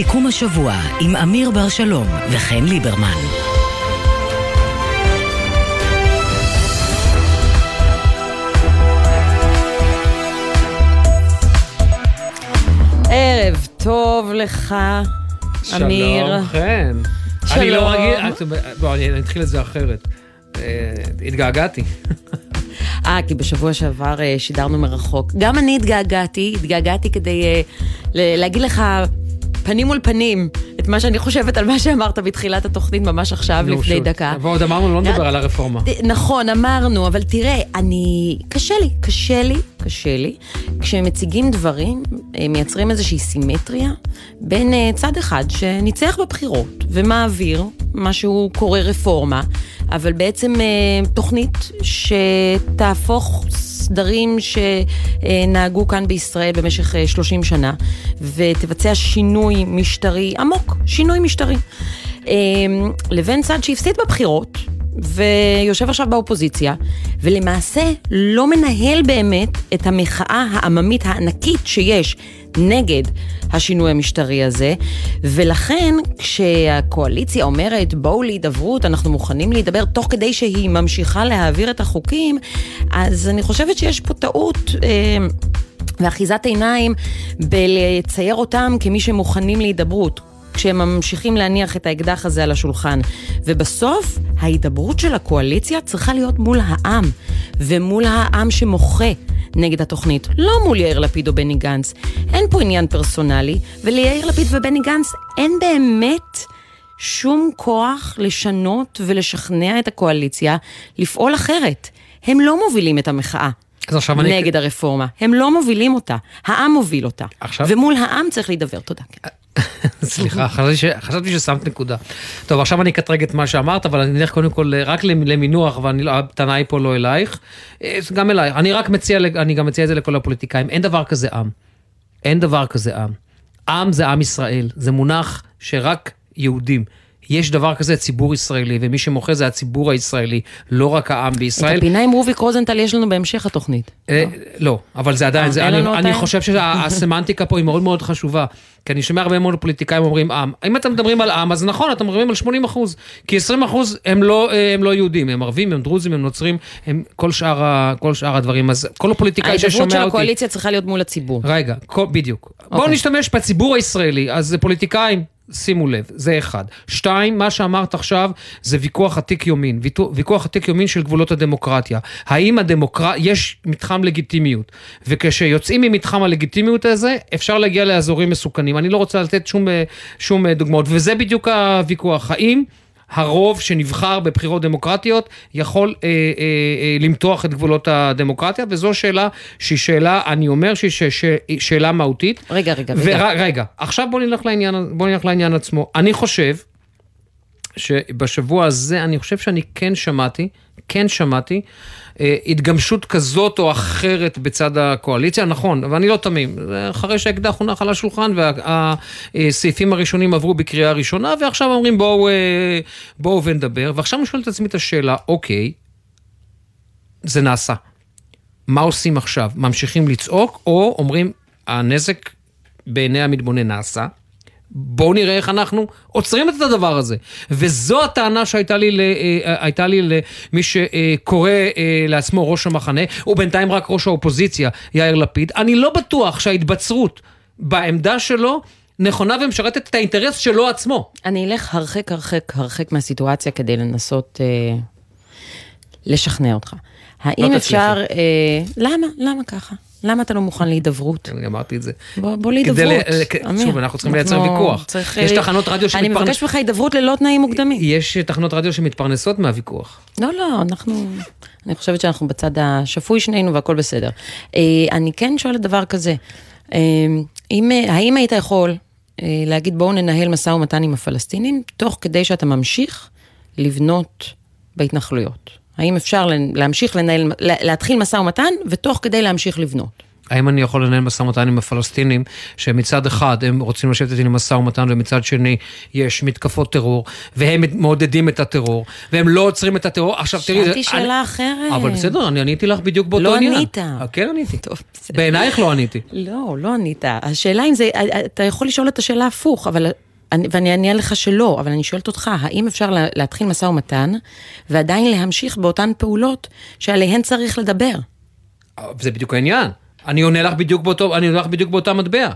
סיכום השבוע עם אמיר בר שלום וחן ליברמן. ערב טוב לך, אמיר. שלום, חן. שלום. אני לא רגיל, בוא, אני אתחיל את זה אחרת. אה, התגעגעתי. אה, כי בשבוע שעבר אה, שידרנו מרחוק. גם אני התגעגעתי, התגעגעתי כדי אה, להגיד לך פנים מול פנים את מה שאני חושבת על מה שאמרת בתחילת התוכנית ממש עכשיו, נו, לפני שוט. דקה. ועוד אמרנו, לא נדבר על הרפורמה. נכון, אמרנו, אבל תראה, אני... קשה לי, קשה לי, קשה לי. כשמציגים דברים, אה, מייצרים איזושהי סימטריה בין אה, צד אחד שניצח בבחירות ומעביר מה שהוא קורא רפורמה, אבל בעצם אה, תוכנית שתהפוך סדרים שנהגו כאן בישראל במשך אה, 30 שנה, ותבצע שינוי משטרי עמוק, שינוי משטרי. אה, לבין צד שהפסיד בבחירות, ויושב עכשיו באופוזיציה, ולמעשה לא מנהל באמת את המחאה העממית הענקית שיש נגד השינוי המשטרי הזה, ולכן כשהקואליציה אומרת בואו להידברות, אנחנו מוכנים להידבר תוך כדי שהיא ממשיכה להעביר את החוקים, אז אני חושבת שיש פה טעות. אה, ואחיזת עיניים בלצייר אותם כמי שמוכנים להידברות. כשהם ממשיכים להניח את האקדח הזה על השולחן. ובסוף, ההידברות של הקואליציה צריכה להיות מול העם, ומול העם שמוחה נגד התוכנית, לא מול יאיר לפיד או בני גנץ. אין פה עניין פרסונלי, וליאיר לפיד ובני גנץ אין באמת שום כוח לשנות ולשכנע את הקואליציה לפעול אחרת. הם לא מובילים את המחאה. אז עכשיו אני- נגד הרפורמה. הם לא מובילים אותה, העם מוביל אותה. עכשיו- ומול העם צריך להידבר, תודה. סליחה, חשבתי ש- חשבתי ששמת נקודה. טוב, עכשיו אני אקטרג את מה שאמרת, אבל אני אלך קודם כל רק למ- למינוח, והטענה היא פה לא אלייך, אה, גם אלייך. אני רק מציע, אני גם מציע את זה לכל הפוליטיקאים, אין דבר כזה עם. אין דבר כזה עם. עם זה עם ישראל, זה מונח שרק יהודים. יש דבר כזה ציבור ישראלי, ומי שמוחה זה הציבור הישראלי, לא רק העם את בישראל. הפינה עם רוביק רוזנטל יש לנו בהמשך התוכנית. אה, לא, אבל זה עדיין, אני-? חושב שהסמנטיקה פה היא מאוד מאוד חשובה. כי אני שומע הרבה מאוד פוליטיקאים אומרים עם. אם אתם מדברים על עם, אז נכון, אתם מדברים על 80 אחוז. כי 20 אחוז הם לא אה, הם לא יהודים, הם ערבים, הם דרוזים, הם נוצרים, הם כל שאר ה- כל שאר הדברים. אז כל הפוליטיקאי ההידברות ששומע של אותי... הקואליציה צריכה להיות מול הציבור. רגע, כל, בדיוק. בואו אוקיי. נשתמש בציבור הישראלי, אז פוליטיקאים, שימו לב, זה אחד. שתיים, מה שאמרת עכשיו זה ויכוח עתיק יומין, ויכוח עתיק יומין של גבולות הדמוקרטיה. האם הדמוקרט... יש מתחם לגיטימיות, וכשיוצאים ממתחם הלגיטימיות הזה, אפשר להגיע לאזורים מסוכנים. אני לא רוצה לתת שום, אה, שום אה, דוגמאות, וזה בדיוק הוויכוח. האם... הרוב שנבחר בבחירות דמוקרטיות יכול אה, אה, אה, למתוח את גבולות הדמוקרטיה, וזו שאלה שהיא שאלה, אני אומר שהיא ש, ש, שאלה מהותית. רגע, רגע, רגע. ורגע, עכשיו בוא נלך לעניין, בוא נלך לעניין עצמו. אני חושב שבשבוע הזה, אני חושב שאני כן שמעתי, כן שמעתי, התגמשות כזאת או אחרת בצד הקואליציה, נכון, ואני לא תמים. אחרי שהאקדח הונח על השולחן והסעיפים הראשונים עברו בקריאה ראשונה, ועכשיו אומרים בואו, אה, בואו ונדבר, ועכשיו אני שואל את עצמי את השאלה, אוקיי, זה נעשה. מה עושים עכשיו? ממשיכים לצעוק, או אומרים, הנזק בעיני המתבונן נעשה, בואו נראה איך אנחנו עוצרים את הדבר הזה. וזו הטענה שהייתה לי, ל, אה, הייתה לי למי שקורא אה, לעצמו ראש המחנה, ובינתיים רק ראש האופוזיציה, יאיר לפיד. אני לא בטוח שההתבצרות בעמדה שלו נכונה ומשרתת את האינטרס שלו עצמו. אני אלך הרחק, הרחק, הרחק מהסיטואציה כדי לנסות אה, לשכנע אותך. האם לא אפשר... אה, למה? למה ככה? למה אתה לא מוכן להידברות? אני אמרתי את זה. בוא, בוא להידברות, אמיר. שוב, אנחנו צריכים לייצר ויכוח. צריך, יש אה, תחנות רדיו אני שמתפרנס- מבקש ממך הידברות ללא תנאים מוקדמים. יש תחנות רדיו שמתפרנסות מהוויכוח. לא, לא, אנחנו... אני חושבת שאנחנו בצד השפוי שנינו והכל בסדר. אה, אני כן שואלת דבר כזה, אה, אם, אה, האם היית יכול אה, להגיד בואו ננהל משא ומתן עם הפלסטינים, תוך כדי שאתה ממשיך לבנות בהתנחלויות? האם אפשר להמשיך לנהל, לה- להתחיל משא ומתן ותוך כדי להמשיך לבנות? האם אני יכול לנהל משא ומתן עם הפלסטינים, שמצד אחד הם רוצים לשבת איתי למשא ומתן, ומצד שני יש מתקפות טרור, והם מעודדים את הטרור, והם לא עוצרים את הטרור. עכשיו תראי... שאלתי שאלה אני... אחרת. אבל בסדר, אני עניתי לך בדיוק באותו לא עניין. ענית. כן עניתי. טוב, בסדר. בעינייך לא עניתי. לא, לא ענית. השאלה אם זה, אתה יכול לשאול את השאלה הפוך, אבל... אני, ואני אענה לך שלא, אבל אני שואלת אותך, האם אפשר לה, להתחיל משא ומתן ועדיין להמשיך באותן פעולות שעליהן צריך לדבר? זה בדיוק העניין. אני עונה לך בדיוק באותו, אני עונה לך בדיוק באותה מטבע.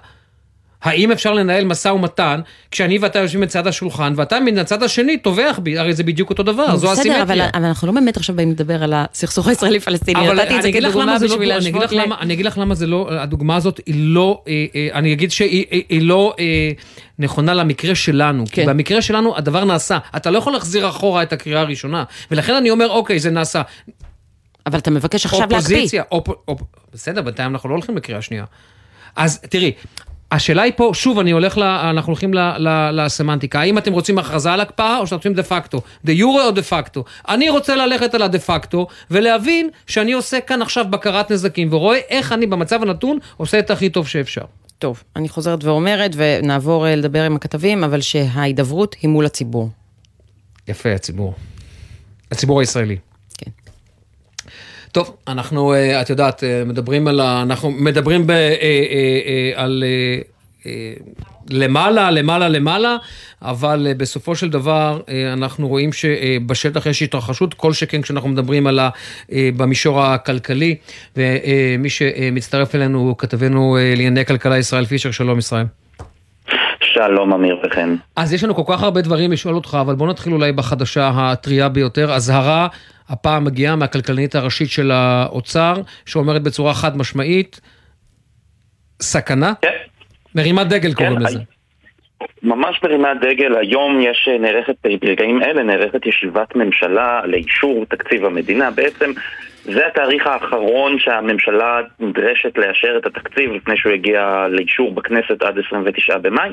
האם אפשר לנהל משא ומתן כשאני ואתה יושבים מצד השולחן ואתה מן הצד השני טובח בי, הרי זה בדיוק אותו דבר, זו בסדר, הסימטריה. אבל, אבל אנחנו לא באמת עכשיו באים לדבר על הסכסוך הישראלי-פלסטיני, נתתי את זה אני אגיד לך כדוגמה למה זה לא, בשביל להשוות ל... למה, אני אגיד לך למה זה לא, הדוגמה הזאת היא לא, אה, אה, אני אגיד שהיא היא, היא לא אה, נכונה למקרה שלנו. כן. כי במקרה שלנו הדבר נעשה. אתה לא יכול להחזיר אחורה את הקריאה הראשונה. ולכן אני אומר, אוקיי, זה נעשה. אבל אתה מבקש עכשיו להקפיא. אופוזיציה, אופ, אופ, בסדר, בינתיים אנחנו לא הולכים לקריאה שנייה. אז תראי, השאלה היא פה, שוב, אני הולך, ל, אנחנו הולכים ל, ל, לסמנטיקה, האם אתם רוצים הכרזה על הקפאה או שאתם רוצים דה פקטו? דה יורה או דה פקטו? אני רוצה ללכת על הדה פקטו ולהבין שאני עושה כאן עכשיו בקרת נזקים ורואה איך אני במצב הנתון עושה את הכי טוב שאפשר. טוב, אני חוזרת ואומרת, ונעבור אה, לדבר עם הכתבים, אבל שההידברות היא מול הציבור. יפה, הציבור. הציבור הישראלי. טוב, אנחנו, אה, את יודעת, אה, מדברים על ה... אנחנו מדברים ב, אה, על למעלה, למעלה, למעלה, אבל בסופו של דבר אנחנו רואים שבשטח יש התרחשות, כל שכן כשאנחנו מדברים על ה... במישור הכלכלי, ומי שמצטרף אלינו הוא כתבנו לענייני כלכלה ישראל פישר, שלום ישראל. שלום אמיר וכן. אז יש לנו כל כך הרבה דברים לשאול אותך, אבל בוא נתחיל אולי בחדשה הטריה ביותר. אזהרה, הפעם מגיעה מהכלכלנית הראשית של האוצר, שאומרת בצורה חד משמעית, סכנה? כן. מרימת דגל קוראים לזה. ממש מרימת דגל, היום יש נערכת, ברגעים אלה נערכת ישיבת ממשלה לאישור תקציב המדינה. בעצם זה התאריך האחרון שהממשלה נדרשת לאשר את התקציב לפני שהוא יגיע לאישור בכנסת עד 29 במאי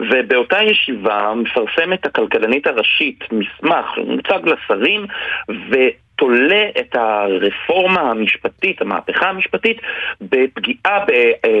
ובאותה ישיבה מפרסמת הכלכלנית הראשית מסמך מוצג לשרים ו... תולה את הרפורמה המשפטית, המהפכה המשפטית, בפגיעה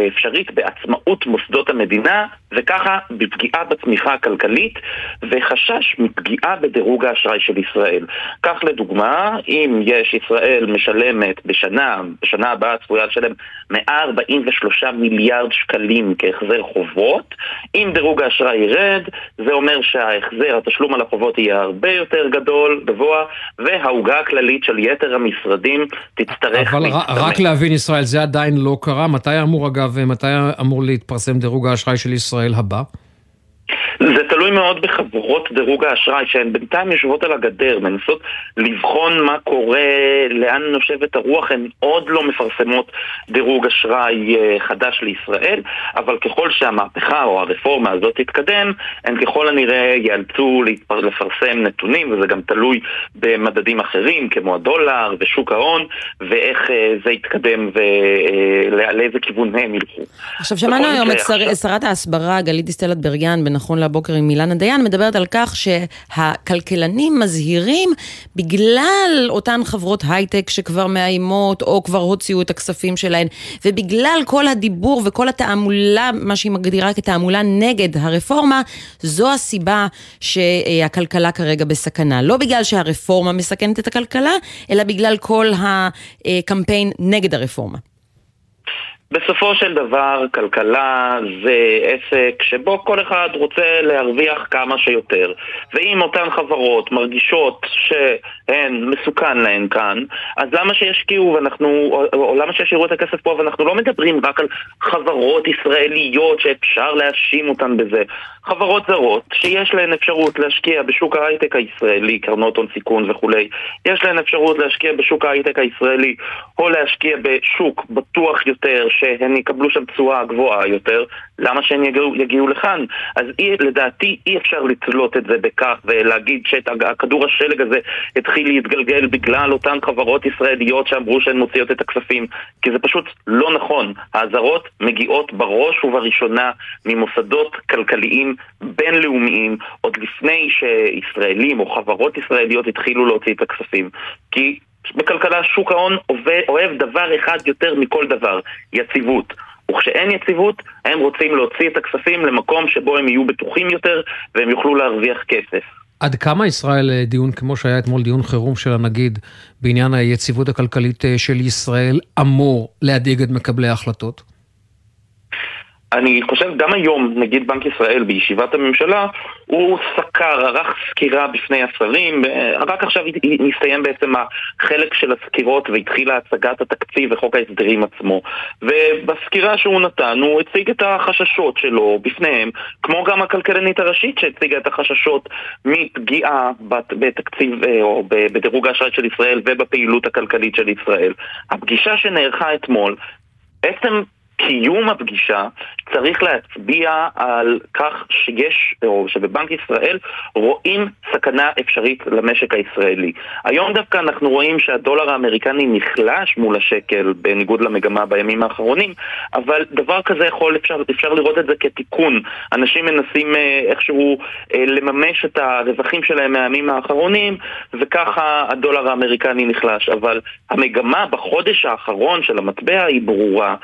אפשרית בעצמאות מוסדות המדינה, וככה בפגיעה בצמיחה הכלכלית, וחשש מפגיעה בדירוג האשראי של ישראל. כך לדוגמה, אם יש ישראל משלמת בשנה, בשנה הבאה צפויה לשלם 143 מיליארד שקלים כהחזר חובות, אם דירוג האשראי ירד, זה אומר שההחזר, התשלום על החובות יהיה הרבה יותר גדול, גבוה, והעוגה הכללית של יתר המשרדים תצטרך אבל רק להבין ישראל, זה עדיין לא קרה. מתי אמור אגב, מתי אמור להתפרסם דירוג האשראי של ישראל הבא? זה תלוי מאוד בחברות דירוג האשראי שהן בינתיים יושבות על הגדר, מנסות לבחון מה קורה, לאן נושבת הרוח, הן עוד לא מפרסמות דירוג אשראי חדש לישראל, אבל ככל שהמהפכה או הרפורמה הזאת תתקדם, הן ככל הנראה ייאלצו לפרסם נתונים, וזה גם תלוי במדדים אחרים כמו הדולר ושוק ההון, ואיך זה יתקדם ולאיזה כיוון הם ילכו. עכשיו שמענו היום את שר, שרת ההסברה גלית דיסטל אטבריאן בנכון לבוקר עם אילנה דיין, מדברת על כך שהכלכלנים מזהירים בגלל אותן חברות הייטק שכבר מאיימות או כבר הוציאו את הכספים שלהן, ובגלל כל הדיבור וכל התעמולה, מה שהיא מגדירה כתעמולה נגד הרפורמה, זו הסיבה שהכלכלה כרגע בסכנה. לא בגלל שהרפורמה מסכנת את הכלכלה, אלא בגלל כל הקמפיין נגד הרפורמה. בסופו של דבר, כלכלה זה עסק שבו כל אחד רוצה להרוויח כמה שיותר. ואם אותן חברות מרגישות שהן מסוכן להן כאן, אז למה שישקיעו ואנחנו, או, או למה שישאירו את הכסף פה? ואנחנו לא מדברים רק על חברות ישראליות שאפשר להאשים אותן בזה. חברות זרות שיש להן אפשרות להשקיע בשוק ההייטק הישראלי, קרנות הון סיכון וכולי, יש להן אפשרות להשקיע בשוק ההייטק הישראלי, או להשקיע בשוק בטוח יותר, שהן יקבלו שם תשואה גבוהה יותר, למה שהן יגיעו, יגיעו לכאן? אז אי, לדעתי אי אפשר לתלות את זה בכך ולהגיד שהכדור השלג הזה התחיל להתגלגל בגלל אותן חברות ישראליות שאמרו שהן מוציאות את הכספים, כי זה פשוט לא נכון. האזהרות מגיעות בראש ובראשונה ממוסדות כלכליים בינלאומיים, עוד לפני שישראלים או חברות ישראליות התחילו להוציא את הכספים. כי בכלכלה שוק ההון אוהב דבר אחד יותר מכל דבר, יציבות. וכשאין יציבות, הם רוצים להוציא את הכספים למקום שבו הם יהיו בטוחים יותר והם יוכלו להרוויח כסף. עד כמה ישראל, אה, דיון כמו שהיה אתמול, דיון חירום של הנגיד בעניין היציבות הכלכלית אה, של ישראל, אמור להדאיג את מקבלי ההחלטות? אני חושב גם היום, נגיד בנק ישראל בישיבת הממשלה, הוא סקר, ערך סקירה בפני השרים, רק עכשיו נסתיים בעצם החלק של הסקירות והתחילה הצגת התקציב וחוק ההסדרים עצמו. ובסקירה שהוא נתן, הוא הציג את החששות שלו בפניהם, כמו גם הכלכלנית הראשית שהציגה את החששות מפגיעה בתקציב אה, או בדירוג האשראי של ישראל ובפעילות הכלכלית של ישראל. הפגישה שנערכה אתמול בעצם קיום הפגישה צריך להצביע על כך שיש, או שבבנק ישראל רואים סכנה אפשרית למשק הישראלי. היום דווקא אנחנו רואים שהדולר האמריקני נחלש מול השקל בניגוד למגמה בימים האחרונים, אבל דבר כזה יכול, אפשר, אפשר לראות את זה כתיקון. אנשים מנסים אה, איכשהו אה, לממש את הרווחים שלהם מהימים האחרונים, וככה הדולר האמריקני נחלש. אבל המגמה בחודש האחרון של המטבע היא ברורה,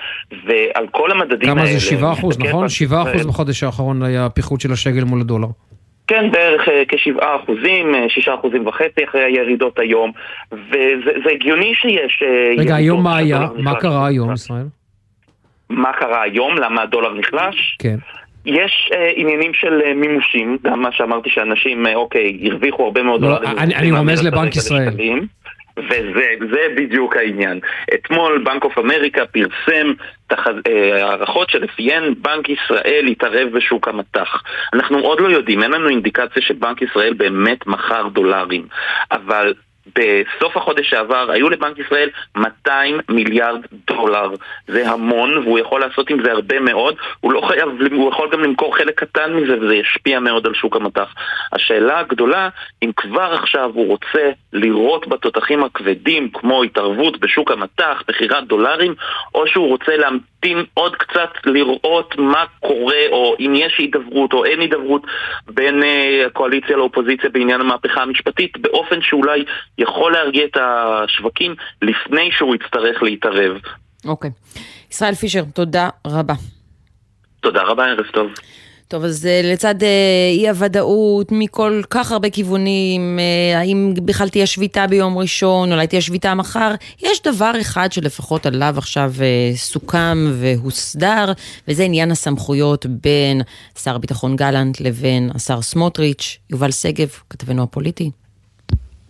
ועל כל המדדים האלה... כמה זה 7 אחוז, נכון? 7 אחוז בחודש האחרון היה הפיחות של השגל מול הדולר. כן, בערך אה, כשבעה אחוזים, אה, שישה אחוזים וחצי אחרי הירידות היום, וזה הגיוני שיש... אה, רגע, היום מה היה? מה קרה היום, ישראל? מה קרה היום? למה הדולר נחלש? כן. יש אה, עניינים של אה, מימושים, גם מה שאמרתי שאנשים, אה, אוקיי, הרוויחו הרבה מאוד לא, דולרים. אני, אני רומז לבנק ישראל. וזה בדיוק העניין. אתמול בנק אוף אמריקה פרסם אה, הערכות שלפיהן בנק ישראל יתערב בשוק המטח. אנחנו עוד לא יודעים, אין לנו אינדיקציה שבנק ישראל באמת מכר דולרים, אבל בסוף החודש שעבר היו לבנק ישראל 200 מיליארד דולר. זה המון, והוא יכול לעשות עם זה הרבה מאוד. הוא לא חייב, הוא יכול גם למכור חלק קטן מזה, וזה ישפיע מאוד על שוק המטח. השאלה הגדולה, אם כבר עכשיו הוא רוצה לירות בתותחים הכבדים, כמו התערבות בשוק המטח, מכירת דולרים, או שהוא רוצה להמתין עוד קצת לראות מה קורה, או אם יש הידברות או אין הידברות בין uh, הקואליציה לאופוזיציה בעניין המהפכה המשפטית, באופן שאולי יכול להרגיע את השווקים לפני שהוא יצטרך להתערב. אוקיי. Okay. ישראל פישר, תודה רבה. תודה רבה, ערב טוב. טוב, אז אה, לצד אה, אי הוודאות מכל כך הרבה כיוונים, אה, האם בכלל תהיה שביתה ביום ראשון, אולי תהיה שביתה מחר, יש דבר אחד שלפחות עליו עכשיו סוכם והוסדר, וזה עניין הסמכויות בין שר הביטחון גלנט לבין השר סמוטריץ', יובל שגב, כתבנו הפוליטי.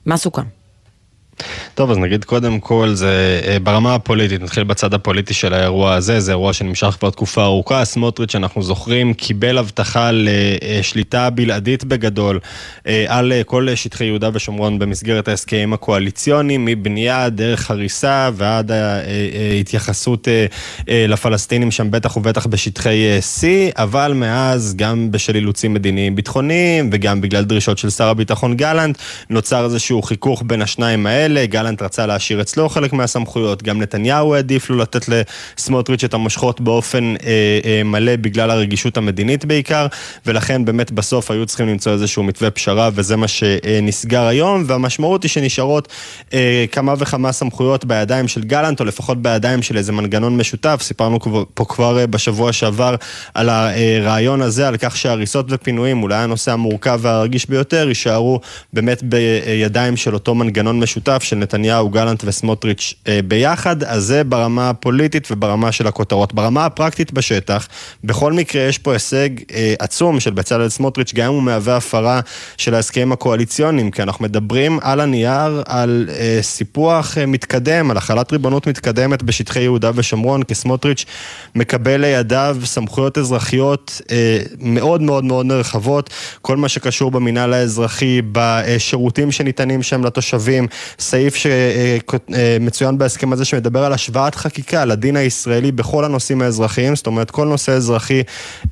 מה סוכם? טוב, אז נגיד קודם כל, זה אה, ברמה הפוליטית, נתחיל בצד הפוליטי של האירוע הזה, זה אירוע שנמשך כבר תקופה ארוכה. סמוטריץ', אנחנו זוכרים, קיבל הבטחה לשליטה בלעדית בגדול אה, על אה, כל שטחי יהודה ושומרון במסגרת ההסכמים הקואליציוניים, מבנייה, דרך הריסה ועד ההתייחסות לפלסטינים שם בטח ובטח בשטחי C, אבל מאז, גם בשל אילוצים מדיניים ביטחוניים וגם בגלל דרישות של שר הביטחון גלנט, נוצר איזשהו חיכוך בין השניים האלה. האלה, גלנט רצה להשאיר אצלו חלק מהסמכויות, גם נתניהו העדיף לו לתת לסמוטריץ' את המושכות באופן אה, אה, מלא בגלל הרגישות המדינית בעיקר, ולכן באמת בסוף היו צריכים למצוא איזשהו מתווה פשרה, וזה מה שנסגר היום, והמשמעות היא שנשארות אה, כמה וכמה סמכויות בידיים של גלנט, או לפחות בידיים של איזה מנגנון משותף. סיפרנו פה כבר אה, בשבוע שעבר על הרעיון הזה, על כך שהריסות ופינויים, אולי הנושא המורכב והרגיש ביותר, יישארו באמת בידיים של אותו מנגנון משותף. משותף של נתניהו, גלנט וסמוטריץ' אה, ביחד, אז זה ברמה הפוליטית וברמה של הכותרות. ברמה הפרקטית בשטח, בכל מקרה יש פה הישג אה, עצום של בצלאל סמוטריץ', גם אם הוא מהווה הפרה של ההסכמים הקואליציוניים, כי אנחנו מדברים על הנייר, על אה, סיפוח מתקדם, על החלת ריבונות מתקדמת בשטחי יהודה ושומרון, כי סמוטריץ' מקבל לידיו סמכויות אזרחיות מאוד מאוד מאוד נרחבות, כל מה שקשור במינהל האזרחי, בשירותים שניתנים שם לתושבים, סעיף שמצוין בהסכם הזה שמדבר על השוואת חקיקה לדין הישראלי בכל הנושאים האזרחיים, זאת אומרת כל נושא אזרחי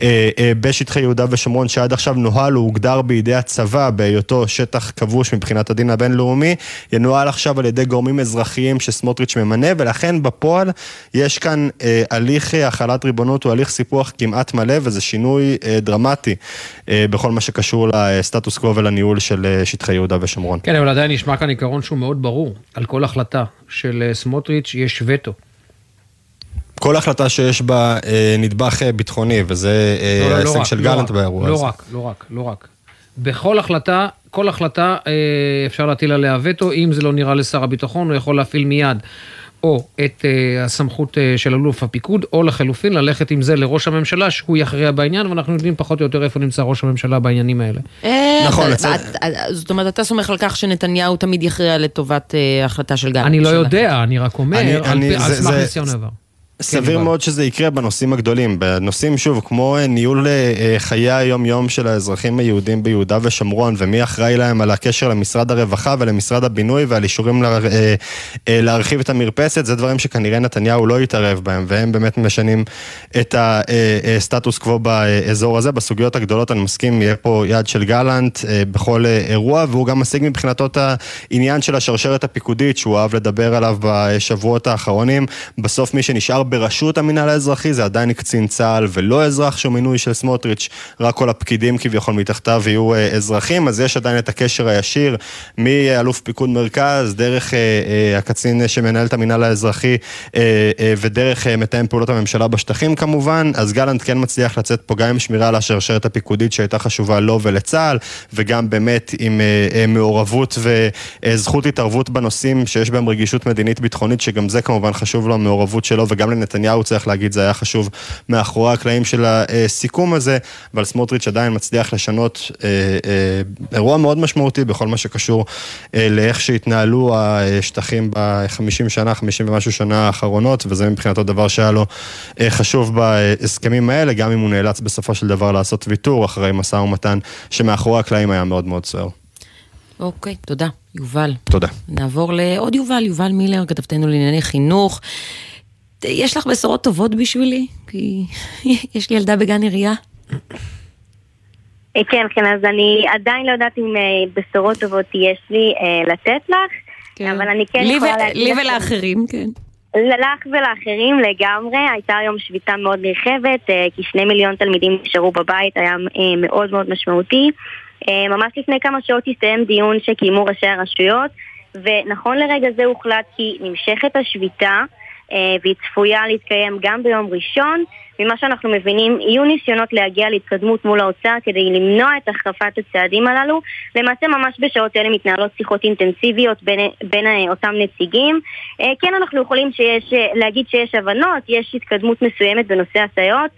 אה, אה, בשטחי יהודה ושומרון שעד עכשיו נוהל הוא הוגדר בידי הצבא בהיותו שטח כבוש מבחינת הדין הבינלאומי, ינוהל עכשיו על ידי גורמים אזרחיים שסמוטריץ' ממנה ולכן בפועל יש כאן אה, הליך החלת ריבונות הוא הליך סיפוח כמעט מלא וזה שינוי דרמטי בכל מה שקשור לסטטוס קוו ולניהול של שטחי יהודה ושומרון. כן, אבל עדיין נשמע כאן עיקרון שהוא מאוד ברור, על כל החלטה של סמוטריץ' יש וטו. כל החלטה שיש בה אה, נדבך אה, ביטחוני, וזה אה, לא, לא, ההישג לא של לא גלנט באירוע לא הזה. לא רק, לא רק, לא רק. בכל החלטה, כל החלטה אה, אפשר להטיל עליה וטו, אם זה לא נראה לשר הביטחון, הוא יכול להפעיל מיד או את uh, הסמכות uh, של אלוף הפיקוד, או לחלופין ללכת עם זה לראש הממשלה, שהוא יכריע בעניין, ואנחנו יודעים פחות או יותר איפה נמצא ראש הממשלה בעניינים האלה. נכון, זאת אומרת, אתה סומך על כך שנתניהו תמיד יכריע לטובת החלטה של גלנט. אני לא יודע, אני רק אומר, על סמך ניסיון העבר. סביר כן, מאוד שזה יקרה בנושאים הגדולים. בנושאים, שוב, כמו אה, ניהול אה, אה, חיי היום-יום של האזרחים היהודים ביהודה ושומרון, ומי אחראי להם על הקשר למשרד הרווחה ולמשרד הבינוי ועל אישורים לה, להרחיב את המרפסת, זה דברים שכנראה נתניהו לא יתערב בהם, והם באמת משנים את הסטטוס קוו באזור הזה. בסוגיות הגדולות, אני מסכים, יהיה פה יד של גלנט בכל אירוע, והוא גם משיג מבחינתו את העניין של השרשרת הפיקודית, שהוא אהב לדבר עליו בשבועות האחרונים. בסוף מי שנשאר בראשות המינהל האזרחי, זה עדיין קצין צה"ל ולא אזרח שהוא מינוי של סמוטריץ', רק כל הפקידים כביכול מתחתיו יהיו אה, אזרחים, אז יש עדיין את הקשר הישיר מאלוף פיקוד מרכז, דרך אה, אה, הקצין שמנהל את המינהל האזרחי ודרך מתאם פעולות הממשלה בשטחים כמובן, אז גלנט כן מצליח לצאת פה גם עם שמירה על השרשרת הפיקודית שהייתה חשובה לו ולצה"ל, וגם באמת עם מעורבות וזכות התערבות בנושאים שיש בהם רגישות מדינית ביטחונית, שגם זה כמובן חשוב לו, המעורבות שלו וגם לנתניהו צריך להגיד, זה היה חשוב מאחורי הקלעים של הסיכום הזה, אבל סמוטריץ' עדיין מצליח לשנות אה, אה, אירוע מאוד משמעותי בכל מה שקשור אה, לאיך שהתנהלו השטחים ב-50 שנה, 50 ומשהו שנה האחרונות, וזה מבחינתו דבר שהיה לו חשוב בהסכמים האלה, גם אם הוא נאלץ בסופו של דבר לעשות ויתור אחרי משא ומתן שמאחורי הקלעים היה מאוד מאוד סוער. אוקיי, תודה. יובל. תודה. נעבור לעוד יובל, יובל מילר, כתבתנו לענייני חינוך. יש לך בשורות טובות בשבילי? כי יש לי ילדה בגן עירייה. אה, כן, כן, אז אני עדיין לא יודעת אם אה, בשורות טובות יש לי אה, לתת לך, כן. אבל אני כן יכולה להגיד. לי ולאחרים, כן. לך ולאחרים לגמרי, הייתה היום שביתה מאוד נרחבת, כי שני מיליון תלמידים נשארו בבית, היה מאוד מאוד משמעותי. ממש לפני כמה שעות הסתיים דיון שקיימו ראשי הרשויות, ונכון לרגע זה הוחלט כי נמשכת השביתה. אה, והיא צפויה להתקיים גם ביום ראשון. ממה שאנחנו מבינים, יהיו ניסיונות להגיע להתקדמות מול האוצר כדי למנוע את החרפת הצעדים הללו. למעשה ממש בשעות אלה מתנהלות שיחות אינטנסיביות בין, בין אה, אותם נציגים. אה, כן, אנחנו יכולים שיש, להגיד שיש הבנות, יש התקדמות מסוימת בנושא הסייעות,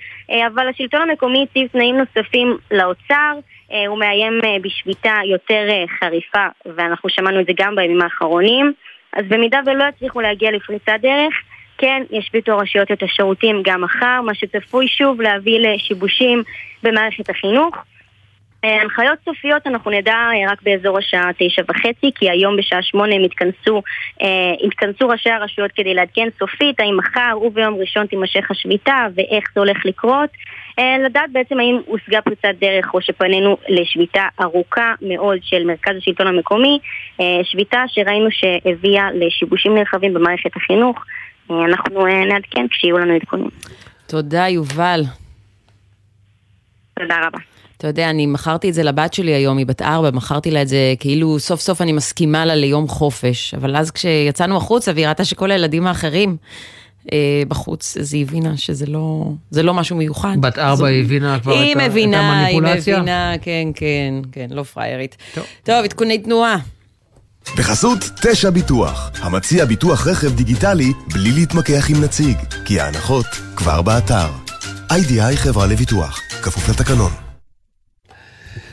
אבל השלטון המקומי הציב תנאים נוספים לאוצר. הוא מאיים בשביתה יותר חריפה, ואנחנו שמענו את זה גם בימים האחרונים. אז במידה ולא יצליחו להגיע לפריצת דרך, כן, ישביתו הרשויות את השירותים גם מחר, מה שצפוי שוב להביא לשיבושים במערכת החינוך. אה, הנחיות סופיות אנחנו נדע אה, רק באזור השעה תשע וחצי, כי היום בשעה שמונה הם התכנסו, אה, התכנסו ראשי הרשויות כדי לעדכן סופית האם מחר וביום ראשון תימשך השביתה ואיך זה הולך לקרות. לדעת בעצם האם הושגה פריצת דרך או שפנינו לשביתה ארוכה מאוד של מרכז השלטון המקומי, שביתה שראינו שהביאה לשיבושים נרחבים במערכת החינוך. אנחנו נעדכן כשיהיו לנו עדכונים. תודה, יובל. תודה רבה. אתה יודע, אני מכרתי את זה לבת שלי היום, היא בת ארבע, מכרתי לה את זה כאילו סוף סוף אני מסכימה לה ליום חופש. אבל אז כשיצאנו החוצה והיא ראתה שכל הילדים האחרים אה, בחוץ, אז היא הבינה שזה לא, לא משהו מיוחד. בת ארבע, זו... היא הבינה כבר היא את, מבינה, את המניפולציה? היא מבינה, כן, כן, כן, לא פריירית. טוב, טוב עדכוני תנועה. בחסות תשע ביטוח, המציע ביטוח רכב דיגיטלי בלי להתמקח עם נציג, כי ההנחות כבר באתר. איי-די-איי חברה לביטוח, כפוף לתקנון.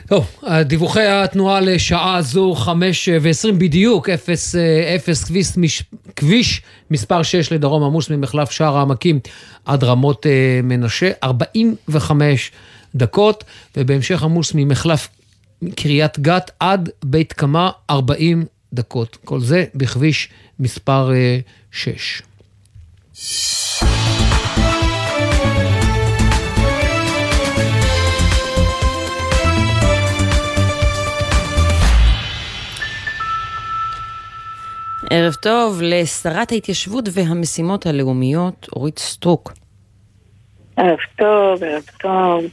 טוב, דיווחי התנועה לשעה זו, חמש ועשרים בדיוק, אפס, אפס כביש, כביש מספר 6 לדרום עמוס ממחלף שער העמקים עד רמות מנשה, 45 דקות, ובהמשך עמוס ממחלף קריית גת עד בית קמה, 40 דקות. כל זה בכביש מספר 6. ערב טוב לשרת ההתיישבות והמשימות הלאומיות, אורית סטרוק. ערב טוב, ערב טוב.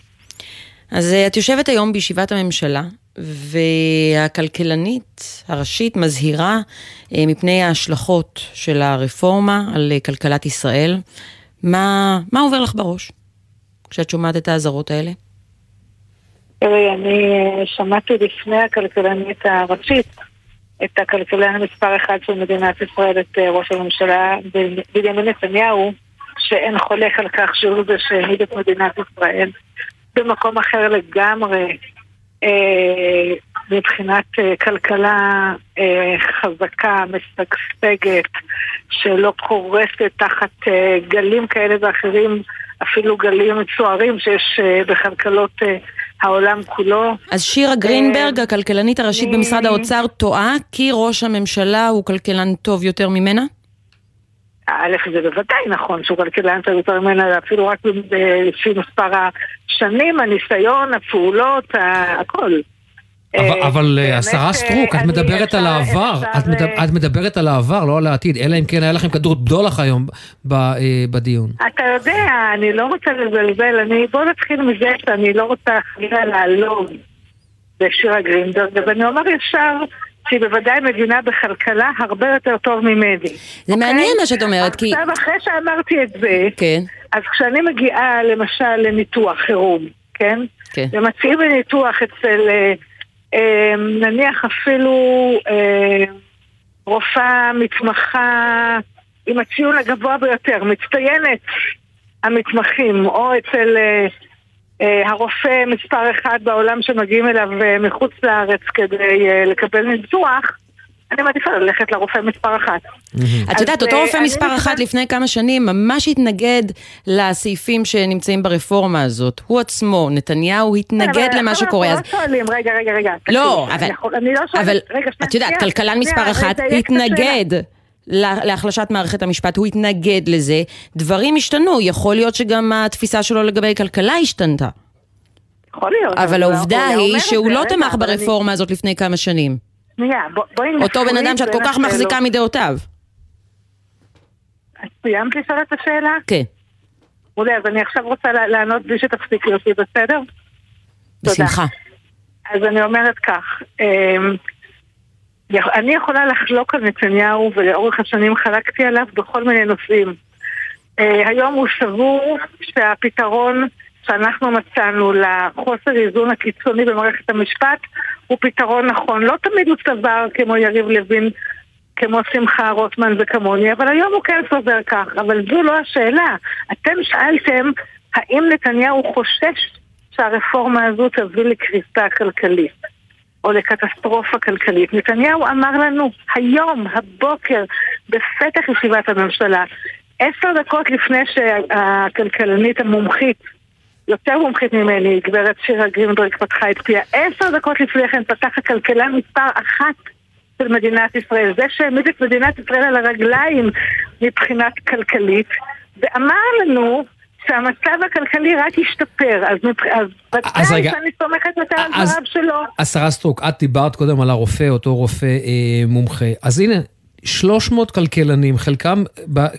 אז אה, את יושבת היום בישיבת הממשלה, והכלכלנית הראשית מזהירה אה, מפני ההשלכות של הרפורמה על אה, כלכלת ישראל. מה, מה עובר לך בראש כשאת שומעת את האזהרות האלה? תראי, אני אה, שמעתי לפני הכלכלנית הראשית את הכלכלן מספר אחד של מדינת ישראל, את ראש הממשלה בנימין נתניהו, שאין חולק על כך שהוא זה שהנהיג את מדינת ישראל במקום אחר לגמרי מבחינת אה, כלכלה אה, חזקה, משגשגת, שלא קורסת תחת אה, גלים כאלה ואחרים, אפילו גלים מצוערים שיש אה, בכלכלות אה, העולם כולו. אז שירה גרינברג, אה, הכלכלנית הראשית. במשרד האוצר, טועה כי ראש הממשלה הוא כלכלן טוב יותר ממנה? א', זה בוודאי נכון שהוא כלכלן טוב יותר ממנה, אפילו רק לפי מספר השנים, הניסיון, הפעולות, הכל. אבל, אה, אה, השרה סטרוק, את מדברת על העבר, את, מדבר, את מדברת על העבר, לא על העתיד, אלא אם כן היה לכם כדור בדולח היום אה, בדיון. אתה יודע, אני לא רוצה לזלזל, אני, בוא נתחיל מזה שאני לא רוצה חלילה לעלוב בשירה גרינברג, ואני אומר ישר שהיא בוודאי מבינה בכלכלה הרבה יותר טוב ממני. זה מעניין אוקיי? מה שאת אומרת, כי... עכשיו, אחרי שאמרתי את זה, כן. אז כשאני מגיעה למשל לניתוח חירום, כן? כן. ומציעים לי ניתוח אצל... אה, נניח אפילו אה, רופאה מתמחה עם הציון הגבוה ביותר, מצטיינת המתמחים, או אצל אה, הרופא מספר אחד בעולם שמגיעים אליו מחוץ לארץ כדי לקבל ניתוח, אני מעדיפה ללכת לרופא מספר אחת. את יודעת, אותו רופא מספר אחת לפני כמה שנים ממש התנגד לסעיפים שנמצאים ברפורמה הזאת. הוא עצמו, נתניהו, התנגד למה שקורה. אנחנו לא שואלים, רגע, רגע, רגע. לא, אבל את יודעת, כלכלן מספר אחת התנגד. להחלשת מערכת המשפט, הוא התנגד לזה, דברים השתנו, יכול להיות שגם התפיסה שלו לגבי כלכלה השתנתה. יכול להיות. אבל העובדה היא שהוא לא תמך ברפורמה הזאת לפני כמה שנים. אותו בן אדם שאת כל כך מחזיקה מדעותיו. סיימת לשאול את השאלה? כן. אולי, אז אני עכשיו רוצה לענות בלי שתפסיקי אותי, בסדר? בשמחה. אז אני אומרת כך, אמ, אני יכולה לחלוק על נתניהו, ולאורך השנים חלקתי עליו בכל מיני נושאים. אה, היום הוא סבור שהפתרון שאנחנו מצאנו לחוסר איזון הקיצוני במערכת המשפט הוא פתרון נכון. לא תמיד הוא סבר כמו יריב לוין, כמו שמחה רוטמן וכמוני, אבל היום הוא כן סובר כך. אבל זו לא השאלה. אתם שאלתם האם נתניהו חושש שהרפורמה הזו תביא לקריסה כלכלית. או לקטסטרופה כלכלית. נתניהו אמר לנו היום, הבוקר, בפתח ישיבת הממשלה, עשר דקות לפני שהכלכלנית המומחית יותר מומחית ממני, גברת שירה גרינברג פתחה את פיה. עשר דקות לפני כן פתח הכלכלן מספר אחת של מדינת ישראל. זה שהעמיד את מדינת ישראל על הרגליים מבחינת כלכלית, ואמר לנו שהמצב הכלכלי רק ישתפר, אז, אז שאני סומכת יותר על דבריו שלו. השרה סטרוק, את דיברת קודם על הרופא, אותו רופא אה, מומחה. אז הנה, 300 כלכלנים, חלקם,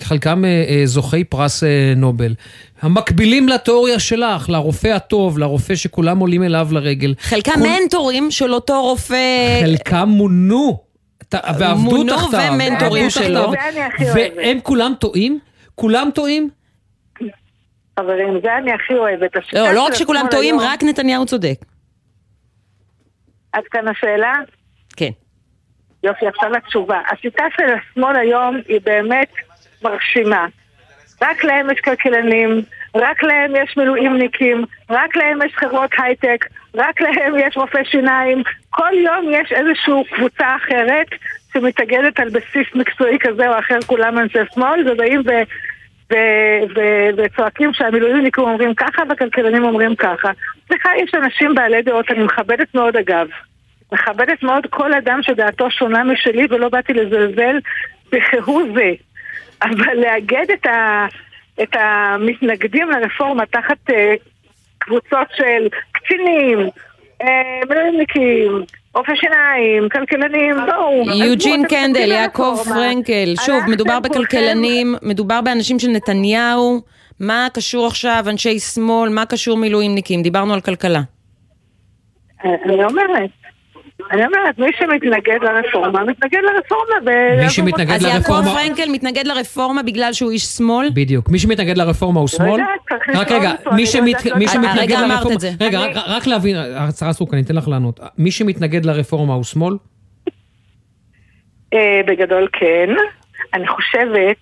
חלקם אה, אה, זוכי פרס אה, נובל, המקבילים לתיאוריה שלך, לרופא הטוב, לרופא שכולם עולים אליו לרגל. חלקם כל... מנטורים של אותו רופא... חלקם מונו. ועבדו תחתיו. מונו ומנטורים שלו. והם כולם טועים? כולם טועים? חברים, זה אני הכי אוהבת. לא, לא רק שכולם טועים, רק נתניהו צודק. עד כאן השאלה? כן. יופי, עכשיו לתשובה. השיטה של השמאל היום היא באמת מרשימה. רק להם יש כלכלנים, רק להם יש מילואימניקים, רק להם יש חברות הייטק, רק להם יש רופאי שיניים. כל יום יש איזושהי קבוצה אחרת שמתאגדת על בסיס מקצועי כזה או אחר, כולם אנשי שמאל, ובאים וצועקים שהמילואימניקים אומרים ככה והכלכלנים אומרים ככה. סליחה, יש אנשים בעלי דעות, אני מכבדת מאוד אגב. מכבדת מאוד כל אדם שדעתו שונה משלי ולא באתי לזלזל בכהוא זה. אבל לאגד את, ה, את המתנגדים לרפורמה תחת uh, קבוצות של קצינים, uh, מילואימניקים, רופא שיניים, כלכלנים, לא. יוג'ין קנדל, יעקב פרנקל, שוב, מדובר בכלכלנים, מדובר באנשים של נתניהו, מה קשור עכשיו אנשי שמאל, מה קשור מילואימניקים? דיברנו על כלכלה. אני אומרת, אני אומרת, מי שמתנגד לרפורמה, מתנגד לרפורמה. ב- מי שמתנגד אז יעקב לרפורמה... פרנקל מתנגד לרפורמה בגלל שהוא איש שמאל? בדיוק. מי שמתנגד לרפורמה הוא שמאל. צריך רק רגע, מי לא מי יודעת. שמתנגד הרגע אמרת לרפורמה... את זה. רגע, אני- רק- רק להבין, השרה סטרוק, אני אתן לך לענות. מי שמתנגד לרפורמה הוא שמאל? אה, בגדול כן. אני חושבת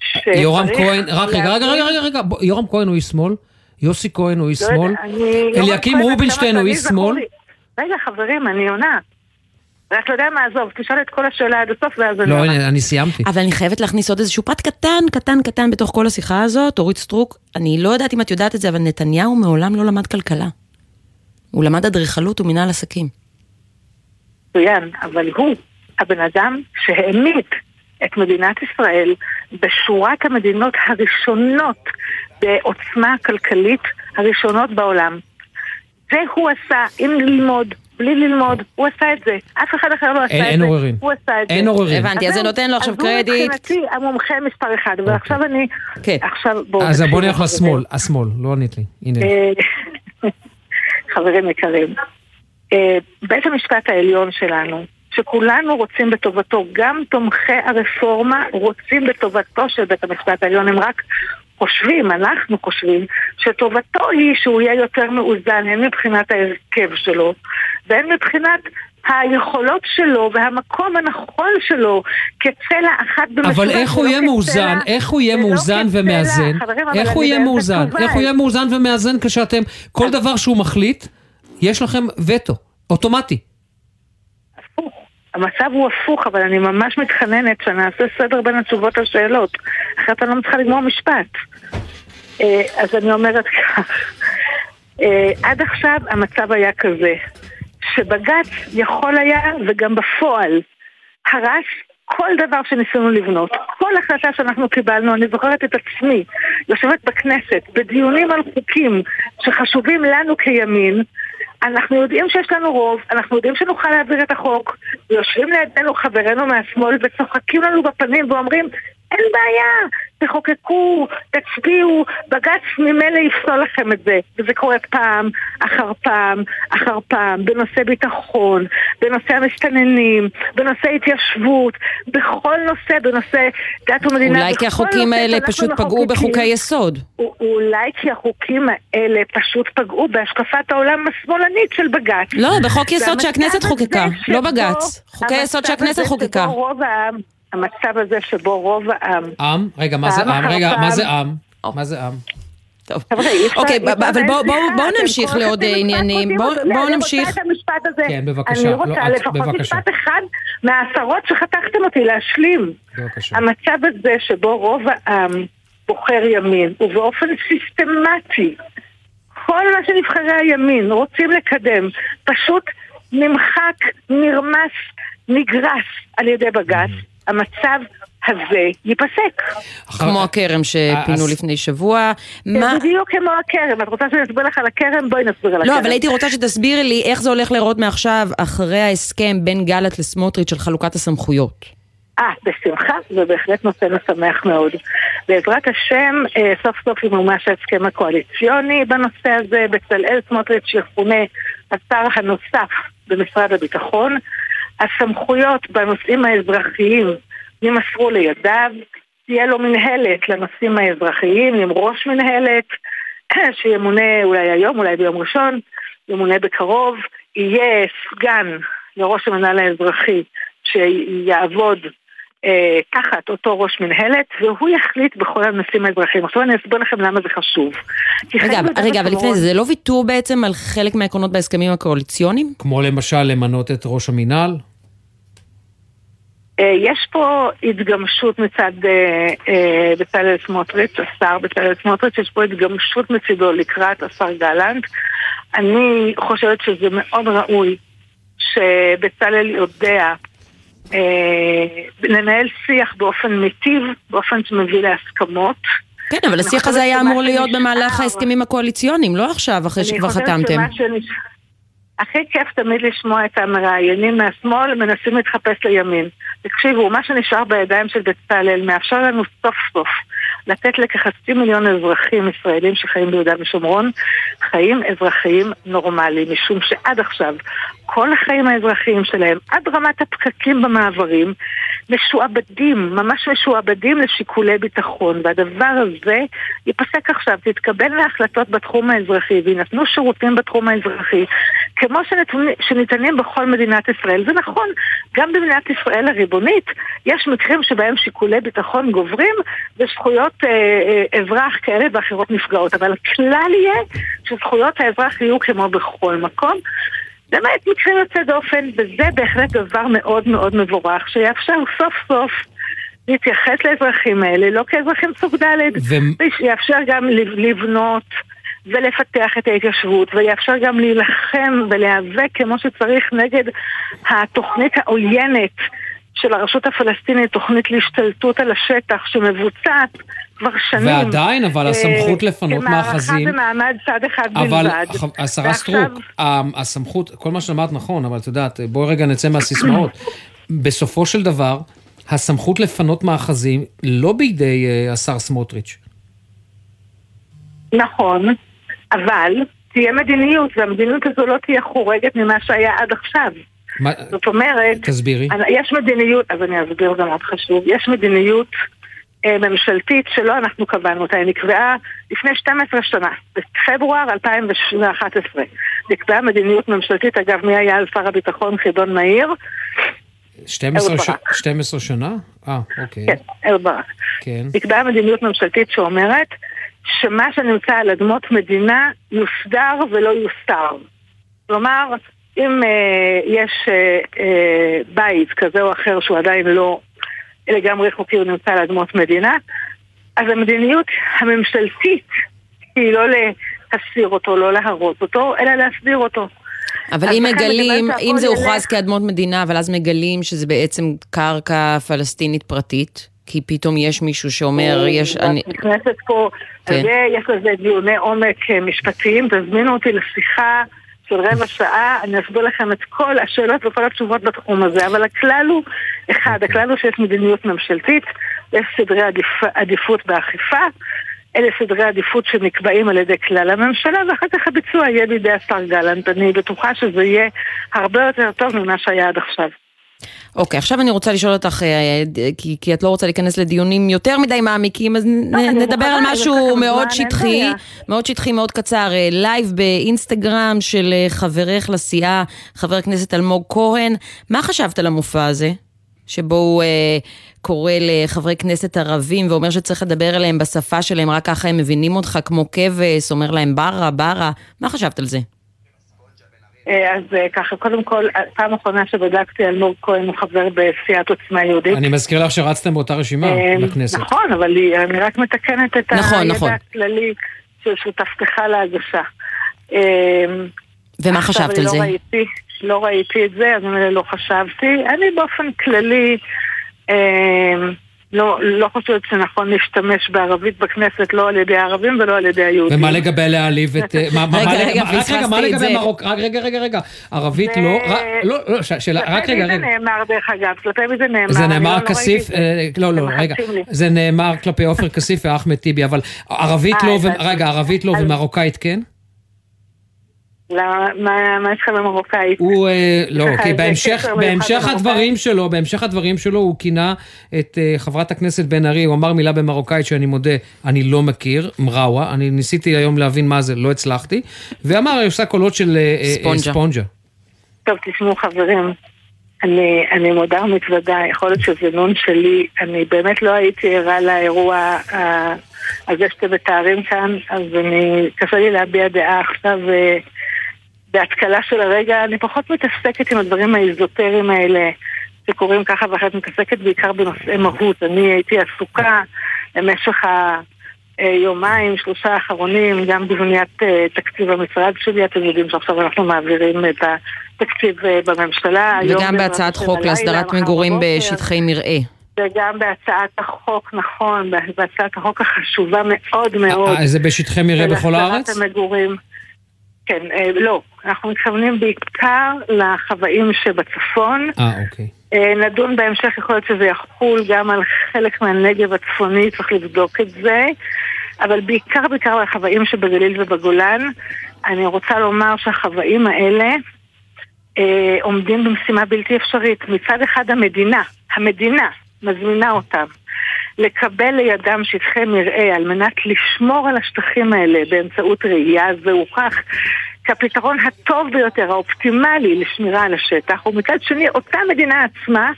ש... יורם כהן, רק רגע, רגע, רגע, רגע, רגע, יורם כהן הוא איש שמאל? יוסי כהן הוא איש לא שמאל? אליקים רובינשטיין הוא איש שמאל? רגע, חברים, אני עונה. רק לא יודע מה, עזוב, תשאל את כל השאלה עד הסוף ואז אני לא. הנה, אני סיימתי. אבל אני חייבת להכניס עוד איזשהו פרט קטן, קטן, קטן בתוך כל השיחה הזאת. אורית סטרוק, אני לא יודעת אם את יודעת את זה, אבל נתניהו מעולם לא למד כלכלה. הוא למד אדריכלות ומינהל עסקים. מצוין, אבל הוא הבן אדם שהעמיד את מדינת ישראל בשורת המדינות הראשונות בעוצמה כלכלית הראשונות בעולם. זה הוא עשה, עם ללמוד, בלי ללמוד, הוא עשה את זה. אף אחד אחר לא עשה אין- את אין זה. עוררין. הוא עשה את זה. אין עוררין. הבנתי, אז זה נותן לו עכשיו אז הוא קרדיט. מבחינתי המומחה מספר אחד, ועכשיו אני... כן. עכשיו בואו... אז בוא תקשיבו, נלך. לשמאל, השמאל, לא ענית לי. הנה. אה, חברים יקרים, אה, בית המשפט העליון שלנו, שכולנו רוצים בטובתו, גם תומכי הרפורמה רוצים בטובתו של בית המשפט העליון, הם רק חושבים, אנחנו חושבים, שטובתו היא שהוא יהיה יותר מאוזן, הן מבחינת ההרכב שלו, והן מבחינת היכולות שלו והמקום הנכון שלו כצלע אחת במשולש. אבל איך הוא יהיה מאוזן, איך הוא יהיה מאוזן. ומאזן, איך הוא יהיה מאוזן. איך הוא יהיה מאוזן ומאזן כשאתם, כל דבר שהוא מחליט, יש לכם וטו, אוטומטי. הפוך. המצב הוא הפוך, אבל אני ממש מתחננת שנעשה סדר בין התשובות לשאלות. אחרת אני לא מצליחה לגמור משפט. אה, אז אני אומרת כך, אה, עד עכשיו המצב היה כזה, שבג"ץ יכול היה, וגם בפועל, הרס כל דבר שניסינו לבנות. כל החלטה שאנחנו קיבלנו, אני זוכרת את עצמי, יושבת בכנסת, בדיונים על חוקים שחשובים לנו כימין, אנחנו יודעים שיש לנו רוב, אנחנו יודעים שנוכל להעביר את החוק, ויושבים לידינו חברינו מהשמאל וצוחקים לנו בפנים ואומרים אין בעיה, תחוקקו, תצביעו, בג"ץ ממילא יפסול לכם את זה. וזה קורה פעם אחר פעם אחר פעם, בנושא ביטחון, בנושא המסתננים, בנושא התיישבות, בכל נושא, בנושא דת ומדינה. אולי כי החוקים האלה פשוט פגעו. בחוקי יסוד. אולי כי החוקים האלה פשוט פגעו בהשקפת העולם השמאלנית של בג"ץ. לא, בחוק יסוד שהכנסת חוקקה, לא בג"ץ. חוקי יסוד שהכנסת חוקקה. המצב הזה שבו רוב העם עם? רגע, מה זה עם? רגע, מה. זה עם? מה זה עם? טוב. אוקיי, אבל בואו נמשיך לעוד עניינים. בואו בואו אני נמשיך. רוצה את המשפט הזה. כן, בבקשה. אני לא, רוצה לפחות בבקשה. משפט אחד מהעשרות שחתכתם אותי להשלים. בבקשה. המצב הזה שבו רוב העם בוחר ימין, ובאופן סיסטמטי, כל מה שנבחרי הימין רוצים לקדם, פשוט נמחק, נרמס, נגרס על ידי בג"ץ, המצב הזה ייפסק. כמו הכרם שפינו אז- לפני שבוע. זה בדיוק כמו הכרם. את רוצה שאני אסביר לך על הכרם? בואי נסביר על הכרם. לא, אבל הייתי רוצה שתסבירי לי איך זה הולך להיראות מעכשיו, אחרי ההסכם בין גלנט לסמוטריץ' של חלוקת הסמכויות. אה, בשמחה, זה בהחלט נושא משמח מאוד. בעזרת השם, אה, סוף סוף ימומש ההסכם הקואליציוני בנושא הזה. בצלאל סמוטריץ' שיכונה השר הנוסף במשרד הביטחון. הסמכויות בנושאים האזרחיים יימסרו לידיו. תהיה לו מנהלת לנושאים האזרחיים עם ראש מנהלת שימונה אולי היום, אולי ביום ראשון, ימונה בקרוב. יהיה סגן לראש המנהל האזרחי שיעבוד אה, תחת אותו ראש מנהלת, והוא יחליט בכל הנושאים האזרחיים. עכשיו אני אסביר לכם למה זה חשוב. רגע, רגע, אבל לפני זה, זה לא ויתור בעצם על חלק מהעקרונות בהסכמים הקואליציוניים? כמו למשל למנות את ראש המינהל? אה, יש פה התגמשות מצד אה, אה, בצלאל סמוטריץ', השר בצלאל סמוטריץ', יש פה התגמשות מצידו לקראת השר גלנט. אני חושבת שזה מאוד ראוי שבצלאל יודע לנהל שיח באופן מיטיב, באופן שמביא להסכמות. כן, אבל אני השיח חושבת הזה היה שמה אמור להיות במהלך ההסכמים הקואליציוניים, לא עכשיו, אחרי שכבר חתמתם. אני חושבת שמה שנש... הכי כיף תמיד לשמוע את המראיינים מהשמאל, מנסים להתחפש לימין. תקשיבו, מה שנשאר בידיים של בצלאל מאפשר לנו סוף סוף לתת לכחצי מיליון אזרחים ישראלים שחיים ביהודה ושומרון חיים אזרחיים נורמליים, משום שעד עכשיו כל החיים האזרחיים שלהם, עד רמת הפקקים במעברים, משועבדים, ממש משועבדים לשיקולי ביטחון, והדבר הזה ייפסק עכשיו, תתקבלנה החלטות בתחום האזרחי ויינתנו שירותים בתחום האזרחי, כמו שניתנים בכל מדינת ישראל. זה נכון, גם במדינת ישראל הריבונית יש מקרים שבהם שיקולי ביטחון גוברים וזכויות אה, אה, אזרח כאלה ואחרות נפגעות, אבל הכלל יהיה שזכויות האזרח יהיו כמו בכל מקום. למעט מקרים יוצא דופן, וזה בהחלט דבר מאוד מאוד מבורך, שיאפשר סוף סוף להתייחס לאזרחים האלה, לא כאזרחים סוג ד', ו... ויאפשר גם לבנות ולפתח את ההתיישבות, ויאפשר גם להילחם ולהיאבק כמו שצריך נגד התוכנית העוינת של הרשות הפלסטינית, תוכנית להשתלטות על השטח שמבוצעת כבר שנים. ועדיין, אבל הסמכות אה, לפנות מאחזים... כמערכה במעמד צד אחד אבל, בלבד. אבל השרה. סטרוק, הסמכות, כל מה שאמרת נכון, אבל את יודעת, בואי רגע נצא מהסיסמאות. בסופו של דבר, הסמכות לפנות מאחזים לא בידי uh, השר סמוטריץ'. נכון, אבל תהיה מדיניות, והמדיניות הזו לא תהיה חורגת ממה שהיה עד עכשיו. מה... זאת אומרת... תסבירי. יש מדיניות, אז אני אסביר, זה מאוד חשוב. יש מדיניות אה, ממשלתית שלא אנחנו קבענו אותה, היא נקבעה לפני 12 שנה, בפברואר 2011. נקבעה מדיניות ממשלתית, אגב, מי היה על שר הביטחון חידון מאיר? 12, ש... 12 שנה? אה, אוקיי. כן, אהוד ברק. כן. נקבעה מדיניות ממשלתית שאומרת שמה שנמצא על אדמות מדינה יוסדר ולא יוסתר. כלומר, אם אה, יש אה, אה, בית כזה או אחר שהוא עדיין לא לגמרי חוקי, הוא נמצא על אדמות מדינה, אז המדיניות הממשלתית היא לא להסיר אותו, לא להרוס אותו, אלא להסדיר אותו. אבל אם מגלים, אם זה הוכרז כאדמות מדינה, אבל אז מגלים שזה בעצם קרקע פלסטינית פרטית, כי פתאום יש מישהו שאומר, יש... אני נכנסת פה, כן. יש לזה דיוני עומק אה, משפטיים, תזמינו אותי לשיחה. של רבע שעה, אני אסביר לכם את כל השאלות וכל התשובות בתחום הזה, אבל הכלל הוא, אחד. הכלל הוא שיש מדיניות ממשלתית, יש סדרי עדיפ, עדיפות באכיפה, אלה סדרי עדיפות שנקבעים על ידי כלל הממשלה, ואחר כך הביצוע יהיה בידי השר גלנט. אני בטוחה שזה יהיה הרבה יותר טוב ממה שהיה עד עכשיו. אוקיי, עכשיו אני רוצה לשאול אותך, אה, אה, כי, כי את לא רוצה להיכנס לדיונים יותר מדי מעמיקים, אז לא, נ, נדבר על משהו מאוד שטחי, מאוד שטחי, מאוד קצר. לייב אה, באינסטגרם של חברך לסיעה, חבר הכנסת אלמוג כהן. מה חשבת על המופע הזה? שבו הוא אה, קורא לחברי כנסת ערבים ואומר שצריך לדבר אליהם בשפה שלהם, רק ככה הם מבינים אותך כמו כבש, אומר להם ברה, ברה. מה חשבת על זה? אה, אז אה, ככה, קודם כל, פעם אחרונה שבדקתי על נור כהן הוא חבר בסיעת עוצמה יהודית. אני מזכיר לך שרצתם באותה רשימה אה, בכנסת. נכון, אבל אני רק מתקנת את נכון, הידע נכון. הכללי של שותפתך להגשה. ומה חשבת על לא זה? ראיתי, לא ראיתי את זה, אז אני לא חשבתי. אני באופן כללי... לא, לא חושבת שנכון להשתמש בערבית בכנסת, לא על ידי הערבים ולא על ידי היהודים. ומה לגבי להעליב את... רגע, רגע, פספסתי את זה. רגע, רגע, רגע, ערבית לא... לא, לא, שאלה, רק רגע, רגע. כלפי מי זה נאמר דרך אגב? כלפי מי זה נאמר? זה נאמר לא כסיף, אה, לא, לא, רגע. זה נאמר כלפי עופר כסיף ואחמד טיבי, אבל ערבית לא, אה, רגע, ערבית לא ומרוקאית כן? מה יש לך במרוקאית? הוא, אה, לא, כי בהמשך, בהמשך הדברים שלו, בהמשך הדברים שלו הוא כינה את uh, חברת הכנסת בן ארי, הוא אמר מילה במרוקאית שאני מודה, אני לא מכיר, מראווה, אני ניסיתי היום להבין מה זה, לא הצלחתי, ואמר, היא עושה קולות של uh, ספונג'ה. ספונג'ה. טוב, תשמעו חברים, אני, אני מודה ומתוודה, יכול להיות שזה נון שלי, אני באמת לא הייתי ערה לאירוע הזה שאתם מתארים כאן, אז אני, קשה לי להביע דעה עכשיו. בהתקלה של הרגע, אני פחות מתעסקת עם הדברים האיזוטריים האלה שקורים ככה ואחרת, מתעסקת בעיקר בנושאי מהות. אני הייתי עסוקה במשך היומיים, שלושה האחרונים, גם בבניית אה, תקציב המשרד שלי, אתם יודעים שעכשיו אנחנו מעבירים את התקציב אה, בממשלה. וגם בהצעת חוק להסדרת מגורים בשטחי מרעה. וגם בהצעת החוק, נכון, בהצעת החוק החשובה מאוד מאוד. אה, זה בשטחי מרעה בכל הארץ? המגורים. כן, אה, לא. אנחנו מתכוונים בעיקר לחוואים שבצפון. אה, אוקיי. אה, נדון בהמשך, יכול להיות שזה יחול גם על חלק מהנגב הצפוני, צריך לבדוק את זה. אבל בעיקר בעיקר על החוואים שבגליל ובגולן. אני רוצה לומר שהחוואים האלה אה, עומדים במשימה בלתי אפשרית. מצד אחד המדינה, המדינה מזמינה אותם לקבל לידם שטחי מרעה על מנת לשמור על השטחים האלה באמצעות ראייה, זה הוכח כפתרון הטוב ביותר, האופטימלי לשמירה על השטח, ומצד שני אותה מדינה עצמה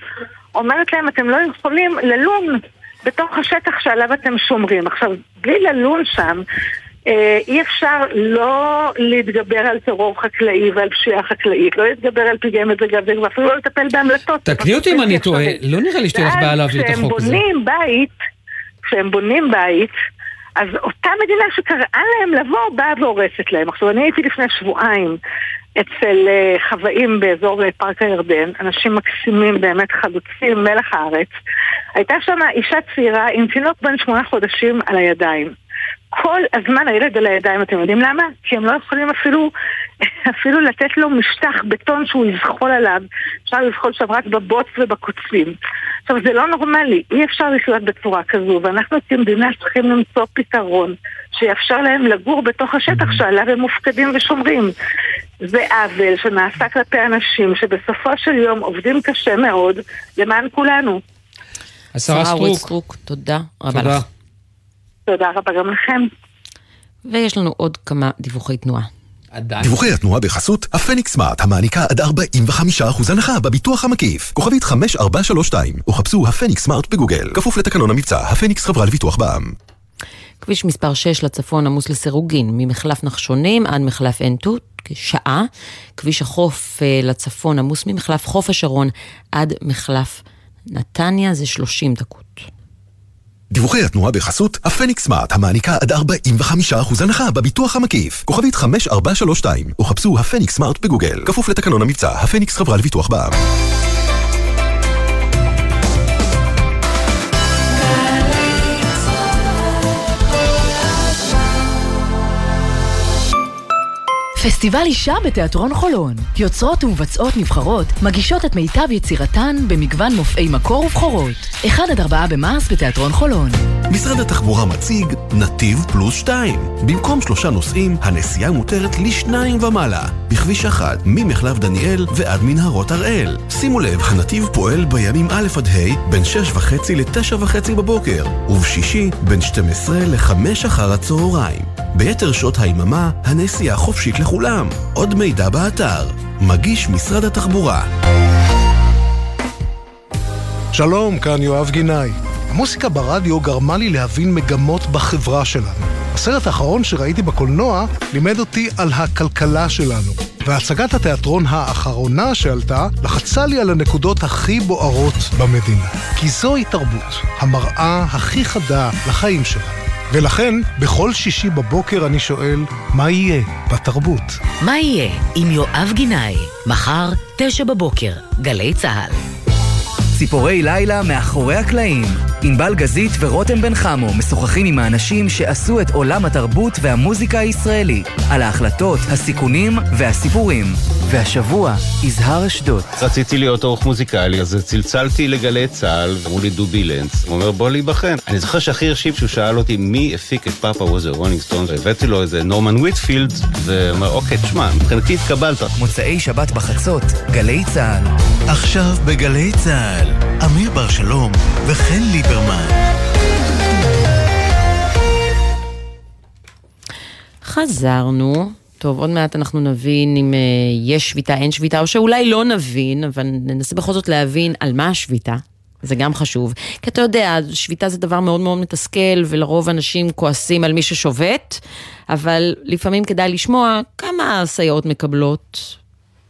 אומרת להם אתם לא יכולים ללון בתוך השטח שעליו אתם שומרים. עכשיו, בלי ללון שם, אי אפשר לא להתגבר על טרור חקלאי ועל פשיעה חקלאית, לא להתגבר על פגעי מזג האוויר ואפילו לא לטפל בהמלטות. תקני אותי אם אני טועה, לא נראה לי שתהיה לך בעיה להעביר את החוק הזה. כשהם בונים בית, כשהם בונים בית, אז אותה מדינה שקראה להם לבוא, באה והורסת להם. עכשיו, אני הייתי לפני שבועיים אצל אה, חוואים באזור אה, פארק הירדן, אנשים מקסימים, באמת חלוצים, מלח הארץ. הייתה שם אישה צעירה עם תינוק בן שמונה חודשים על הידיים. כל הזמן הילד על הידיים, אתם יודעים למה? כי הם לא יכולים אפילו, אפילו לתת לו משטח בטון שהוא יזחול עליו. אפשר לזחול שם רק בבוץ ובקוצים. עכשיו, זה לא נורמלי, אי אפשר לחיות בצורה כזו, ואנחנו כמדינה צריכים למצוא פתרון שיאפשר להם לגור בתוך השטח שעליו הם מופקדים ושומרים. זה עוול שנעשה כלפי אנשים שבסופו של יום עובדים קשה מאוד למען כולנו. השרה סטרוק, תודה רבה לך. תודה רבה גם לכם. ויש לנו עוד כמה דיווחי תנועה. עדיין. דיווחי התנועה בחסות הפניקס סמארט, המעניקה עד 45% הנחה בביטוח המקיף. כוכבית 5432, או חפשו הפניקס סמארט בגוגל. כפוף לתקנון המבצע, הפניקס חברה לביטוח בע"מ. כביש מספר 6 לצפון עמוס לסירוגין, ממחלף נחשונים עד מחלף עין תות, כשעה. כביש החוף אה, לצפון עמוס ממחלף חוף השרון עד מחלף נתניה, זה 30 דקות. דיווחי התנועה בחסות הפניקס סמארט, המעניקה עד 45% הנחה בביטוח המקיף. כוכבית 5432, או חפשו הפניקס סמארט בגוגל. כפוף לתקנון המבצע, הפניקס חברה לביטוח בע"מ. פסטיבל אישה בתיאטרון חולון. יוצרות ומבצעות נבחרות מגישות את מיטב יצירתן במגוון מופעי מקור ובכורות. 1 עד 4 במרס בתיאטרון חולון. משרד התחבורה מציג נתיב פלוס 2. במקום שלושה נוסעים, הנסיעה מותרת לשניים ומעלה. בכביש 1, ממחלף דניאל ועד מנהרות הראל. שימו לב, הנתיב פועל בימים א' עד ה' בין 6.5 ל-9.5 בבוקר, ובשישי בין 12 ל-5 אחר הצהריים. ביתר שעות היממה, הנסיעה חופשית לכולם. עוד מידע באתר. מגיש משרד התחבורה. שלום, כאן יואב גינאי. המוסיקה ברדיו גרמה לי להבין מגמות בחברה שלנו. הסרט האחרון שראיתי בקולנוע לימד אותי על הכלכלה שלנו. והצגת התיאטרון האחרונה שעלתה לחצה לי על הנקודות הכי בוערות במדינה. כי זוהי תרבות, המראה הכי חדה לחיים שלנו. ולכן, בכל שישי בבוקר אני שואל, מה יהיה בתרבות? מה יהיה עם יואב גינאי? מחר, תשע בבוקר, גלי צה"ל. ציפורי לילה מאחורי הקלעים. ענבל גזית ורותם בן חמו משוחחים עם האנשים שעשו את עולם התרבות והמוזיקה הישראלי, על ההחלטות, הסיכונים והסיפורים. והשבוע, יזהר אשדוד. רציתי להיות עורך מוזיקלי, אז צלצלתי לגלי צה"ל, אמרו לי דובי לנץ, הוא אומר בוא להיבחן. אני זוכר שהכי הרשים שהוא שאל אותי מי הפיק את Papa Was a Rolling Stone, והבאתי לו איזה נורמן ויטפילד, ואומר אוקיי, תשמע, מבחינתי התקבלת. מוצאי שבת בחצות, גלי צה"ל. עכשיו בגלי צה"ל, אמיר בר שלום וחן ליברמן. חזרנו. טוב, עוד מעט אנחנו נבין אם uh, יש שביתה, אין שביתה, או שאולי לא נבין, אבל ננסה בכל זאת להבין על מה השביתה. זה גם חשוב. כי אתה יודע, שביתה זה דבר מאוד מאוד מתסכל, ולרוב אנשים כועסים על מי ששובת, אבל לפעמים כדאי לשמוע כמה הסייעות מקבלות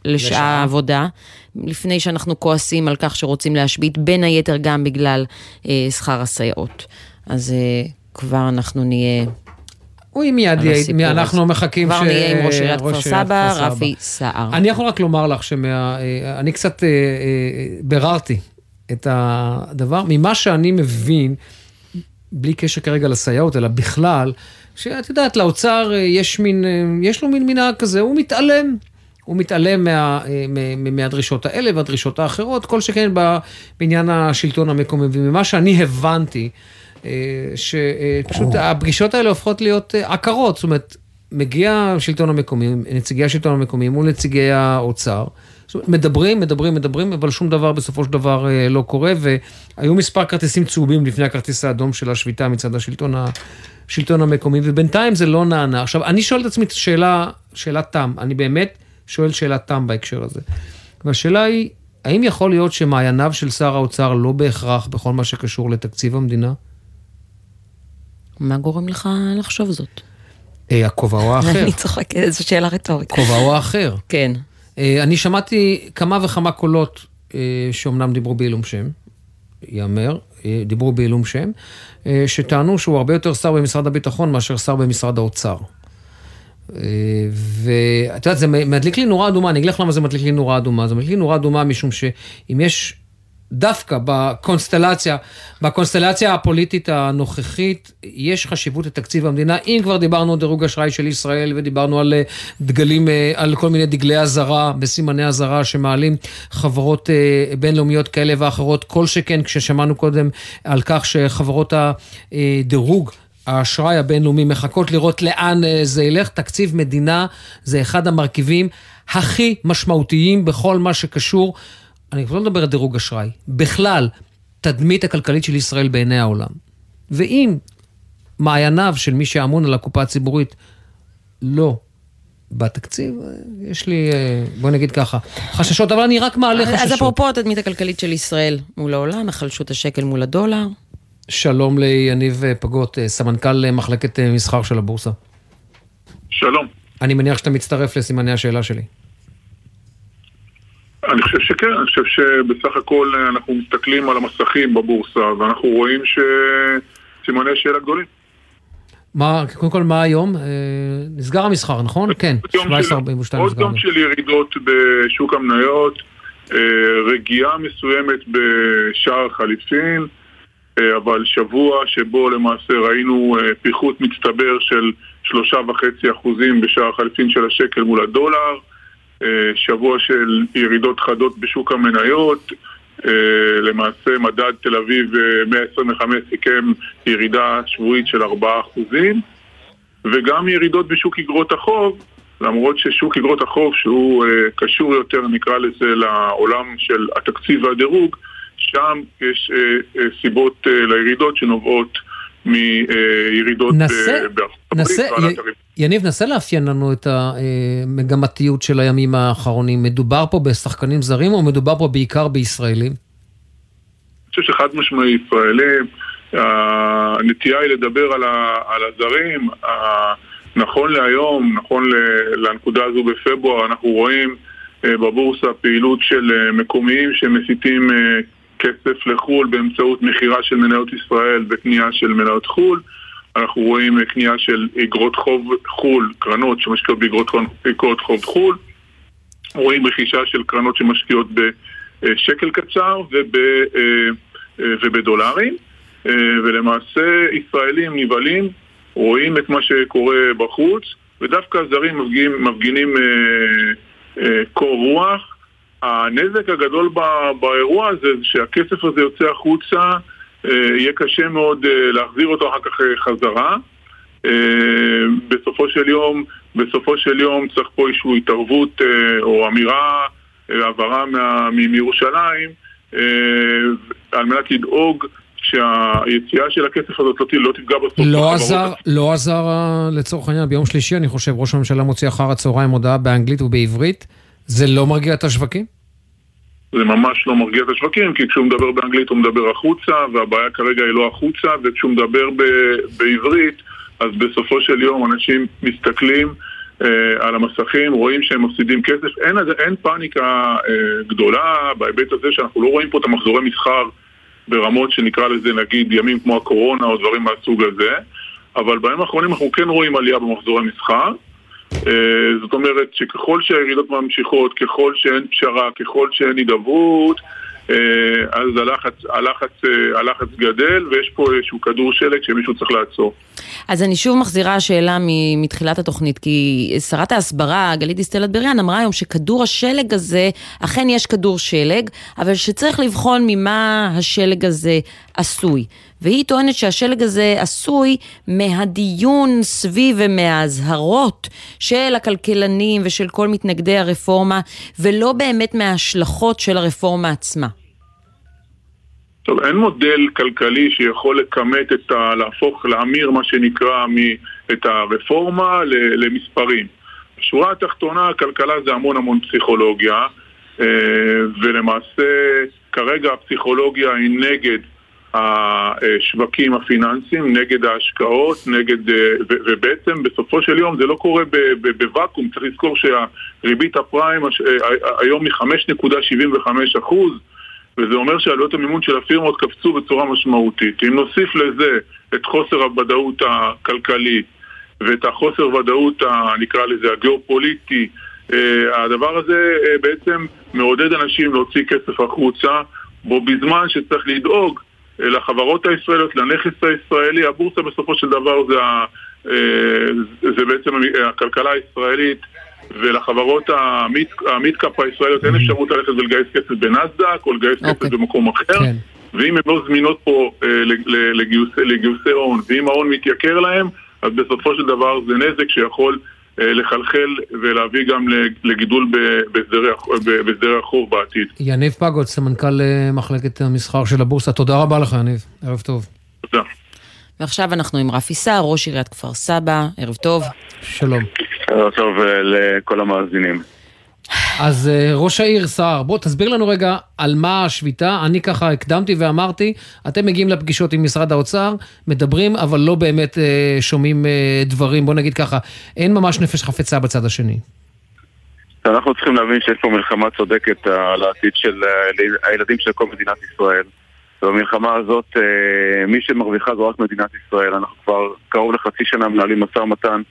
לשעה לשעה. עבודה, לפני שאנחנו כועסים על כך שרוצים להשבית, בין היתר גם בגלל אה, שכר הסייעות. אז אה, כבר אנחנו נהיה... אוי, מיד יהיה, אנחנו מחכים ש... כבר נהיה עם ראש עיריית כפר סבא, רפי סער. אני יכול רק לומר לך שמה... אה, אני קצת אה, אה, ביררתי את הדבר, ממה שאני מבין, בלי קשר כרגע לסייעות, אלא בכלל, שאת יודעת, לאוצר יש מין, יש לו מין מנהג כזה, הוא מתעלם. הוא מתעלם מה, מהדרישות האלה והדרישות האחרות, כל שכן בעניין השלטון המקומי. וממה שאני הבנתי, שפשוט הפגישות האלה הופכות להיות עקרות, זאת אומרת, מגיע השלטון המקומי, נציגי השלטון המקומי מול נציגי האוצר. מדברים, מדברים, מדברים, אבל שום דבר בסופו של דבר אה, לא קורה, והיו מספר כרטיסים צהובים לפני הכרטיס האדום של השביתה מצד השלטון, השלטון המקומי, ובינתיים זה לא נענה. עכשיו, אני שואל את עצמי שאלה, שאלת תם, אני באמת שואל שאלת תם בהקשר הזה. והשאלה היא, האם יכול להיות שמעייניו של שר האוצר לא בהכרח בכל מה שקשור לתקציב המדינה? מה גורם לך לחשוב זאת? אה, הכובע או האחר. אני צוחקת, זו שאלה רטורית. כובע או האחר. כן. אה, אני שמעתי כמה וכמה קולות אה, שאומנם דיברו בעילום שם, ייאמר, דיברו בעילום שם, שטענו שהוא הרבה יותר שר במשרד הביטחון מאשר שר במשרד האוצר. ואת יודעת, זה מדליק לי נורה אדומה, אני אגיד לך למה זה מדליק לי נורה אדומה. זה מדליק לי נורה אדומה משום שאם יש דווקא בקונסטלציה, בקונסטלציה הפוליטית הנוכחית, יש חשיבות לתקציב המדינה. אם כבר דיברנו על דירוג אשראי של ישראל ודיברנו על אה, דגלים, אה, על כל מיני דגלי אזהרה, בסימני אזהרה שמעלים חברות אה, בינלאומיות כאלה ואחרות, כל שכן כששמענו קודם על כך שחברות הדירוג האשראי הבינלאומי מחכות לראות לאן זה ילך. תקציב מדינה זה אחד המרכיבים הכי משמעותיים בכל מה שקשור אני כבר לא מדבר על דירוג אשראי, בכלל, תדמית הכלכלית של ישראל בעיני העולם. ואם מעייניו של מי שאמון על הקופה הציבורית לא בתקציב, יש לי, אה, בוא נגיד ככה, חששות, אבל אני רק מעלה חששות. אז אפרופו התדמית הכלכלית של ישראל מול העולם, החלשות השקל מול הדולר. שלום ליניב פגות, אה, סמנכ"ל אה, מחלקת מסחר של הבורסה. שלום. אני מניח שאתה מצטרף לסימני השאלה שלי. אני חושב שכן, אני חושב שבסך הכל אנחנו מסתכלים על המסכים בבורסה ואנחנו רואים שסימני שאלה גדולים. מה, קודם כל, מה היום? אה, נסגר המסחר, נכון? כן, 17.42 נסגר. עוד יום של ירידות בשוק המניות, אה, רגיעה מסוימת בשער החליפין, אה, אבל שבוע שבו למעשה ראינו פיחות מצטבר של שלושה וחצי אחוזים בשער החליפין של השקל מול הדולר. אה, שבוע של ירידות חדות בשוק המניות, אה, למעשה מדד תל אביב 125 אה, סיכם ירידה שבועית של 4% וגם ירידות בשוק אגרות החוב, למרות ששוק אגרות החוב שהוא קשור יותר נקרא לזה לעולם של התקציב והדירוג, שם יש סיבות לירידות שנובעות מירידות בארצות הברית. יניב, נסה לאפיין לנו את המגמתיות של הימים האחרונים. מדובר פה בשחקנים זרים או מדובר פה בעיקר בישראלים? אני חושב שחד משמעי ישראלים. הנטייה היא לדבר על, ה, על הזרים. נכון להיום, נכון לנקודה הזו בפברואר, אנחנו רואים אה, בבורסה פעילות של אה, מקומיים שמסיתים אה, כסף לחו"ל באמצעות מכירה של מניות ישראל וקנייה של מניות חו"ל. אנחנו רואים קנייה של אגרות חוב חו"ל, קרנות שמשקיעות באגרות חוב חו"ל. רואים רכישה של קרנות שמשקיעות בשקל קצר וב, ובדולרים. ולמעשה ישראלים נבהלים, רואים את מה שקורה בחוץ, ודווקא הזרים מפגינים, מפגינים קור רוח. הנזק הגדול באירוע הזה זה שהכסף הזה יוצא החוצה, אה, יהיה קשה מאוד אה, להחזיר אותו אחר כך אה, חזרה. בסופו של יום, בסופו של יום צריך פה איזושהי התערבות או אמירה, העברה מירושלים, על מנת לדאוג שהיציאה של הכסף הזאת לא, לא תפגע בסוף. לא עזר, לא עזר לצורך העניין ביום שלישי, אני חושב, ראש הממשלה מוציא אחר הצהריים הודעה באנגלית ובעברית. זה לא מרגיע את השווקים? זה ממש לא מרגיע את השווקים, כי כשהוא מדבר באנגלית הוא מדבר החוצה, והבעיה כרגע היא לא החוצה, וכשהוא מדבר ב- בעברית, אז בסופו של יום אנשים מסתכלים אה, על המסכים, רואים שהם מפסידים כסף. אין, אין פאניקה אה, גדולה בהיבט הזה שאנחנו לא רואים פה את המחזורי מסחר ברמות שנקרא לזה נגיד ימים כמו הקורונה או דברים מהסוג הזה, אבל בימים האחרונים אנחנו כן רואים עלייה במחזורי מסחר. אה, זאת אומרת שככל שהירידות ממשיכות, ככל שאין פשרה, ככל שאין הידברות, אה, אז הלחץ, הלחץ, אה, הלחץ גדל ויש פה איזשהו כדור שלג שמישהו צריך לעצור. אז אני שוב מחזירה שאלה מתחילת התוכנית, כי שרת ההסברה, גלית דיסטל אטבריאן, אמרה היום שכדור השלג הזה, אכן יש כדור שלג, אבל שצריך לבחון ממה השלג הזה עשוי. והיא טוענת שהשלג הזה עשוי מהדיון סביב ומהאזהרות של הכלכלנים ושל כל מתנגדי הרפורמה, ולא באמת מההשלכות של הרפורמה עצמה. טוב, אין מודל כלכלי שיכול לכמת את ה... להפוך, להמיר מה שנקרא מ... את הרפורמה למספרים. בשורה התחתונה, הכלכלה זה המון המון פסיכולוגיה, אה, ולמעשה כרגע הפסיכולוגיה היא נגד השווקים הפיננסיים, נגד ההשקעות, נגד... אה, ובעצם בסופו של יום זה לא קורה בוואקום, צריך לזכור שהריבית הפריים אה, היום היא 5.75 אחוז וזה אומר שעלויות המימון של הפירמות קפצו בצורה משמעותית. אם נוסיף לזה את חוסר הוודאות הכלכלית ואת החוסר ודאות, נקרא לזה, הגיאופוליטי, אה, הדבר הזה אה, בעצם מעודד אנשים להוציא כסף החוצה, בו בזמן שצריך לדאוג אה, לחברות הישראליות, לנכס הישראלי, הבורסה בסופו של דבר זה, זה בעצם הכלכלה הישראלית ולחברות המידקאפ הישראליות אין אפשרות ללכת ולגייס כסף בנסדק או לגייס כסף אוקיי. במקום אחר כן. ואם הן לא זמינות פה אה, לגיוסי הון ואם ההון מתייקר להם אז בסופו של דבר זה נזק שיכול אה, לחלחל ולהביא גם לגידול בהסדרי החוב בעתיד. יניב פגות, סמנכ"ל אה, מחלקת המסחר של הבורסה, תודה רבה לך יניב, ערב טוב. תודה. ועכשיו אנחנו עם רפי סער, ראש עיריית כפר סבא, ערב טוב. שלום. ערב טוב אה, לכל המאזינים. אז אה, ראש העיר סער, בוא תסביר לנו רגע על מה השביתה. אני ככה הקדמתי ואמרתי, אתם מגיעים לפגישות עם משרד האוצר, מדברים, אבל לא באמת אה, שומעים דברים. בוא נגיד ככה, אין ממש נפש חפצה בצד השני. אנחנו צריכים להבין שיש פה מלחמה צודקת על העתיד של הילדים של כל מדינת ישראל. ובמלחמה הזאת, מי שמרוויחה זו רק מדינת ישראל. אנחנו כבר קרוב לחצי שנה מנהלים משא ומתן.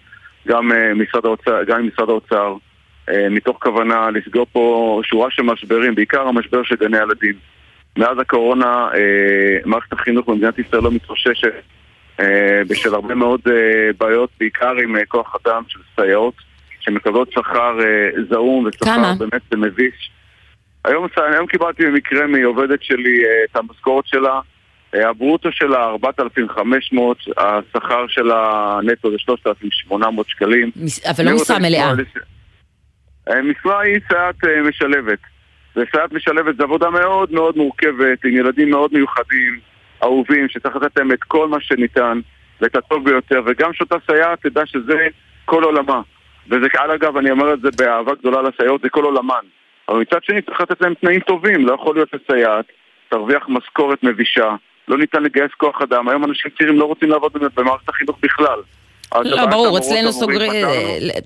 גם, משרד האוצר, גם עם משרד האוצר, uh, מתוך כוונה לסגור פה שורה של משברים, בעיקר המשבר של גני הילדים. מאז הקורונה מערכת החינוך במדינת ישראל לא מתרוששת בשל הרבה מאוד בעיות, בעיקר עם כוח אדם של סייעות, שמקבלות שכר זעום ושכר באמת מביש. היום, היום קיבלתי במקרה מעובדת שלי uh, את המשכורת שלה אה, הברוטו שלה 4,500, השכר של הנטו זה 3,800 שקלים. אבל לא משרה מלאה. אה, משרה היא סייעת אה, משלבת. וסייעת משלבת זה עבודה מאוד מאוד מורכבת, עם ילדים מאוד מיוחדים, אהובים, שצריך לתת להם את כל מה שניתן, ואת הטוב ביותר, וגם שאותה סייעת תדע שזה כל עולמה. וזה, על אגב, אני אומר את זה באהבה גדולה לסייעות, זה כל עולמן. אבל מצד שני צריך לתת להם תנאים טובים, לא יכול להיות לסייעת, תרוויח משכורת מבישה, לא ניתן לגייס כוח אדם. היום אנשים צעירים לא רוצים לעבוד במערכת החינוך בכלל. לא, ברור, אצלנו סוגרים...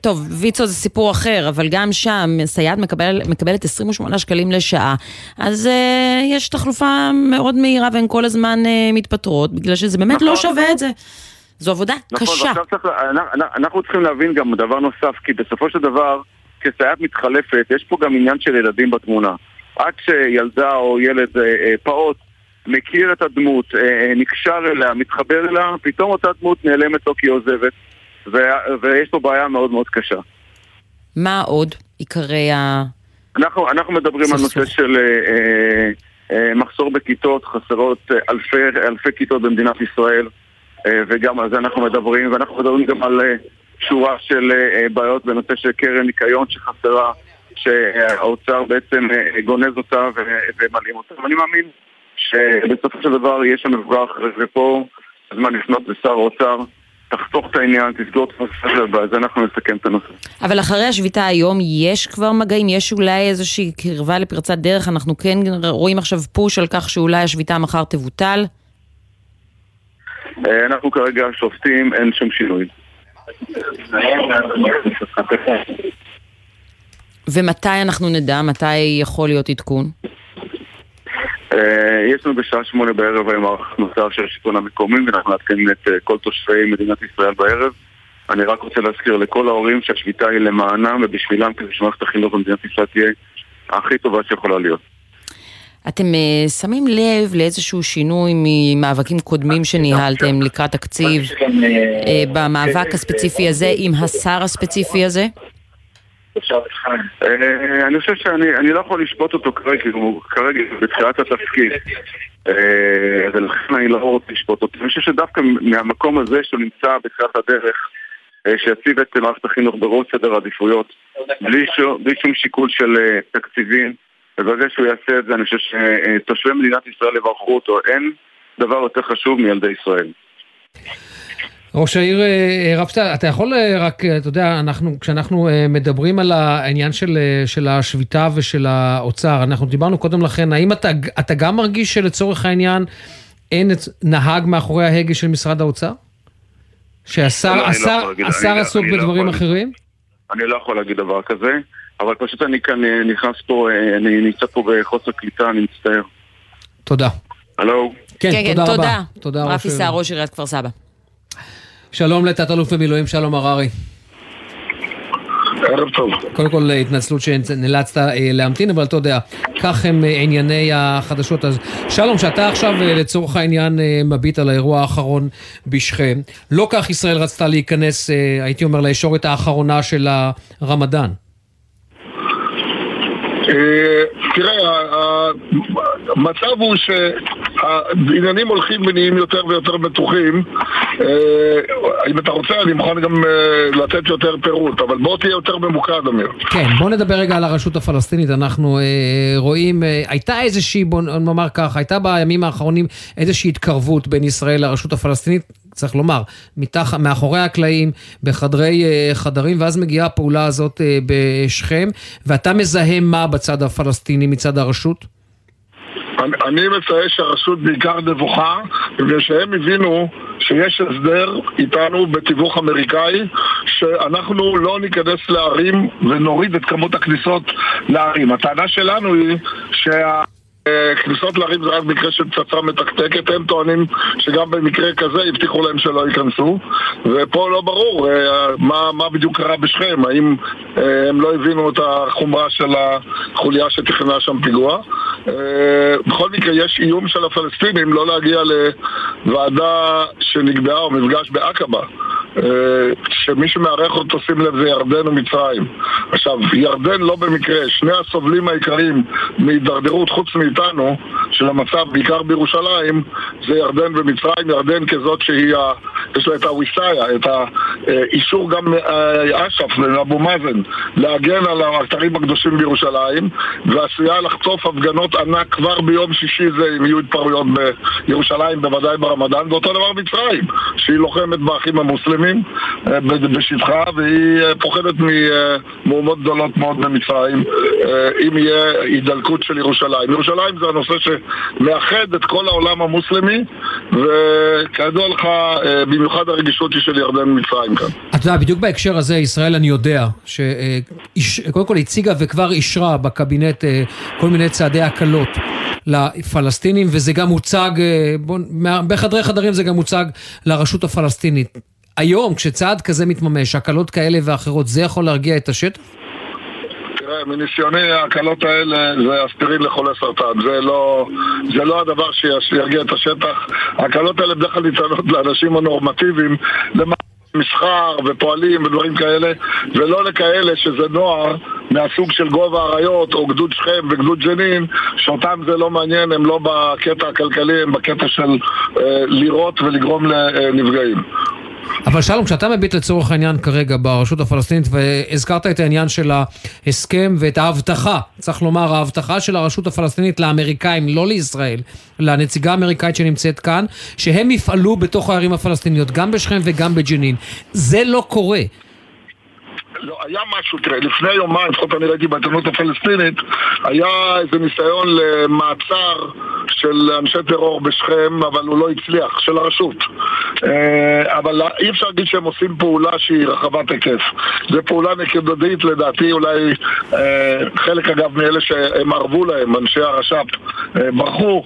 טוב, ויצו זה סיפור אחר, אבל גם שם סייעת מקבל, מקבלת 28 שקלים לשעה, אז uh, יש תחלופה מאוד מהירה והן כל הזמן uh, מתפטרות, בגלל שזה באמת לא נכון, לא שווה נכון. את זה. זו עבודה נכון, קשה. צריך, אנחנו צריכים להבין גם דבר נוסף, כי בסופו של דבר, כסייעת מתחלפת, יש פה גם עניין של ילדים בתמונה. עד שילדה או ילד אה, אה, פעוט מכיר את הדמות, אה, נקשר אליה, מתחבר אליה, פתאום אותה דמות נעלמת לו כי היא עוזבת, ו- ויש פה בעיה מאוד מאוד קשה. מה עוד עיקרי ה... אנחנו, אנחנו מדברים על נושא של אה, אה, מחסור בכיתות, חסרות אלפי, אלפי כיתות במדינת ישראל, אה, וגם על זה אנחנו מדברים, ואנחנו מדברים גם על אה, שורה של אה, בעיות בנושא של קרן ניקיון שחסרה, שהאוצר בעצם אה, גונז אותה ומלאים אותה. ואני מאמין שבסופו של דבר יש שם מבוגר אחרי זה פה, הזמן לפנות לשר האוצר. תחתוך את העניין, תסגור את הנושא הזה, ואז אנחנו נסכם את הנושא. אבל אחרי השביתה היום יש כבר מגעים? יש אולי איזושהי קרבה לפרצת דרך? אנחנו כן רואים עכשיו פוש על כך שאולי השביתה מחר תבוטל? אה, אנחנו כרגע שופטים, אין שום שינוי. ומתי אנחנו נדע? מתי יכול להיות עדכון? אה, יש לנו בשעה שמונה בערב היום מערכת נוסף של השלטון המקומי ואנחנו נעדכנים את אה, כל תושבי מדינת ישראל בערב. אני רק רוצה להזכיר לכל ההורים שהשביתה היא למענם ובשבילם כדי שמערכת החינוך במדינת ישראל תהיה הכי טובה שיכולה להיות. אתם אה, שמים לב לאיזשהו שינוי ממאבקים קודמים שניהלתם לקראת תקציב אה, במאבק הספציפי הזה עם השר הספציפי הזה? אה, אני חושב שאני לא יכול לשפוט אותו כרגע, כי הוא כרגע בתחילת התפקיד. אה, ולכן אני לא רוצה לשפוט אותו. אני חושב שדווקא מהמקום הזה שהוא נמצא בתחילת הדרך, אה, שיציב את מערכת החינוך בראש סדר העדיפויות, בלי שום שיקול של תקציבים, וברגע שהוא יעשה את זה, אני חושב שתושבי מדינת ישראל יברכו אותו. אין דבר יותר חשוב מילדי ישראל. ראש העיר אה, רבסטר, אתה יכול אה, רק, אה, אתה יודע, אנחנו, כשאנחנו מדברים על העניין של, של השביתה ושל האוצר, אנחנו דיברנו קודם לכן, האם אתה, אתה גם מרגיש שלצורך העניין אין נהג מאחורי ההגה של משרד האוצר? שהשר לא, השר, לא השר לא- עסוק בדברים לא אחרים? אני לא יכול להגיד דבר כזה, אבל פשוט אני כאן נכנס פה, אני נמצא פה בחוסר קליטה, אני מצטער. תודה. הלו? כן, כן, תודה, תודה רבה. תודה. רפי סער, ראש עיריית כפר סבא. שלום לתת-אלוף במילואים שלום הררי. ערב טוב. קודם כל התנצלות שנאלצת אה, להמתין, אבל אתה יודע, כך הם אה, ענייני החדשות. אז שלום, שאתה עכשיו אה, לצורך העניין מביט על האירוע האחרון בשכם, לא כך ישראל רצתה להיכנס, הייתי אומר, לישורת האחרונה של הרמדאן. תראה, המצב הוא שהעניינים הולכים ונהיים יותר ויותר בטוחים. אה, אם אתה רוצה, אני מוכן גם אה, לתת יותר פירוט, אבל בוא תהיה יותר ממוקד, אמיר. כן, בוא נדבר רגע על הרשות הפלסטינית. אנחנו אה, רואים, הייתה איזושהי, בוא נאמר כך, הייתה בימים האחרונים איזושהי התקרבות בין ישראל לרשות הפלסטינית. צריך לומר, מתח, מאחורי הקלעים, בחדרי חדרים, ואז מגיעה הפעולה הזאת בשכם, ואתה מזהה מה בצד הפלסטיני מצד הרשות? אני, אני מציין שהרשות בעיקר נבוכה, ושהם הבינו שיש הסדר איתנו בתיווך אמריקאי, שאנחנו לא ניכנס לערים ונוריד את כמות הכניסות לערים. הטענה שלנו היא שה... כניסות לערים זה רק מקרה של פצצה מתקתקת, הם טוענים שגם במקרה כזה הבטיחו להם שלא ייכנסו ופה לא ברור אה, מה, מה בדיוק קרה בשכם, האם אה, הם לא הבינו את החומרה של החוליה שתכננה שם פיגוע? אה, בכל מקרה יש איום של הפלסטינים לא להגיע לוועדה שנקבעה או מפגש בעקבה שמי שמארח אותו, שים לב, זה ירדן ומצרים. עכשיו, ירדן לא במקרה, שני הסובלים העיקריים מהידרדרות חוץ מאיתנו, של המצב בעיקר בירושלים, זה ירדן ומצרים, ירדן כזאת שהיא, ה... יש לה את הוויסאיה, את האישור גם מאש"ף ומאבו מאזן להגן על האתרים הקדושים בירושלים, ועשויה לחטוף הפגנות ענק כבר ביום שישי זה, אם יהיו התפרעויות בירושלים, בוודאי ברמדאן, ואותו דבר מצרים, שהיא לוחמת באחים המוסלמים אה, בשטחה, והיא אה, פוחדת ממהומות גדולות מאוד במצרים, אה, אם יהיה הידלקות של ירושלים. ירושלים זה הנושא שמאחד את כל העולם המוסלמי, וכידוע לך, במיוחד הרגישות של ירדן ומצרים כאן. אתה יודע, בדיוק בהקשר הזה, ישראל, אני יודע, שקודם כל הציגה וכבר אישרה בקבינט כל מיני צעדי הקלות לפלסטינים, וזה גם הוצג, בוא, בחדרי חדרים זה גם הוצג לרשות הפלסטינית. היום, כשצעד כזה מתממש, הקלות כאלה ואחרות, זה יכול להרגיע את השטח? תראה, מניסיוני ההקלות האלה זה אספירין לחולי סרטן, זה לא, זה לא הדבר שירגיע את השטח. ההקלות האלה בדרך כלל ניתנות לאנשים הנורמטיביים, מסחר ופועלים ודברים כאלה, ולא לכאלה שזה נוער מהסוג של גובה האריות או גדוד שכם וגדוד ג'נין, שאותם זה לא מעניין, הם לא בקטע הכלכלי, הם בקטע של אה, לירות ולגרום לנפגעים. אבל שלום, כשאתה מביט לצורך העניין כרגע ברשות הפלסטינית, והזכרת את העניין של ההסכם ואת ההבטחה, צריך לומר, ההבטחה של הרשות הפלסטינית לאמריקאים, לא לישראל, לנציגה האמריקאית שנמצאת כאן, שהם יפעלו בתוך הערים הפלסטיניות, גם בשכם וגם בג'נין. זה לא קורה. לא, היה משהו, תראה, לפני יומיים, לפחות אני ראיתי בעיתונות הפלסטינית, היה איזה ניסיון למעצר של אנשי טרור בשכם, אבל הוא לא הצליח, של הרשות. אה, אבל אי אפשר להגיד שהם עושים פעולה שהיא רחבת היקף. זו פעולה נקודתית, לדעתי, אולי אה, חלק אגב מאלה שהם ערבו להם, אנשי הרש"פ, אה, ברחו.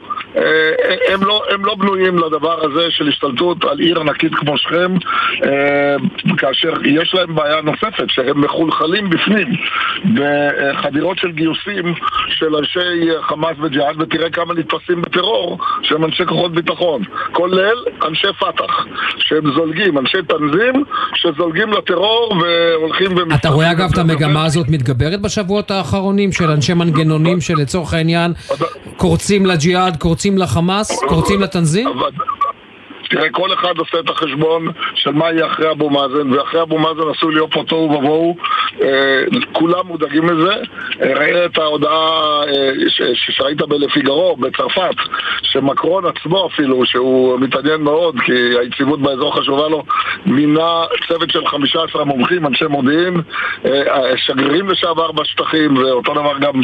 הם לא, הם לא בנויים לדבר הזה של השתלטות על עיר ענקית כמו שכם, כאשר יש להם בעיה נוספת, שהם מחולחלים בפנים בחדירות של גיוסים של אנשי חמאס וג'יהאד, ותראה כמה נתפסים בטרור שהם אנשי כוחות ביטחון, כולל אנשי פת"ח, שהם זולגים, אנשי תנזים שזולגים לטרור והולכים ומשתתפים. אתה רואה אגב את המגמה הזאת מתגברת בשבועות האחרונים של אנשי מנגנונים שלצורך העניין קורצים לג'יהאד, קורצים לחמאס, קורצים לתנזים? תראה, כל אחד עושה את החשבון של מה יהיה אחרי אבו מאזן, ואחרי אבו מאזן עשוי להיות פה תוהו ובוהו, אה, כולם מודאגים מזה. אה, ראה את ההודעה אה, שראית בלפיגרו, בצרפת, שמקרון עצמו אפילו, שהוא מתעניין מאוד, כי היציבות באזור חשובה לו, מינה צוות של 15 מומחים, אנשי מודיעין, שגרירים לשעבר בשטחים, ואותו דבר גם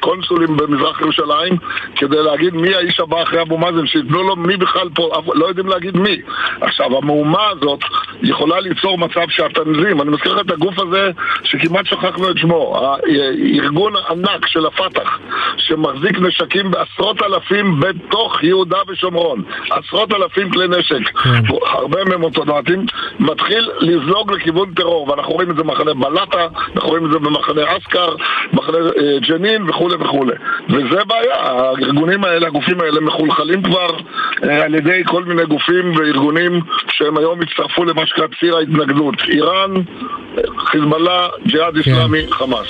קונסולים במזרח ירושלים, כדי להגיד מי האיש הבא אחרי אבו מאזן, שייתנו לו מי בכלל פה, לא יודעים להגיד מי. עכשיו, המהומה הזאת יכולה ליצור מצב שהתנזים, אני מזכיר לך את הגוף הזה שכמעט שכחנו את שמו, הארגון הענק של הפת"ח, שמחזיק נשקים בעשרות אלפים בתוך יהודה ושומרון, עשרות אלפים כלי נשק, כן. הרבה מהם אוטונטיים, מתחיל לזלוג לכיוון טרור, ואנחנו רואים את זה במחנה בלטה, אנחנו רואים את זה במחנה אסכר, מחנה אה, ג'נין וכולי וכולי. וזה בעיה, הארגונים האלה, הגופים האלה מחולחלים כבר אה, על ידי כל מיני גופים וארגונים שהם היום הצטרפו למה שקרה ציר ההתנגדות. איראן, חיזבאללה, ג'יהאד כן. איסלאמי, חמאס.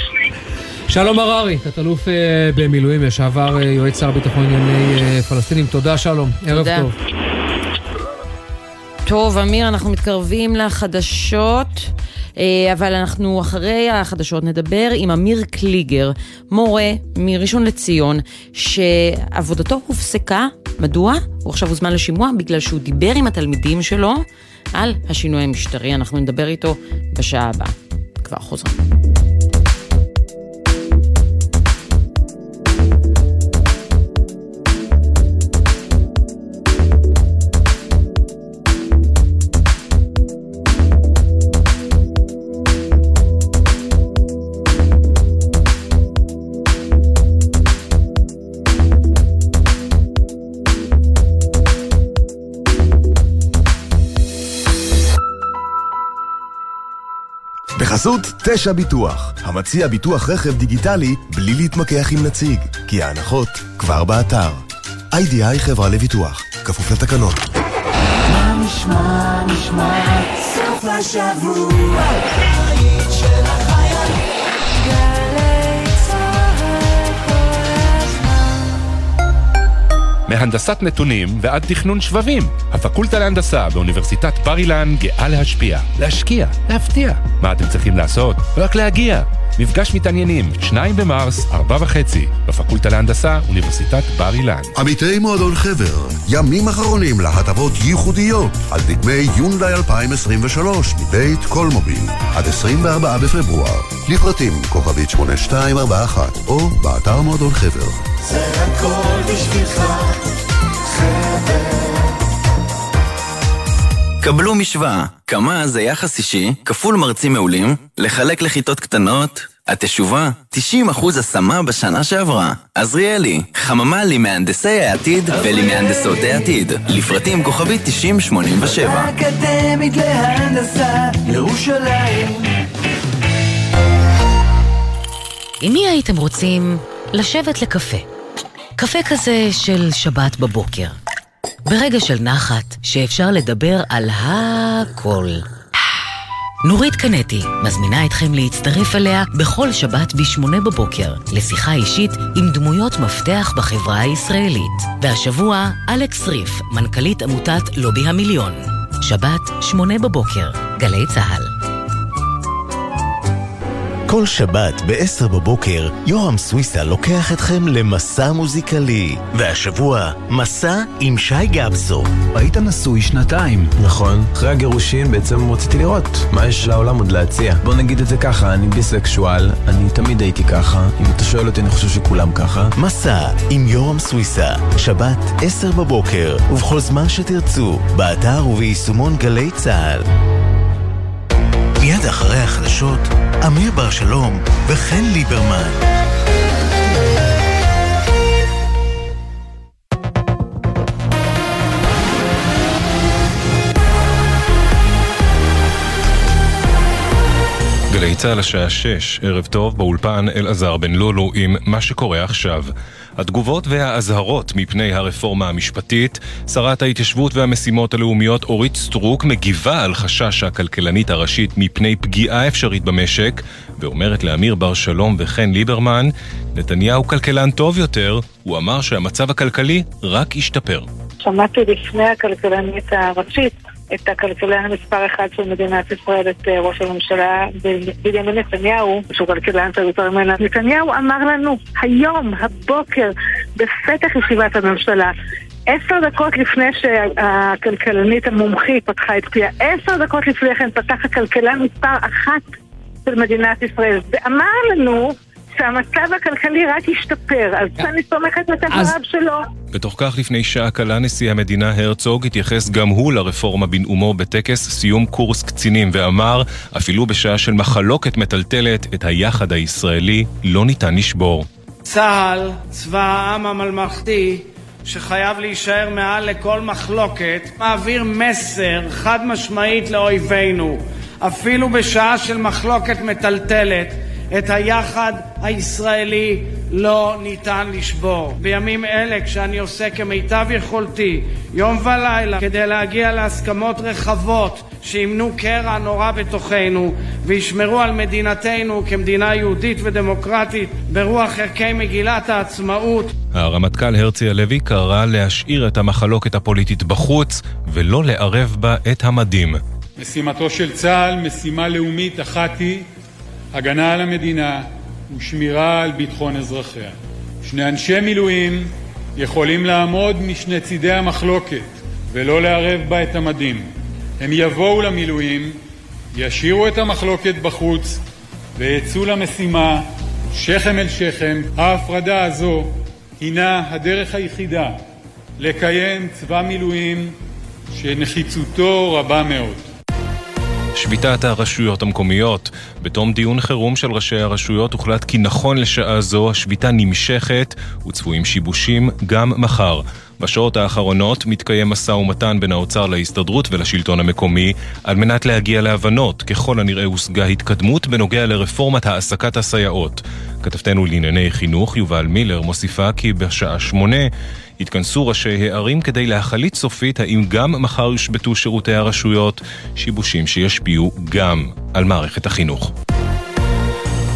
שלום הררי, תת-אלוף אה, במילואים, לשעבר אה, יועץ שר הביטחון לענייני אה, פלסטינים. תודה שלום, ערב תודה. טוב. טוב, אמיר, אנחנו מתקרבים לחדשות. אבל אנחנו אחרי החדשות נדבר עם אמיר קליגר, מורה מראשון לציון, שעבודתו הופסקה. מדוע? הוא עכשיו הוזמן לשימוע בגלל שהוא דיבר עם התלמידים שלו על השינוי המשטרי. אנחנו נדבר איתו בשעה הבאה. כבר חוזרים. בחסות תשע ביטוח, המציע ביטוח רכב דיגיטלי בלי להתמקח עם נציג, כי ההנחות כבר באתר. איי-די-איי חברה לביטוח, כפוף לתקנון. מה נשמע, נשמע, סוף השבוע, מהנדסת נתונים ועד תכנון שבבים. הפקולטה להנדסה באוניברסיטת בר אילן גאה להשפיע, להשקיע, להפתיע. מה אתם צריכים לעשות? רק להגיע. מפגש מתעניינים, 2 במרס, 4 וחצי, בפקולטה להנדסה, אוניברסיטת בר אילן. עמיתי מועדון חבר, ימים אחרונים להטבות ייחודיות על דגמי יונדאי 2023 מבית קולמוביל, עד 24 בפברואר. לפרטים כוכבית 8241 או באתר מועדון חבר. זה הכל בשבילך, חבר. קבלו משוואה, כמה זה יחס אישי, כפול מרצים מעולים, לחלק לכיתות קטנות, התשובה, 90% השמה בשנה שעברה. עזריאלי, חממה למהנדסי העתיד ולמהנדסות העתיד. לפרטים כוכבית 9087. האקדמית להנדסה, ירושלים. עם מי הייתם רוצים לשבת לקפה? קפה כזה של שבת בבוקר. ברגע של נחת, שאפשר לדבר על הכל. נורית קנטי מזמינה אתכם להצטרף אליה בכל שבת ב-8 בבוקר לשיחה אישית עם דמויות מפתח בחברה הישראלית. והשבוע, אלכס ריף, מנכ"לית עמותת לובי המיליון. שבת, 8 בבוקר, גלי צה"ל. כל שבת ב-10 בבוקר, יורם סוויסה לוקח אתכם למסע מוזיקלי. והשבוע, מסע עם שי גבסו. היית נשוי שנתיים. נכון. אחרי הגירושין בעצם רציתי לראות מה יש לעולם עוד להציע. בוא נגיד את זה ככה, אני ביסקשואל, אני תמיד הייתי ככה. אם אתה שואל אותי, אני חושב שכולם ככה. מסע עם יורם סוויסה, שבת 10 בבוקר, ובכל זמן שתרצו, באתר וביישומון גלי צה"ל. אחרי החדשות, אמיר בר שלום וחן ליברמן. גלי צה"ל השעה 6, ערב טוב, באולפן אלעזר בן לולו עם מה שקורה עכשיו. התגובות והאזהרות מפני הרפורמה המשפטית, שרת ההתיישבות והמשימות הלאומיות אורית סטרוק מגיבה על חשש הכלכלנית הראשית מפני פגיעה אפשרית במשק, ואומרת לאמיר בר שלום וחן ליברמן, נתניהו כלכלן טוב יותר, הוא אמר שהמצב הכלכלי רק ישתפר. שמעתי לפני הכלכלנית הראשית את הכלכלן מספר אחד של מדינת ישראל, את אה, ראש הממשלה בנימין נתניהו, שהוא כלכלן יותר ממנה. נתניהו אמר לנו היום, הבוקר, בפתח ישיבת הממשלה, עשר דקות לפני שהכלכלנית המומחית פתחה את פיה, עשר דקות לפני כן פתח הכלכלן מספר אחת של מדינת ישראל, ואמר לנו שהמצב הכלכלי רק ישתפר, אז אני סומכת את הדבריו שלו. בתוך כך לפני שעה קלה נשיא המדינה הרצוג התייחס גם הוא לרפורמה בנאומו בטקס סיום קורס קצינים ואמר, אפילו בשעה של מחלוקת מטלטלת, את היחד הישראלי לא ניתן לשבור. צה"ל, צבא העם הממלכתי, שחייב להישאר מעל לכל מחלוקת, מעביר מסר חד משמעית לאויבינו, אפילו בשעה של מחלוקת מטלטלת, את היחד הישראלי לא ניתן לשבור. בימים אלה, כשאני עושה כמיטב יכולתי, יום ולילה, כדי להגיע להסכמות רחבות שימנו קרע נורא בתוכנו וישמרו על מדינתנו כמדינה יהודית ודמוקרטית ברוח ערכי מגילת העצמאות. הרמטכ"ל הרצי הלוי קרא להשאיר את המחלוקת הפוליטית בחוץ ולא לערב בה את המדים. משימתו של צה"ל, משימה לאומית אחת היא הגנה על המדינה ושמירה על ביטחון אזרחיה. שני אנשי מילואים יכולים לעמוד משני צידי המחלוקת ולא לערב בה את המדים. הם יבואו למילואים, ישאירו את המחלוקת בחוץ ויצאו למשימה שכם אל שכם. ההפרדה הזו הינה הדרך היחידה לקיים צבא מילואים שנחיצותו רבה מאוד. שביתת הרשויות המקומיות. בתום דיון חירום של ראשי הרשויות הוחלט כי נכון לשעה זו השביתה נמשכת וצפויים שיבושים גם מחר. בשעות האחרונות מתקיים משא ומתן בין האוצר להסתדרות ולשלטון המקומי על מנת להגיע להבנות. ככל הנראה הושגה התקדמות בנוגע לרפורמת העסקת הסייעות. כתבתנו לענייני חינוך יובל מילר מוסיפה כי בשעה שמונה התכנסו ראשי הערים כדי להחליט סופית האם גם מחר יושבתו שירותי הרשויות, שיבושים שישפיעו גם על מערכת החינוך.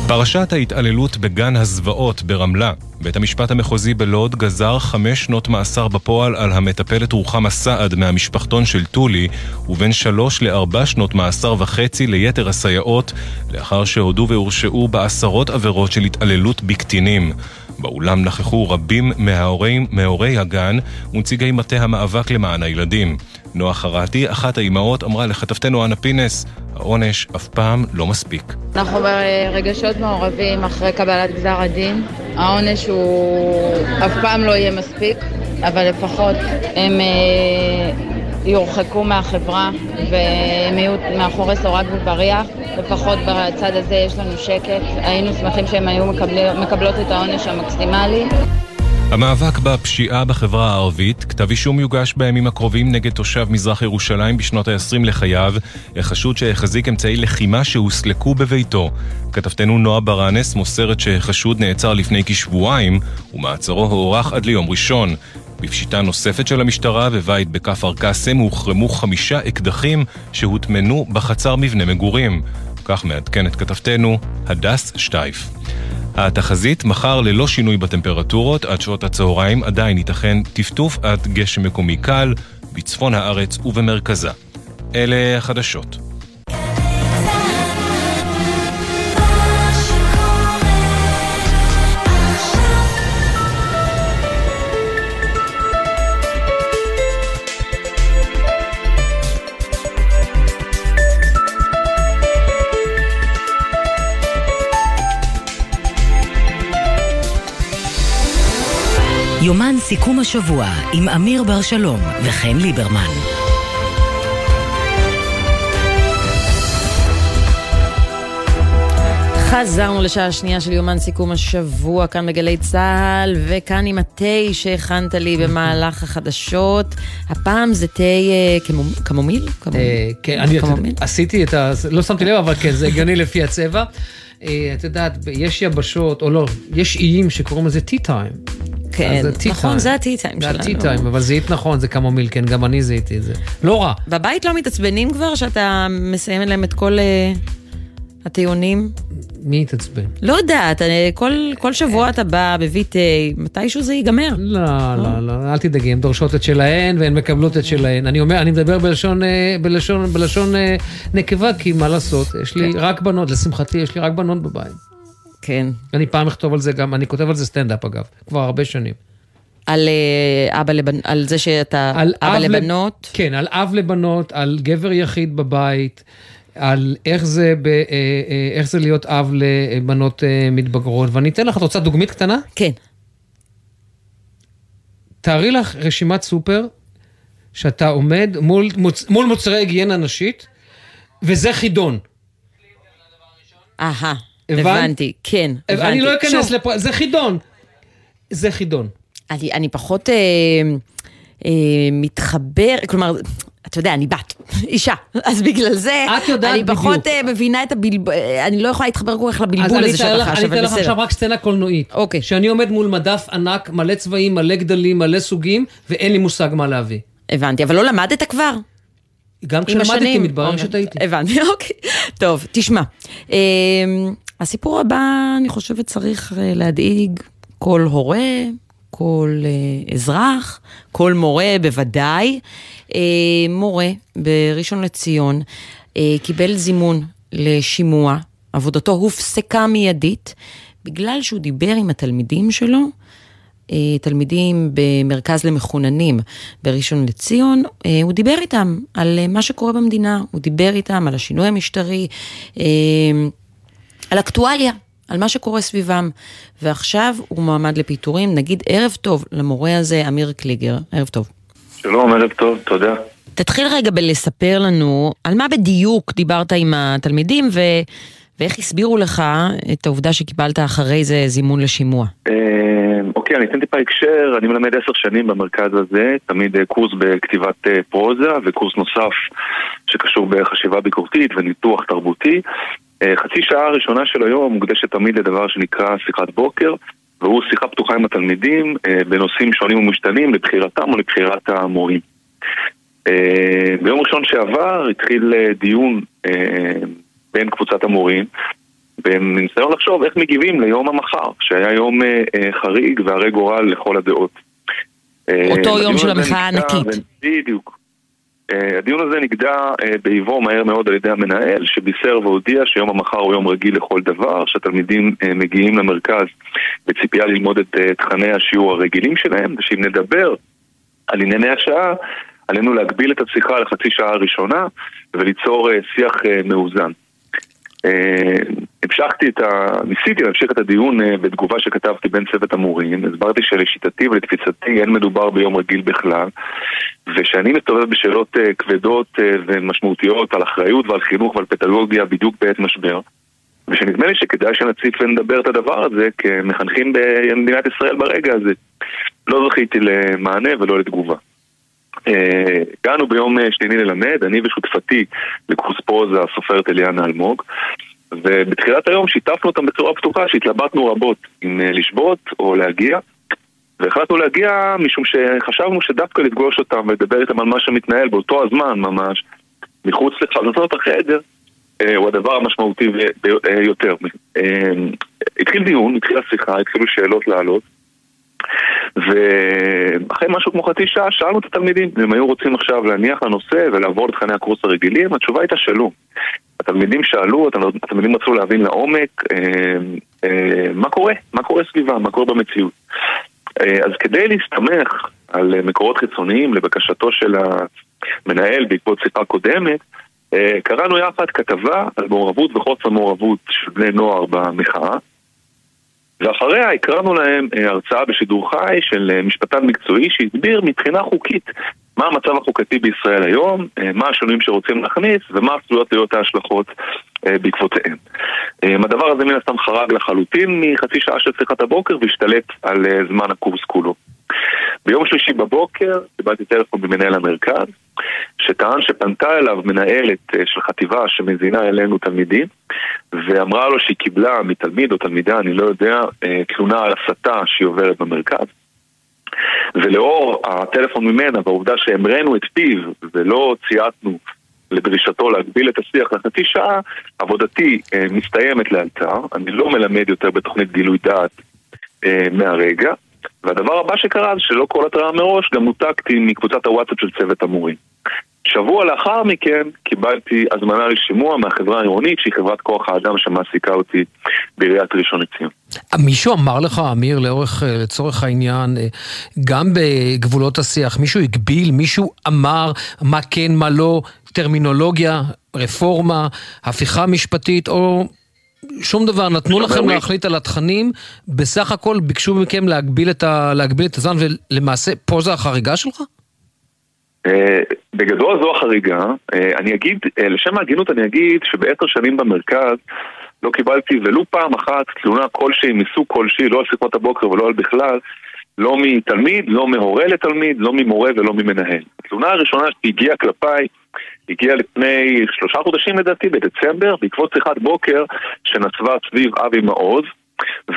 פרשת ההתעללות בגן הזוועות ברמלה. בית המשפט המחוזי בלוד גזר חמש שנות מאסר בפועל על המטפלת רוחמה סעד מהמשפחתון של טולי, ובין שלוש לארבע שנות מאסר וחצי ליתר הסייעות, לאחר שהודו והורשעו בעשרות עבירות של התעללות בקטינים. באולם נכחו רבים מההורים, מהורי הגן ונציגי מטה המאבק למען הילדים. נועה חרטי, אחת האימהות, אמרה לכתבתנו אנה פינס, העונש אף פעם לא מספיק. אנחנו ברגשות מעורבים אחרי קבלת גזר הדין. העונש הוא אף פעם לא יהיה מספיק, אבל לפחות הם אה, יורחקו מהחברה והם יהיו מאחורי סורג ובריח. לפחות בצד הזה יש לנו שקט. היינו שמחים שהם היו מקבל, מקבלות את העונש המקסימלי. המאבק בפשיעה בחברה הערבית, כתב אישום יוגש בימים הקרובים נגד תושב מזרח ירושלים בשנות ה-20 לחייו, החשוד שהחזיק אמצעי לחימה שהוסלקו בביתו. כתבתנו נועה ברנס מוסרת שהחשוד נעצר לפני כשבועיים, ומעצרו הוארך עד ליום ראשון. בפשיטה נוספת של המשטרה בבית בכפר קאסם הוחרמו חמישה אקדחים שהוטמנו בחצר מבנה מגורים. כך מעדכנת כתבתנו הדס שטייף. התחזית מחר ללא שינוי בטמפרטורות עד שעות הצהריים עדיין ייתכן טפטוף עד גשם מקומי קל בצפון הארץ ובמרכזה. אלה החדשות. יומן סיכום השבוע עם אמיר בר שלום וחן ליברמן. חזרנו לשעה השנייה של יומן סיכום השבוע כאן בגלי צה"ל, וכאן עם התה שהכנת לי במהלך החדשות. הפעם זה תה אה, קמומיל? אה, כן, אני? עשיתי את ה... לא שמתי לב, אבל כן, זה הגיוני לפי הצבע. אה, את יודעת, יש יבשות, או לא, יש איים שקוראים לזה tea time. כן, זה נכון. זה זה שלנו. ה-tea time, אבל זיהית נכון, זה קמומיל, כן, גם אני זיהיתי את זה. לא רע. בבית לא מתעצבנים כבר שאתה מסיים להם את כל אה, הטיעונים? מי התעצבן? לא יודעת, אני- כל, כל שבוע אתה בא, תה, מתישהו זה ייגמר. לא, לא, לא, אל תדאגי, הן דורשות את שלהן והן מקבלות את שלהן. אני אומר, אני מדבר בלשון, אה, בלשון, בלשון אה, נקבה, כי מה לעשות, יש לי רק בנות, לשמחתי, יש לי רק בנות בבית. כן. אני פעם אכתוב על זה גם, אני כותב על זה סטנדאפ אגב, כבר הרבה שנים. על אה, אבא לבנ... על זה שאתה על אבא אב לב- לבנות? כן, על אב לבנות, על גבר יחיד בבית, על איך זה, ב, אה, אה, איך זה להיות אב לבנות מתבגרות. ואני אתן לך, את רוצה דוגמית קטנה? כן. תארי לך רשימת סופר, שאתה עומד מול, מוצ, מול מוצרי היגיינה נשית, וזה חידון. אהה? הבנתי, כן, הבנתי. אני לא אכנס לפרט, זה חידון. זה חידון. אני, אני פחות אה, אה, מתחבר, כלומר, אתה יודע, אני בת, אישה, אז בגלל זה, את יודעת אני פחות בדיוק. אה, מבינה את הבלבול, אני לא יכולה להתחבר כל כך לבלבול אני הזה שאתה לך- חש, אני אבל אתן לך בסדר. עכשיו רק סצנה קולנועית. אוקיי. שאני עומד מול מדף ענק, מלא צבעים, מלא גדלים, מלא סוגים, ואין לי מושג מה להביא. הבנתי, אבל לא למדת כבר? גם כשלמדתי? מתברר אוקיי, שטעיתי. הבנתי, אוקיי. טוב, תשמע. הסיפור הבא, אני חושבת, צריך אה, להדאיג כל הורה, כל אה, אזרח, כל מורה בוודאי. אה, מורה בראשון לציון אה, קיבל זימון לשימוע, עבודתו הופסקה מיידית, בגלל שהוא דיבר עם התלמידים שלו תלמידים במרכז למחוננים בראשון לציון, הוא דיבר איתם על מה שקורה במדינה, הוא דיבר איתם על השינוי המשטרי, על אקטואליה, על מה שקורה סביבם. ועכשיו הוא מועמד לפיטורים, נגיד ערב טוב למורה הזה, אמיר קליגר, ערב טוב. שלום, ערב טוב, תודה. תתחיל רגע בלספר לנו על מה בדיוק דיברת עם התלמידים ו... ואיך הסבירו לך את העובדה שקיבלת אחרי זה זימון לשימוע. אה, אוקיי, אני אתן טיפה הקשר, אני מלמד עשר שנים במרכז הזה, תמיד אה, קורס בכתיבת אה, פרוזה וקורס נוסף שקשור בחשיבה ביקורתית וניתוח תרבותי. אה, חצי שעה הראשונה של היום מוקדשת תמיד לדבר שנקרא שיחת בוקר, והוא שיחה פתוחה עם התלמידים אה, בנושאים שונים ומשתנים לבחירתם או לבחירת המורים. אה, ביום ראשון שעבר התחיל דיון בין קבוצת המורים בניסיון לחשוב איך מגיבים ליום המחר, שהיה יום חריג והרי גורל לכל הדעות. אותו יום של המחאה הענקית. בדיוק. אה, הדיון הזה נגדע אה, באיבו מהר מאוד על ידי המנהל, שבישר והודיע שיום המחר הוא יום רגיל לכל דבר, שהתלמידים אה, מגיעים למרכז בציפייה ללמוד את תכני השיעור הרגילים שלהם, ושאם נדבר על ענייני השעה, עלינו להגביל את השיחה לחצי שעה הראשונה וליצור שיח מאוזן. אה, המשכתי את ה... ניסיתי להמשיך את הדיון אה, בתגובה שכתבתי בין צוות המורים. הסברתי שלשיטתי ולתפיסתי אין מדובר ביום רגיל בכלל, ושאני מסתובב בשאלות אה, כבדות ומשמעותיות על אחריות ועל חינוך ועל פדגוגיה בדיוק בעת משבר. ושנדמה לי שכדאי שנציף ונדבר את הדבר הזה כמחנכים במדינת ישראל ברגע הזה. לא זכיתי למענה ולא לתגובה. הגענו ביום אה, שני ללמד, אני ושותפתי לקורס פרוזה, הסופרת אליאנה אלמוג, ובתחילת היום שיתפנו אותם בצורה פתוחה שהתלבטנו רבות אם אה, לשבות או להגיע, והחלטנו להגיע משום שחשבנו שדווקא לפגוש אותם ולדבר איתם על מה שמתנהל באותו הזמן ממש, מחוץ לחזות החדר, אה, הוא הדבר המשמעותי ב- ב- יותר. אה, התחיל דיון, התחילה שיחה, התחילו שאלות לעלות. ואחרי משהו כמו חצי שעה שאלנו את התלמידים אם היו רוצים עכשיו להניח לנושא ולעבור לתכני הקורס הרגילים, התשובה הייתה שלא. התלמידים שאלו, התל- התלמידים רצו להבין לעומק אה, אה, מה קורה, מה קורה סביבם, מה קורה במציאות. אה, אז כדי להסתמך על מקורות חיצוניים לבקשתו של המנהל בעקבות שיחה קודמת, אה, קראנו יחד כתבה על מעורבות וחוסר מעורבות של בני נוער במחאה. ואחריה הקרנו להם אה, הרצאה בשידור חי של אה, משפטן מקצועי שהסביר מבחינה חוקית מה המצב החוקתי בישראל היום, אה, מה השינויים שרוצים להכניס ומה עשויות להיות ההשלכות בעקבותיהם. הדבר הזה מן הסתם חרג לחלוטין מחצי שעה של שיחת הבוקר והשתלט על זמן הקורס כולו. ביום שלישי בבוקר קיבלתי טלפון ממנהל המרכז שטען שפנתה אליו מנהלת אה, של חטיבה שמזינה אלינו תלמידים ואמרה לו שהיא קיבלה מתלמיד או תלמידה, אני לא יודע, אה, תלונה על הסתה שהיא עוברת במרכז. ולאור הטלפון ממנה והעובדה שהמרנו את פיו ולא צייתנו לדרישתו להגביל את השיח לחצי שעה, עבודתי אה, מסתיימת לאלתר, אני לא מלמד יותר בתוכנית גילוי דעת מהרגע, והדבר הבא שקרה זה שלא כל התראה מראש, גם נותקתי מקבוצת הוואטסאפ של צוות המורים. שבוע לאחר מכן קיבלתי הזמנה לשימוע מהחברה העירונית שהיא חברת כוח האדם שמעסיקה אותי בעיריית ראשון לציון. מישהו אמר לך, אמיר, לאורך, אה, לצורך העניין, אה, גם בגבולות השיח, מישהו הגביל, מישהו אמר מה כן, מה לא, טרמינולוגיה, רפורמה, הפיכה משפטית, או שום דבר, נתנו לכם להחליט על התכנים, בסך הכל ביקשו מכם להגביל את, ה, להגביל את הזמן, ולמעשה פה זה החריגה שלך? אה, בגדול זו החריגה. אה, אני אגיד, אה, לשם ההגינות אני אגיד שבעשר שנים במרכז לא קיבלתי ולו פעם אחת תלונה כלשהי מסוג כלשהי, לא על שיחות הבוקר ולא על בכלל, לא מתלמיד, לא מהורה לתלמיד, לא ממורה ולא ממנהל. התלונה הראשונה שהגיעה כלפיי הגיעה לפני שלושה חודשים לדעתי, בדצמבר, בעקבות שיחת בוקר שנסבה סביב אבי מעוז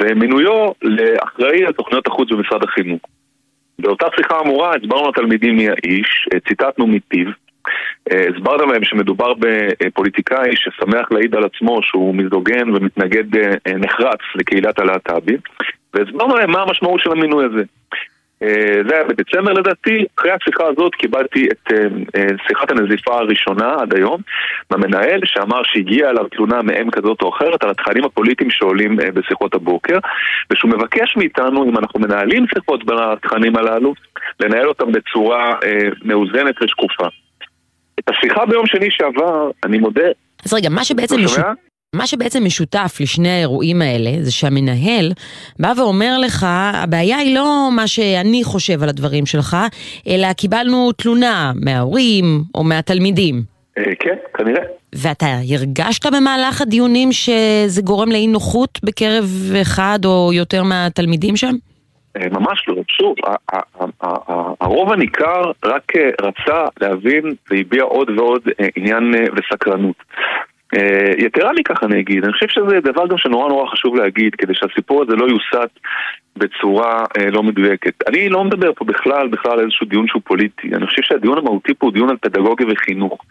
ומינויו לאחראי על תוכניות החוץ במשרד החינוך. באותה שיחה אמורה הסברנו לתלמידים מי האיש, אה, ציטטנו מפיו, אה, הסברנו להם שמדובר בפוליטיקאי ששמח להעיד על עצמו שהוא מזדוגן ומתנגד אה, נחרץ לקהילת הלהט"בים והסברנו להם מה המשמעות של המינוי הזה. זה היה בדצמבר לדעתי, אחרי השיחה הזאת קיבלתי את שיחת הנזיפה הראשונה עד היום מהמנהל שאמר שהגיעה אליו תלונה מאם כזאת או אחרת על התכנים הפוליטיים שעולים בשיחות הבוקר ושהוא מבקש מאיתנו, אם אנחנו מנהלים שיחות בין התכנים הללו, לנהל אותם בצורה מאוזנת ושקופה. את השיחה ביום שני שעבר, אני מודה... אז רגע, מה שבעצם, לא משו... מה שבעצם משותף לשני האירועים האלה, זה שהמנהל בא ואומר לך, הבעיה היא לא מה שאני חושב על הדברים שלך, אלא קיבלנו תלונה מההורים או מהתלמידים. כן, כנראה. ואתה הרגשת במהלך הדיונים שזה גורם לאי נוחות בקרב אחד או יותר מהתלמידים שם? ממש לא. שוב, הרוב הניכר רק רצה להבין והביע עוד ועוד עניין וסקרנות. יתרה מכך אני אגיד, אני חושב שזה דבר גם שנורא נורא חשוב להגיד, כדי שהסיפור הזה לא יוסט בצורה לא מדויקת. אני לא מדבר פה בכלל, בכלל על איזשהו דיון שהוא פוליטי. אני חושב שהדיון המהותי פה הוא דיון על פדגוגיה וחינוך.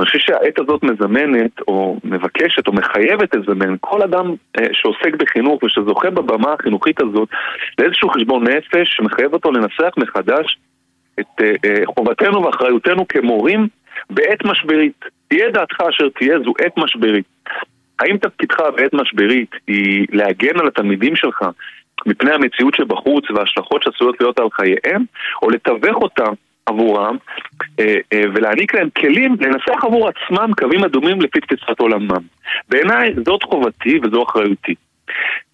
אני חושב שהעת הזאת מזמנת, או מבקשת, או מחייבת לזמן כל אדם אה, שעוסק בחינוך ושזוכה בבמה החינוכית הזאת לאיזשהו חשבון נפש שמחייב אותו לנסח מחדש את אה, אה, חובתנו ואחריותנו כמורים בעת משברית. תהיה דעתך אשר תהיה, זו עת משברית. האם תפקידך בעת משברית היא להגן על התלמידים שלך מפני המציאות שבחוץ וההשלכות שעשויות להיות על חייהם, או לתווך אותם עבורם אה, אה, ולהעניק להם כלים לנסח עבור עצמם קווים אדומים לפי תפיסת עולמם. בעיניי זאת חובתי וזו אחריותי.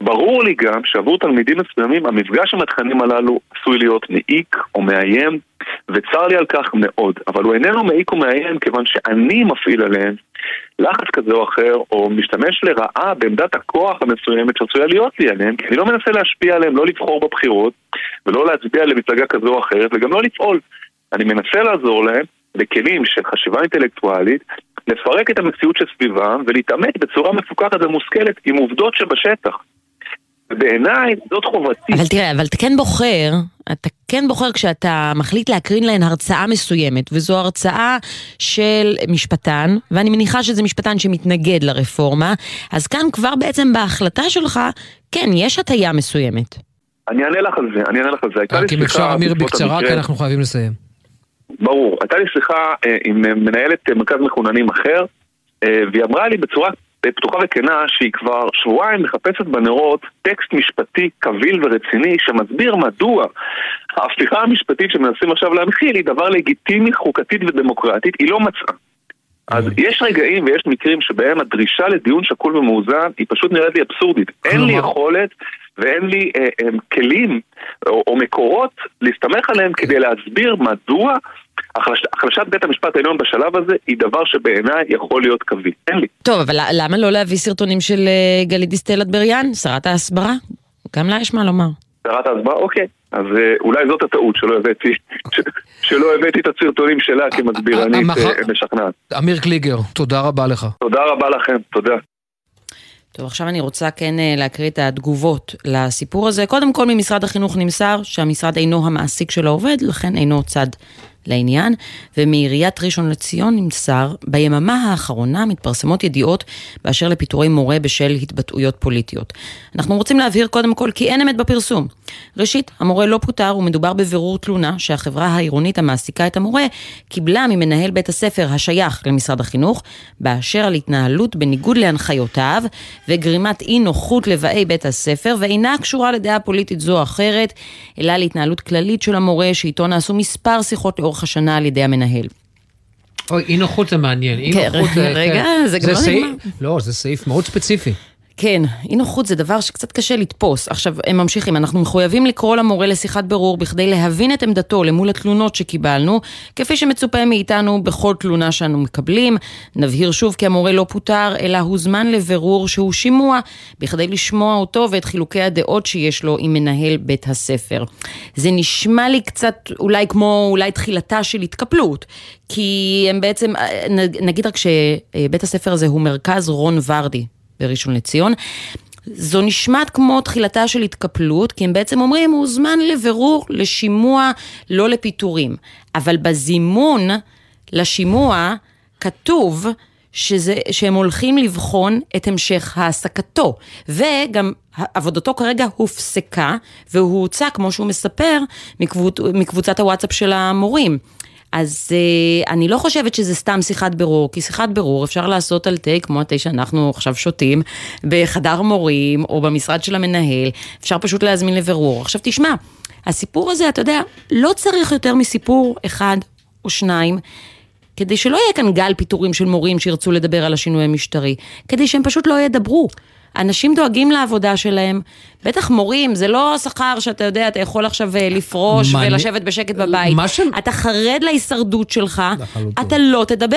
ברור לי גם שעבור תלמידים מסוימים המפגש עם התכנים הללו עשוי להיות מעיק או מאיים וצר לי על כך מאוד, אבל הוא איננו מעיק או מאיים כיוון שאני מפעיל עליהם לחץ כזה או אחר או משתמש לרעה בעמדת הכוח המסוימת שעשויה להיות לי עליהם כי אני לא מנסה להשפיע עליהם, לא לבחור בבחירות ולא להצביע למפלגה כזו או אחרת וגם לא לפעול. אני מנסה לעזור להם בכלים של חשיבה אינטלקטואלית לפרק את המציאות שסביבם ולהתעמת בצורה מפוקחת ומושכלת עם עובדות שבשטח. בעיניי זאת חובתי. אבל תראה, אבל אתה כן בוחר, אתה כן בוחר כשאתה מחליט להקרין להן הרצאה מסוימת, וזו הרצאה של משפטן, ואני מניחה שזה משפטן שמתנגד לרפורמה, אז כאן כבר בעצם בהחלטה שלך, כן, יש הטיה מסוימת. אני אענה לך על זה, אני אענה לך על זה. רק אם אפשר, אמיר, בקצרה, כי אנחנו חייבים לסיים. ברור. הייתה לי שיחה אה, עם מנהלת מרכז מחוננים אחר, אה, והיא אמרה לי בצורה פתוחה וכנה שהיא כבר שבועיים מחפשת בנרות טקסט משפטי קביל ורציני שמסביר מדוע ההפיכה המשפטית שמנסים עכשיו להנחיל היא דבר לגיטימי, חוקתית ודמוקרטית, היא לא מצאה. אז יש רגעים ויש מקרים שבהם הדרישה לדיון שקול ומאוזן היא פשוט נראית לי אבסורדית. אין לי יכולת ואין לי אה, אה, כלים או, או מקורות להסתמך עליהם כדי להסביר מדוע החלש, החלשת בית המשפט העליון בשלב הזה היא דבר שבעיניי יכול להיות קביל. אין לי. טוב, אבל למה לא להביא סרטונים של אה, גלית דיסטל אטבריאן, שרת ההסברה? גם לה יש מה לומר. שרת ההסברה? אוקיי. אז אה, אולי זאת הטעות שלא הבאתי, שלא הבאתי את הסרטונים שלה כמסבירנית אה, משכנעת. אמיר קליגר, תודה רבה לך. תודה רבה לכם, תודה. טוב, עכשיו אני רוצה כן אה, להקריא את התגובות לסיפור הזה. קודם כל, ממשרד החינוך נמסר שהמשרד אינו המעסיק של העובד, לכן אינו צד לעניין. ומעיריית ראשון לציון נמסר, ביממה האחרונה מתפרסמות ידיעות באשר לפיטורי מורה בשל התבטאויות פוליטיות. אנחנו רוצים להבהיר קודם כל כי אין אמת בפרסום. ראשית, המורה לא פוטר ומדובר בבירור תלונה שהחברה העירונית המעסיקה את המורה קיבלה ממנהל בית הספר השייך למשרד החינוך באשר על התנהלות בניגוד להנחיותיו וגרימת אי נוחות לבאי בית הספר ואינה קשורה לדעה פוליטית זו או אחרת אלא להתנהלות כללית של המורה שאיתו נעשו מספר שיחות לאורך השנה על ידי המנהל. אוי, אי נוחות זה מעניין. אי כן, נוחות זה... רגע, כן. זה גם לא נגמר. לא, זה סעיף מאוד ספציפי. כן, אי נוחות זה דבר שקצת קשה לתפוס. עכשיו, הם ממשיכים, אנחנו מחויבים לקרוא למורה לשיחת בירור בכדי להבין את עמדתו למול התלונות שקיבלנו, כפי שמצופה מאיתנו בכל תלונה שאנו מקבלים. נבהיר שוב כי המורה לא פוטר, אלא הוזמן לבירור שהוא שימוע, בכדי לשמוע אותו ואת חילוקי הדעות שיש לו עם מנהל בית הספר. זה נשמע לי קצת אולי כמו אולי תחילתה של התקפלות, כי הם בעצם, נ- נגיד רק שבית הספר הזה הוא מרכז רון ורדי. בראשון לציון. זו נשמעת כמו תחילתה של התקפלות, כי הם בעצם אומרים, הוא זמן לבירור, לשימוע, לא לפיטורים. אבל בזימון לשימוע כתוב שזה, שהם הולכים לבחון את המשך העסקתו. וגם עבודתו כרגע הופסקה, והוא הוצא, כמו שהוא מספר, מקבוצ, מקבוצת הוואטסאפ של המורים. אז אה, אני לא חושבת שזה סתם שיחת בירור, כי שיחת בירור אפשר לעשות על תה כמו התה שאנחנו עכשיו שותים, בחדר מורים או במשרד של המנהל, אפשר פשוט להזמין לבירור. עכשיו תשמע, הסיפור הזה, אתה יודע, לא צריך יותר מסיפור אחד או שניים. כדי שלא יהיה כאן גל פיטורים של מורים שירצו לדבר על השינוי המשטרי, כדי שהם פשוט לא ידברו. אנשים דואגים לעבודה שלהם, בטח מורים, זה לא שכר שאתה יודע, אתה יכול עכשיו אה, לפרוש מעניין- ולשבת בשקט בבית. מה ש- אתה חרד להישרדות שלך, לחלוטין. אתה לא תדבר.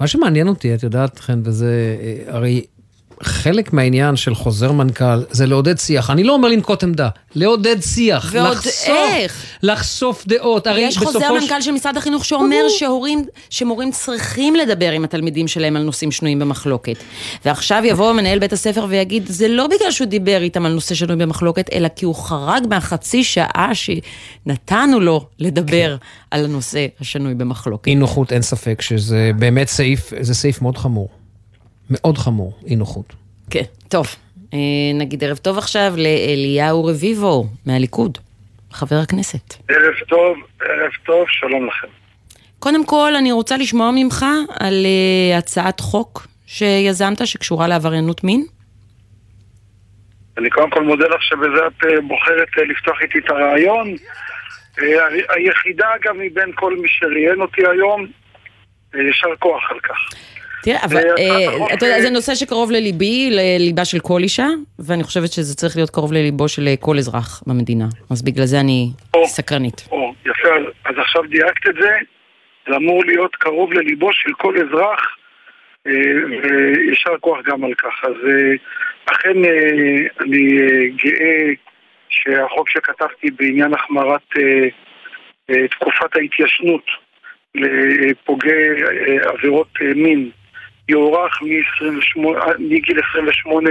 מה שמעניין אותי, את יודעת, חן, וזה, אה, הרי חלק מהעניין של חוזר מנכ"ל זה לעודד שיח. אני לא אומר לנקוט עמדה, לעודד שיח. ועוד לחשוף, איך. לחשוף דעות. הרי יש חוזר מנכ"ל של משרד החינוך שאומר שהורים, שמורים צריכים לדבר עם התלמידים שלהם על נושאים שנויים במחלוקת. ועכשיו יבוא מנהל בית הספר ויגיד, זה לא בגלל שהוא דיבר איתם על נושא שנוי במחלוקת, אלא כי הוא חרג מהחצי שעה שנתנו לו לדבר על הנושא השנוי במחלוקת. אי נוחות, אין ספק שזה באמת סעיף, זה סעיף מאוד חמור. מאוד חמור, אי נוחות. כן, טוב. אה, נגיד ערב טוב עכשיו לאליהו רביבו מהליכוד, חבר הכנסת. ערב טוב, ערב טוב, שלום לכם. קודם כל, אני רוצה לשמוע ממך על uh, הצעת חוק שיזמת שקשורה לעבריינות מין. אני קודם כל מודה לך שבזה את אה, בוחרת אה, לפתוח איתי את הרעיון. היחידה, אגב, מבין כל מי שראיין אותי היום, יישר כוח על כך. תראה, אבל אה, אה, החוק, אתה יודע, אה, זה נושא שקרוב לליבי, לליבה של כל אישה, ואני חושבת שזה צריך להיות קרוב לליבו של אה, כל אזרח במדינה. אז בגלל זה אני סקרנית. או, יפה, אז, עכשיו דייקת את זה, זה אמור להיות קרוב לליבו של כל אזרח, אה, ויישר כוח גם על כך. אז אה, אכן אה, אני אה, גאה שהחוק שכתבתי בעניין החמרת אה, אה, תקופת ההתיישנות לפוגעי אה, עבירות אה, מין יוארך מ-28 מגיל 28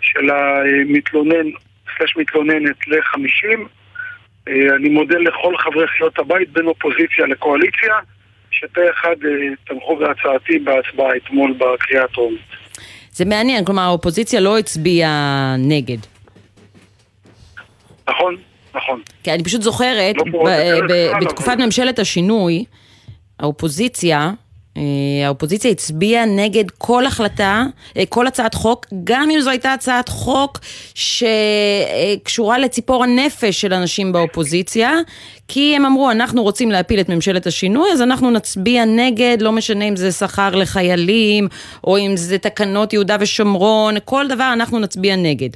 של המתלונן, סלש מתלוננת ל-50 אה, אני מודה לכל חברי סיעות הבית בין אופוזיציה לקואליציה שפה אחד אה, תמכו בהצעתי בהצבעה אתמול בקריאה הטרומית. זה מעניין, כלומר האופוזיציה לא הצביעה נגד. נכון, נכון. כי אני פשוט זוכרת, לא ב- בדרך ב- כלל, בתקופת ממשלת השינוי, האופוזיציה, אה, האופוזיציה הצביעה נגד כל החלטה, אה, כל הצעת חוק, גם אם זו הייתה הצעת חוק שקשורה לציפור הנפש של אנשים באופוזיציה, כי הם אמרו, אנחנו רוצים להפיל את ממשלת השינוי, אז אנחנו נצביע נגד, לא משנה אם זה שכר לחיילים, או אם זה תקנות יהודה ושומרון, כל דבר אנחנו נצביע נגד.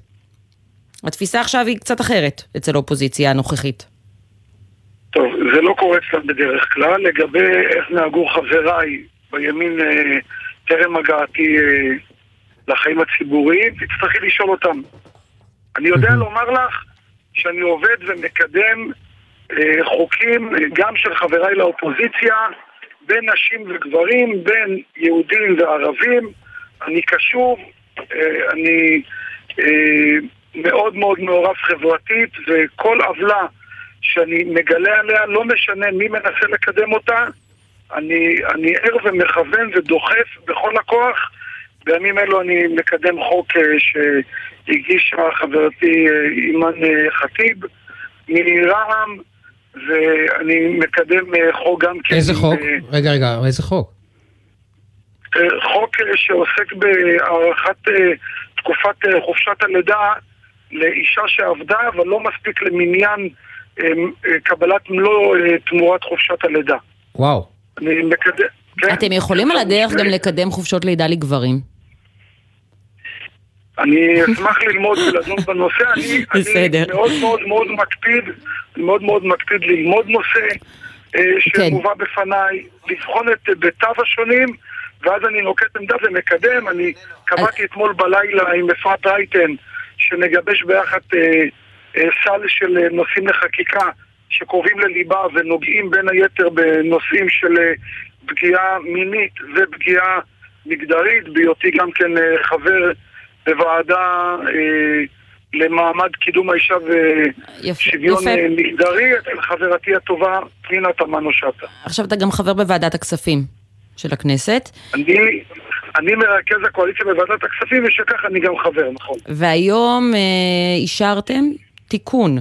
התפיסה עכשיו היא קצת אחרת אצל האופוזיציה הנוכחית. טוב, זה לא קורה אצלם בדרך כלל. לגבי איך נהגו חבריי בימין אה, טרם הגעתי אה, לחיים הציבוריים, תצטרכי לשאול אותם. אני יודע לומר לך שאני עובד ומקדם אה, חוקים גם של חבריי לאופוזיציה, בין נשים וגברים, בין יהודים וערבים. אני קשוב, אני מאוד מאוד מעורב חברתית, וכל עוולה שאני מגלה עליה, לא משנה מי מנסה לקדם אותה, אני, אני ער ומכוון ודוחף בכל הכוח. בימים אלו אני מקדם חוק אה, שהגישה חברתי אה, אימאן אה, ח'טיב מרע"מ, ואני מקדם חוק גם כן... איזה חוק? אה, רגע, רגע, איזה חוק? חוק שעוסק בהארכת תקופת חופשת הלידה לאישה שעבדה, אבל לא מספיק למניין קבלת מלוא תמורת חופשת הלידה. וואו. אני מקדם... כן. אתם יכולים על הדרך גם לקדם חופשות לידה לגברים. אני אשמח ללמוד ולדון בנושא. אני, בסדר. אני מאוד מאוד מאוד מקפיד, מאוד מאוד מקפיד ללמוד נושא אה, שמובא בפניי, לבחון את היבטיו השונים, ואז אני נוקט עמדה ומקדם. אני קבעתי אתמול בלילה עם אפרת רייטן, שנגבש ביחד אה, אה, סל של אה, נושאים לחקיקה שקרובים לליבה ונוגעים בין היתר בנושאים של אה, פגיעה מינית ופגיעה מגדרית, בהיותי גם כן אה, חבר בוועדה אה, למעמד קידום האישה ושוויון. אה, מגדרי, אצל חברתי הטובה פנינה תמנו שטה. עכשיו אתה גם חבר בוועדת הכספים של הכנסת, אני, אני מרכז הקואליציה בוועדת הכספים, ושכך אני גם חבר, נכון. והיום אה, אישרתם תיקון.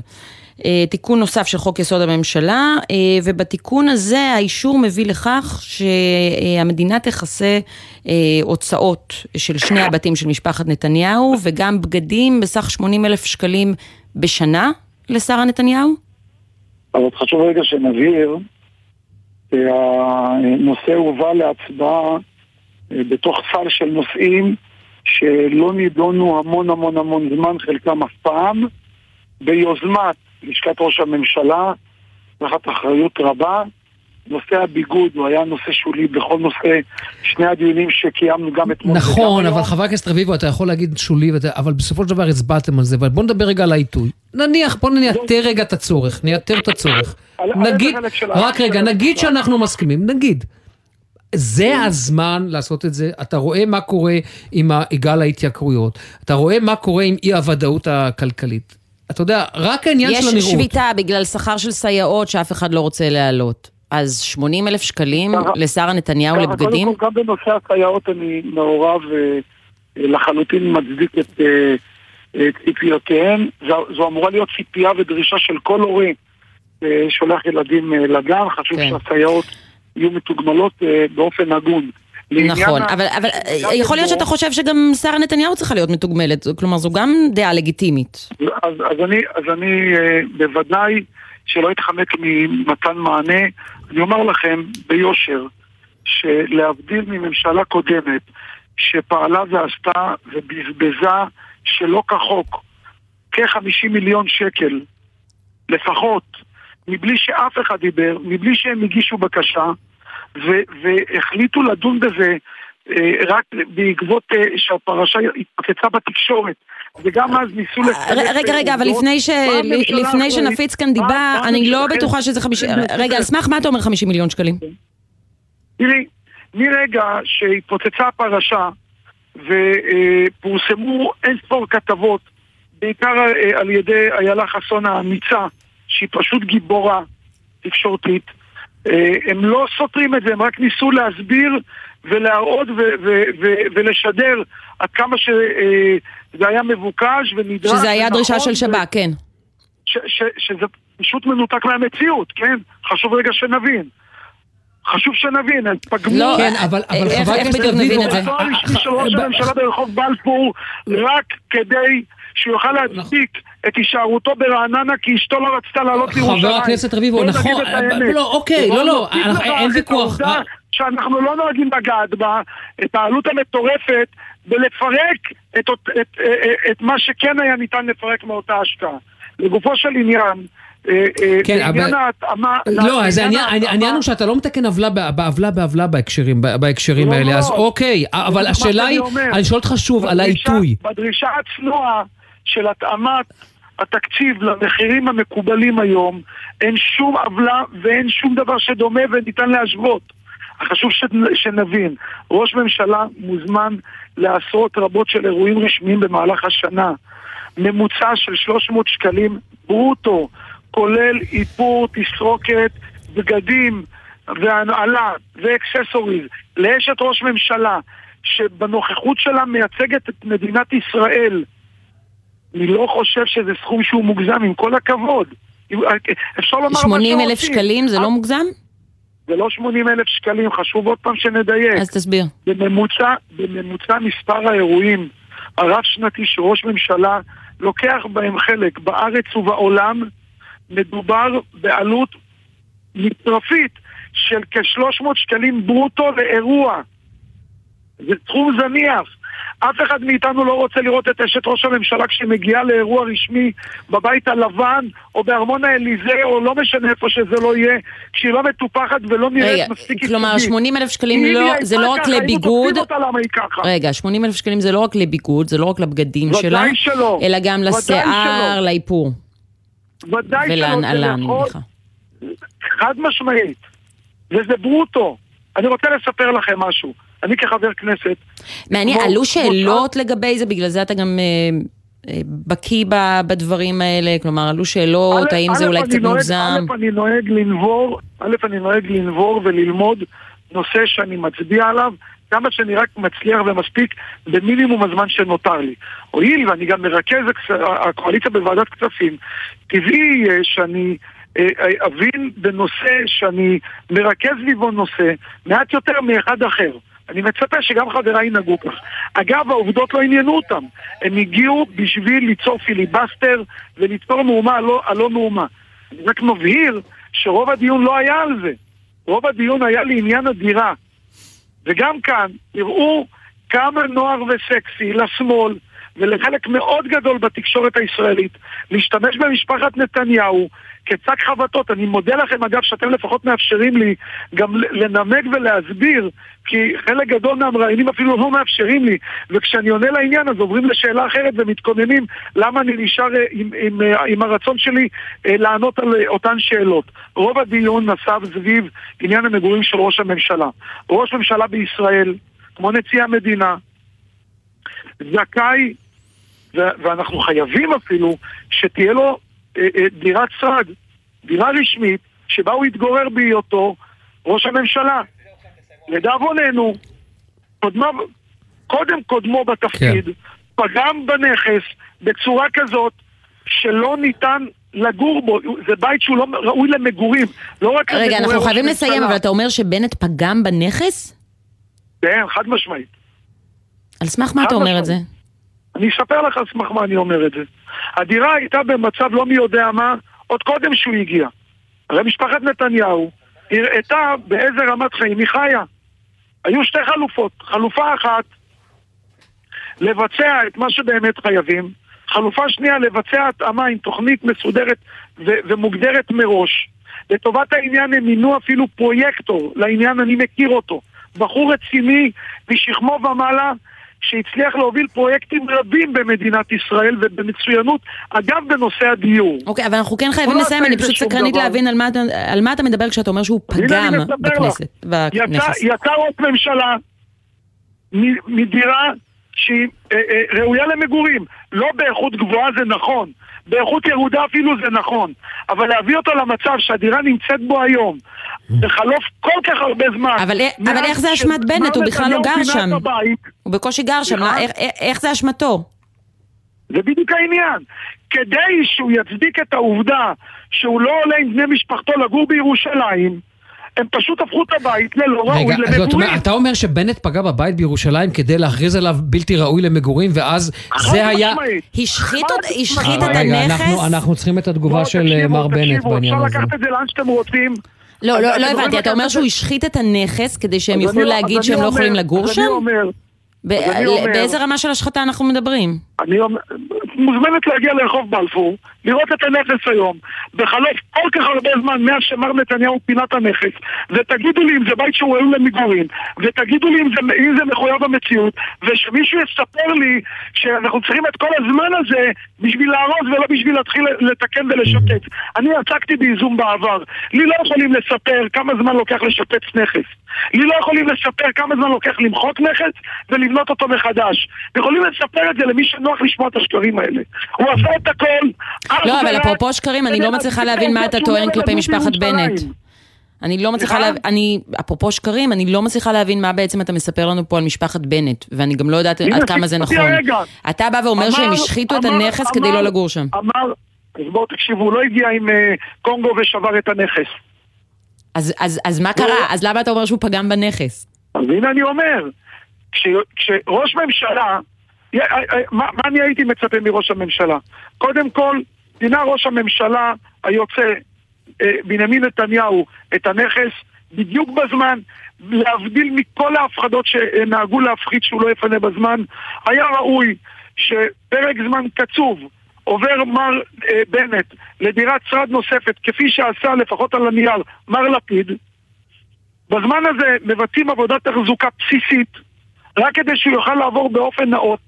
אה, תיקון נוסף של חוק יסוד הממשלה, אה, ובתיקון הזה האישור מביא לכך שהמדינה תכסה אה, הוצאות של שני הבתים של משפחת נתניהו, וגם בגדים בסך 80 אלף שקלים בשנה לשרה נתניהו? אבל חשוב רגע שנבהיר שהנושא הובא להצבעה בתוך סל של נושאים שלא נידונו המון המון המון זמן, חלקם אף פעם, ביוזמת לשכת ראש הממשלה, תחת אחריות רבה. נושא הביגוד הוא היה נושא שולי בכל נושא, שני הדיונים שקיימנו גם אתמול. נכון, אבל חבר הכנסת רביבו, אתה יכול להגיד שולי, אבל בסופו של דבר הצבעתם על זה, אבל בוא נדבר רגע על העיתוי. נניח, בוא נייתר רגע את הצורך, נייתר את הצורך. נגיד, רק רגע, נגיד? שאנחנו מסכימים, נגיד. זה הזמן לעשות את זה, אתה רואה מה קורה עם גל ההתייקרויות, אתה רואה מה קורה עם אי הוודאות הכלכלית. אתה יודע, רק העניין של יש הנראות. שביתה בגלל שכר של סייעות שאף אחד לא רוצה להעלות. אז 80 אלף שקלים לשרה נתניהו לבגדים? קודם כל, גם בנושא הסייעות אני מעורב אה, אה, לחלוטין מצדיק את אה, ציפיותיהם. זו, זו אמורה להיות ציפייה ודרישה של כל הורה שולח ילדים לגן. חשוב כן. שהסייעות יהיו מתוגמלות באופן הגון. נכון, אבל, אבל גם יכול להיות שאתה חושב שגם שרה נתניהו צריכה להיות מתוגמלת, כלומר זו גם דעה לגיטימית. אז, אז אני, אז אני אה, בוודאי שלא אתחמק ממתן מענה. אני אומר לכם ביושר, שלהבדיל מממשלה קודמת, שפעלה ועשתה ובזבזה שלא כחוק כ-50 מיליון שקל לפחות, מבלי שאף אחד דיבר, מבלי שהם הגישו בקשה, ו- והחליטו לדון בזה אה, רק בעקבות אה, שהפרשה התפוצצה בתקשורת. וגם אז ניסו לסלק... ר- רגע, רגע, אבל לפני, ש... שנפיץ כאן דיבה, אני לא בטוחה שזה 50... כן, רגע, על סמך מה אתה אומר 50 מיליון שקלים? תראי, מרגע שהתפוצצה הפרשה ופורסמו אין ספור כתבות, בעיקר אה, על ידי איילה חסון האמיצה, שהיא פשוט גיבורה תקשורתית, אה, הם לא סותרים את זה, הם רק ניסו להסביר ולהראות ו- ו- ו- ולשדר עד כמה שזה היה מבוקש ונדרש. שזה היה דרישה של שב"כ, כן. ש- ש- שזה פשוט מנותק מהמציאות, כן? חשוב רגע שנבין. חשוב שנבין, הם פגמו... לא, כן, אבל- אבל איך- חבר איך הכנסת בדיוק נבין רביבו, את זה? הרצון הרשמי של ראש הממשלה ברחוב בלפור רק כדי שהוא יוכל להצדיק את הישארותו ברעננה כי אשתו לא רצתה לעלות לירושלים. חבר הכנסת רביבו, נכון, האמת. לא, אוקיי, לא, לא, אין ויכוח. העובדה שאנחנו לא נוהגים לגעת בה, את העלות המטורפת בלפרק את, את, את, את מה שכן היה ניתן לפרק מאותה השקעה. לגופו של עניין, אה, אה, כן, לעניין אבל- ההתאמה... לא, אז העניין- הוא שאתה לא מתקן עוולה בעוולה בעוולה בהקשרים בהקשרים לא, האלה, לא. אז אוקיי, אבל השאלה היא. אני שואל אותך שוב על העיתוי. בדרישה הצנועה של התאמת התקציב למחירים המקובלים היום, אין שום עוולה ואין שום דבר שדומה וניתן להשוות. חשוב שנבין, ראש ממשלה מוזמן לעשרות רבות של אירועים רשמיים במהלך השנה. ממוצע של 300 שקלים ברוטו, כולל איפור, תסרוקת, בגדים והנעלה ואקססוריז לאשת ראש ממשלה שבנוכחות שלה מייצגת את מדינת ישראל. אני לא חושב שזה סכום שהוא מוגזם, עם כל הכבוד. אפשר לומר מה 80 אלף שרוצים. שקלים זה לא מוגזם? זה לא 80 אלף שקלים, חשוב עוד פעם שנדייק. אז תסביר. בממוצע, בממוצע מספר האירועים הרב-שנתי שראש ממשלה לוקח בהם חלק בארץ ובעולם, מדובר בעלות מצרפית של כ-300 שקלים ברוטו לאירוע. זה תחום זניח. אף אחד מאיתנו לא רוצה לראות את אשת ראש הממשלה כשהיא מגיעה לאירוע רשמי בבית הלבן או בארמון האליזה או לא משנה איפה שזה לא יהיה, כשהיא לא מטופחת ולא נראית מספיק כלומר, ייצוגית. 80 אלף שקלים לא- זה לא רק לביגוד. רגע, 80 אלף שקלים זה לא רק לביגוד, זה לא רק לבגדים שלה, שלא. אלא גם לשיער. לאיפור. ודאי ולהנעלה, אני מניחה. חד משמעית. וזה ברוטו. אני רוצה לספר לכם משהו. אני כחבר כנסת... מעניין, כמו- עלו כמו שאלות לגבי זה, בגלל זה אתה גם אה, אה, בקיא בדברים האלה, כלומר, עלו שאלות, א', האם זה אולי קצת נוהג- מוגזם? א', אני נוהג לנבור, א', אני נוהג לנבור וללמוד נושא שאני מצביע עליו, כמה שאני רק מצליח ומספיק במינימום הזמן שנותר לי. הואיל ואני גם מרכז הקואליציה בוועדת כספים, טבעי יהיה שאני אה, אה, אבין בנושא שאני מרכז סביבו נושא מעט יותר מאחד אחר. אני מצפה שגם חבריי ינהגו כך. אגב, העובדות לא עניינו אותם. הם הגיעו בשביל ליצור פיליבסטר וליצור מהומה על לא, לא מהומה. אני רק מבהיר שרוב הדיון לא היה על זה. רוב הדיון היה לעניין הדירה. וגם כאן הראו כמה נוער וסקסי לשמאל ולחלק מאוד גדול בתקשורת הישראלית להשתמש במשפחת נתניהו כשק חבטות. אני מודה לכם אגב שאתם לפחות מאפשרים לי גם לנמק ולהסביר כי חלק גדול מהמראיינים אפילו לא מאפשרים לי וכשאני עונה לעניין אז עוברים לשאלה אחרת ומתכוננים למה אני נשאר אה, עם, עם, אה, עם הרצון שלי אה, לענות על אותן שאלות. רוב הדיון נסב סביב עניין המגורים של ראש הממשלה. ראש ממשלה בישראל, כמו נשיא המדינה, זכאי, ואנחנו חייבים אפילו, שתהיה לו דירת שרד, דירה רשמית, שבה הוא יתגורר בהיותו ראש הממשלה. לדאבוננו, קודמיו, קודם קודמו בתפקיד, כן. פגם בנכס בצורה כזאת שלא ניתן לגור בו, זה בית שהוא לא ראוי למגורים, לא רק רגע, אנחנו חייבים. לסיים, אבל אתה אומר שבנט פגם בנכס? כן, חד משמעית. על סמך מה אתה אומר את זה? אני אספר לך על סמך מה אני אומר את זה. הדירה הייתה במצב לא מי יודע מה עוד קודם שהוא הגיע. הרי משפחת נתניהו הראתה באיזה רמת חיים היא חיה. היו שתי חלופות. חלופה אחת, לבצע את מה שבאמת חייבים. חלופה שנייה, לבצע התאמה עם תוכנית מסודרת ו- ומוגדרת מראש. לטובת העניין הם מינו אפילו פרויקטור לעניין, אני מכיר אותו. בחור רציני משכמו ומעלה, שהצליח להוביל פרויקטים רבים במדינת ישראל ובמצוינות, אגב בנושא הדיור. אוקיי, אבל אנחנו כן חייבים לא לסיים, עשה אני פשוט סקרנית. להבין על מה על מה אתה מדבר כשאתה אומר שהוא פגם. בכנסת, יצא, ראש ממשלה מדירה שהיא אה, אה, ראויה למגורים. לא באיכות גבוהה זה נכון, באיכות ירודה אפילו זה נכון. אבל להביא אותו למצב שהדירה נמצאת בו היום, בחלוף כל כך הרבה זמן. אבל אבל איך זה אשמת בנט? הוא בכלל לא גר שם. את הבית, הוא בקושי גר שם? לא, איך- איך- זה אשמתו? זה בדיוק העניין. כדי שהוא יצדיק את העובדה שהוא לא עולה עם בני משפחתו לגור בירושלים, הם פשוט הפכו את הבית ללא ראוי רגע, למגורים. אומרת, אתה אומר שבנט פגע בבית בירושלים כדי להכריז עליו בלתי ראוי למגורים, ואז זה היה... השחית את רגע, אנחנו- הנכס? אנחנו צריכים את התגובה בואו, של תקשיבו, מר בנט בעניין אפשר הזה. לקחת את זה לאן שאתם רוצים. לא, לא, לא הבנתי, אתה אומר שהוא השחית את הנכס כדי שהם יוכלו להגיד שהם לא יכולים לגור שם? אני אומר, ב- אז אני אומר- באיזה רמה של השחתה אנחנו מדברים? אני אומר, מוזמנת להגיע לרחוב בלפור, לראות את הנכס היום, בחלוף כל כך הרבה זמן מאז שמר נתניהו פינה את הנכס, ותגידו לי אם זה בית שהוא ראוי למגורים, ותגידו לי אם זה, אם זה מחויב המציאות, ושמישהו יספר לי שאנחנו צריכים את כל הזמן הזה בשביל להרוס ולא בשביל להתחיל לתקן ולשפץ. אני עסקתי בייזום בעבר, לי לא יכולים לספר כמה זמן לוקח לשפץ נכס. לי לא יכולים לספר כמה זמן לוקח למחוק נכס ולבנות אותו מחדש. יכולים לספר את זה למי שנוח לשמוע את השקרים האלה. הוא עשה את הכל. אך לא, אבל אפרופו שקרים, אני לא מצליחה להבין מה את אתה טוען לא כלפי משפחת. בנט. אני לא מצליחה? להבין, אני, אפרופו שקרים, אני לא מצליחה להבין מה בעצם אתה מספר לנו פה על משפחת בנט, ואני גם לא יודעת עד כמה זה נכון. אתה בא ואומר שהם השחיתו את הנכס כדי לא לגור שם. אמר, אז בואו תקשיבו, הוא לא הגיע עם אה, קונגו ושבר את הנכס. אז- מה קרה? אז למה אתה אומר שהוא פגם בנכס? אז הנה אני אומר, כש, כשראש ממשלה, אה, אה, מה אני הייתי מצפה מראש הממשלה? קודם כל, פינה ראש הממשלה היוצא, אה, בנימין נתניהו, את הנכס בדיוק בזמן, להבדיל מכל ההפחדות שנהגו להפחיד שהוא לא יפנה בזמן, היה ראוי שפרק זמן קצוב עובר מר אה, בנט לדירת שרד נוספת, כפי שעשה לפחות על הנייר מר לפיד, בזמן הזה מבצעים עבודת תחזוקה בסיסית, רק כדי שהוא יוכל לעבור באופן נאות,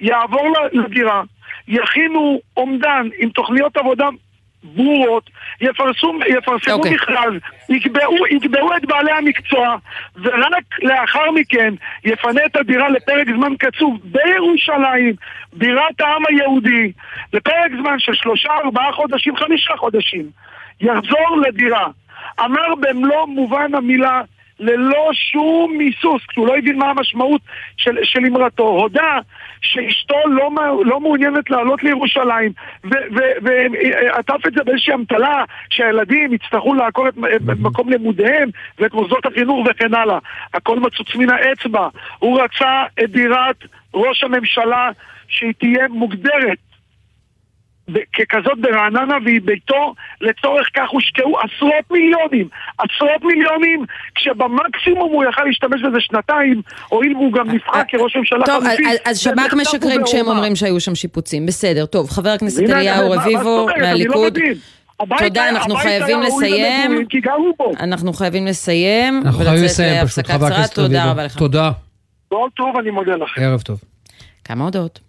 יעבור לדירה, יכינו אומדן עם תוכניות עבודה ברורות, יפרסו, יפרסמו אוקיי. okay. מכרז, יקבעו, יקבעו את בעלי המקצוע, ורק לאחר מכן יפנה את הדירה לפרק זמן קצוב בירושלים, בירת העם היהודי, לפרק זמן של שלושה, ארבעה חודשים, חמישה חודשים. יחזור לדירה. אמר במלוא מובן המילה, ללא שום היסוס, כי הוא לא הבין מה המשמעות של, של אמרתו, הודה שאשתו לא, לא מעוניינת לעלות לירושלים ועטף את זה באיזושהי אמתלה שהילדים יצטרכו לעקור את, את מקום לימודיהם ואת מוסדות החינוך וכן הלאה. הכל מצוץ מן האצבע. הוא רצה את דירת ראש הממשלה שהיא תהיה מוגדרת ככזאת ברעננה והיא ביתו, לצורך כך הושקעו עשרות מיליונים, עשרות מיליונים, כשבמקסימום הוא יכל להשתמש בזה שנתיים, הואיל והוא גם נבחר כראש ממשלה טוב, אז- שב"כ משקרים כשהם. אומרים שהיו שם שיפוצים. בסדר, טוב, חבר הכנסת אליהו רביבו לא מהליכוד. תודה, אנחנו חייבים לסיים. אנחנו חייבים לסיים, אנחנו חייבים לסיים פשוט, חבר. הכנסת תודה רביבו. רבה לך. תודה. כל טוב, אני מודה לכם. ערב טוב. כמה הודעות.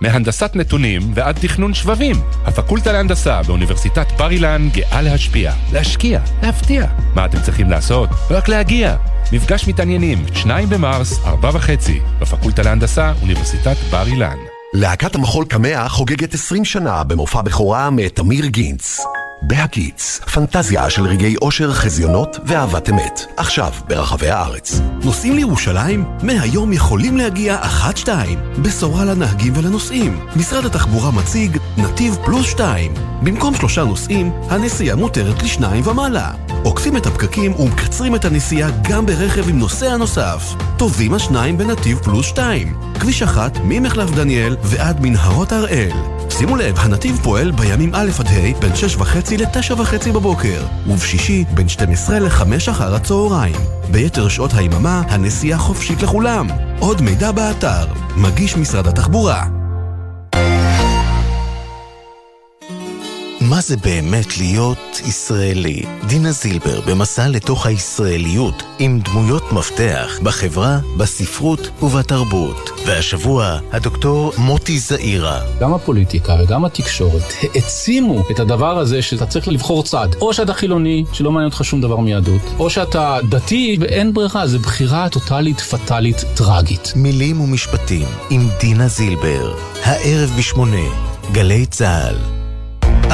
מהנדסת נתונים ועד תכנון שבבים. הפקולטה להנדסה באוניברסיטת בר אילן גאה להשפיע, להשקיע, להפתיע. מה אתם צריכים לעשות? רק להגיע. מפגש מתעניינים, 2 במרס, 4 וחצי, בפקולטה להנדסה, אוניברסיטת בר אילן. להקת המחול קמע חוגגת 20 שנה במופע בכורה מתמיר גינץ. בהקיץ, פנטזיה של רגעי אושר, חזיונות ואהבת אמת. עכשיו, ברחבי הארץ. נוסעים לירושלים? מהיום יכולים להגיע אחת-שתיים. בשורה לנהגים ולנוסעים. משרד התחבורה מציג נתיב פלוס שתיים. במקום שלושה נוסעים, הנסיעה מותרת לשניים ומעלה. עוקפים את הפקקים ומקצרים את הנסיעה גם ברכב עם נוסע נוסף. טובים השניים בנתיב פלוס שתיים. כביש אחת ממחלף דניאל ועד מנהרות הראל. שימו לב, הנתיב פועל בימים א' עד ה' בין שש וחצי לתשע וחצי בבוקר, ובשישי בין 12 לחמש אחר הצהריים. ביתר שעות היממה, הנסיעה חופשית לכולם. עוד מידע באתר, מגיש משרד התחבורה. מה זה באמת להיות ישראלי? דינה זילבר במסע לתוך הישראליות עם דמויות מפתח בחברה, בספרות ובתרבות. והשבוע, הדוקטור מוטי זעירה. גם הפוליטיקה וגם התקשורת העצימו את הדבר הזה שאתה צריך לבחור צד. או שאתה חילוני, שלא מעניין אותך שום דבר מיהדות, או שאתה דתי ואין ברירה, זו בחירה טוטאלית, פטאלית, טרגית. מילים ומשפטים עם דינה זילבר. הערב בשמונה, גלי צה"ל.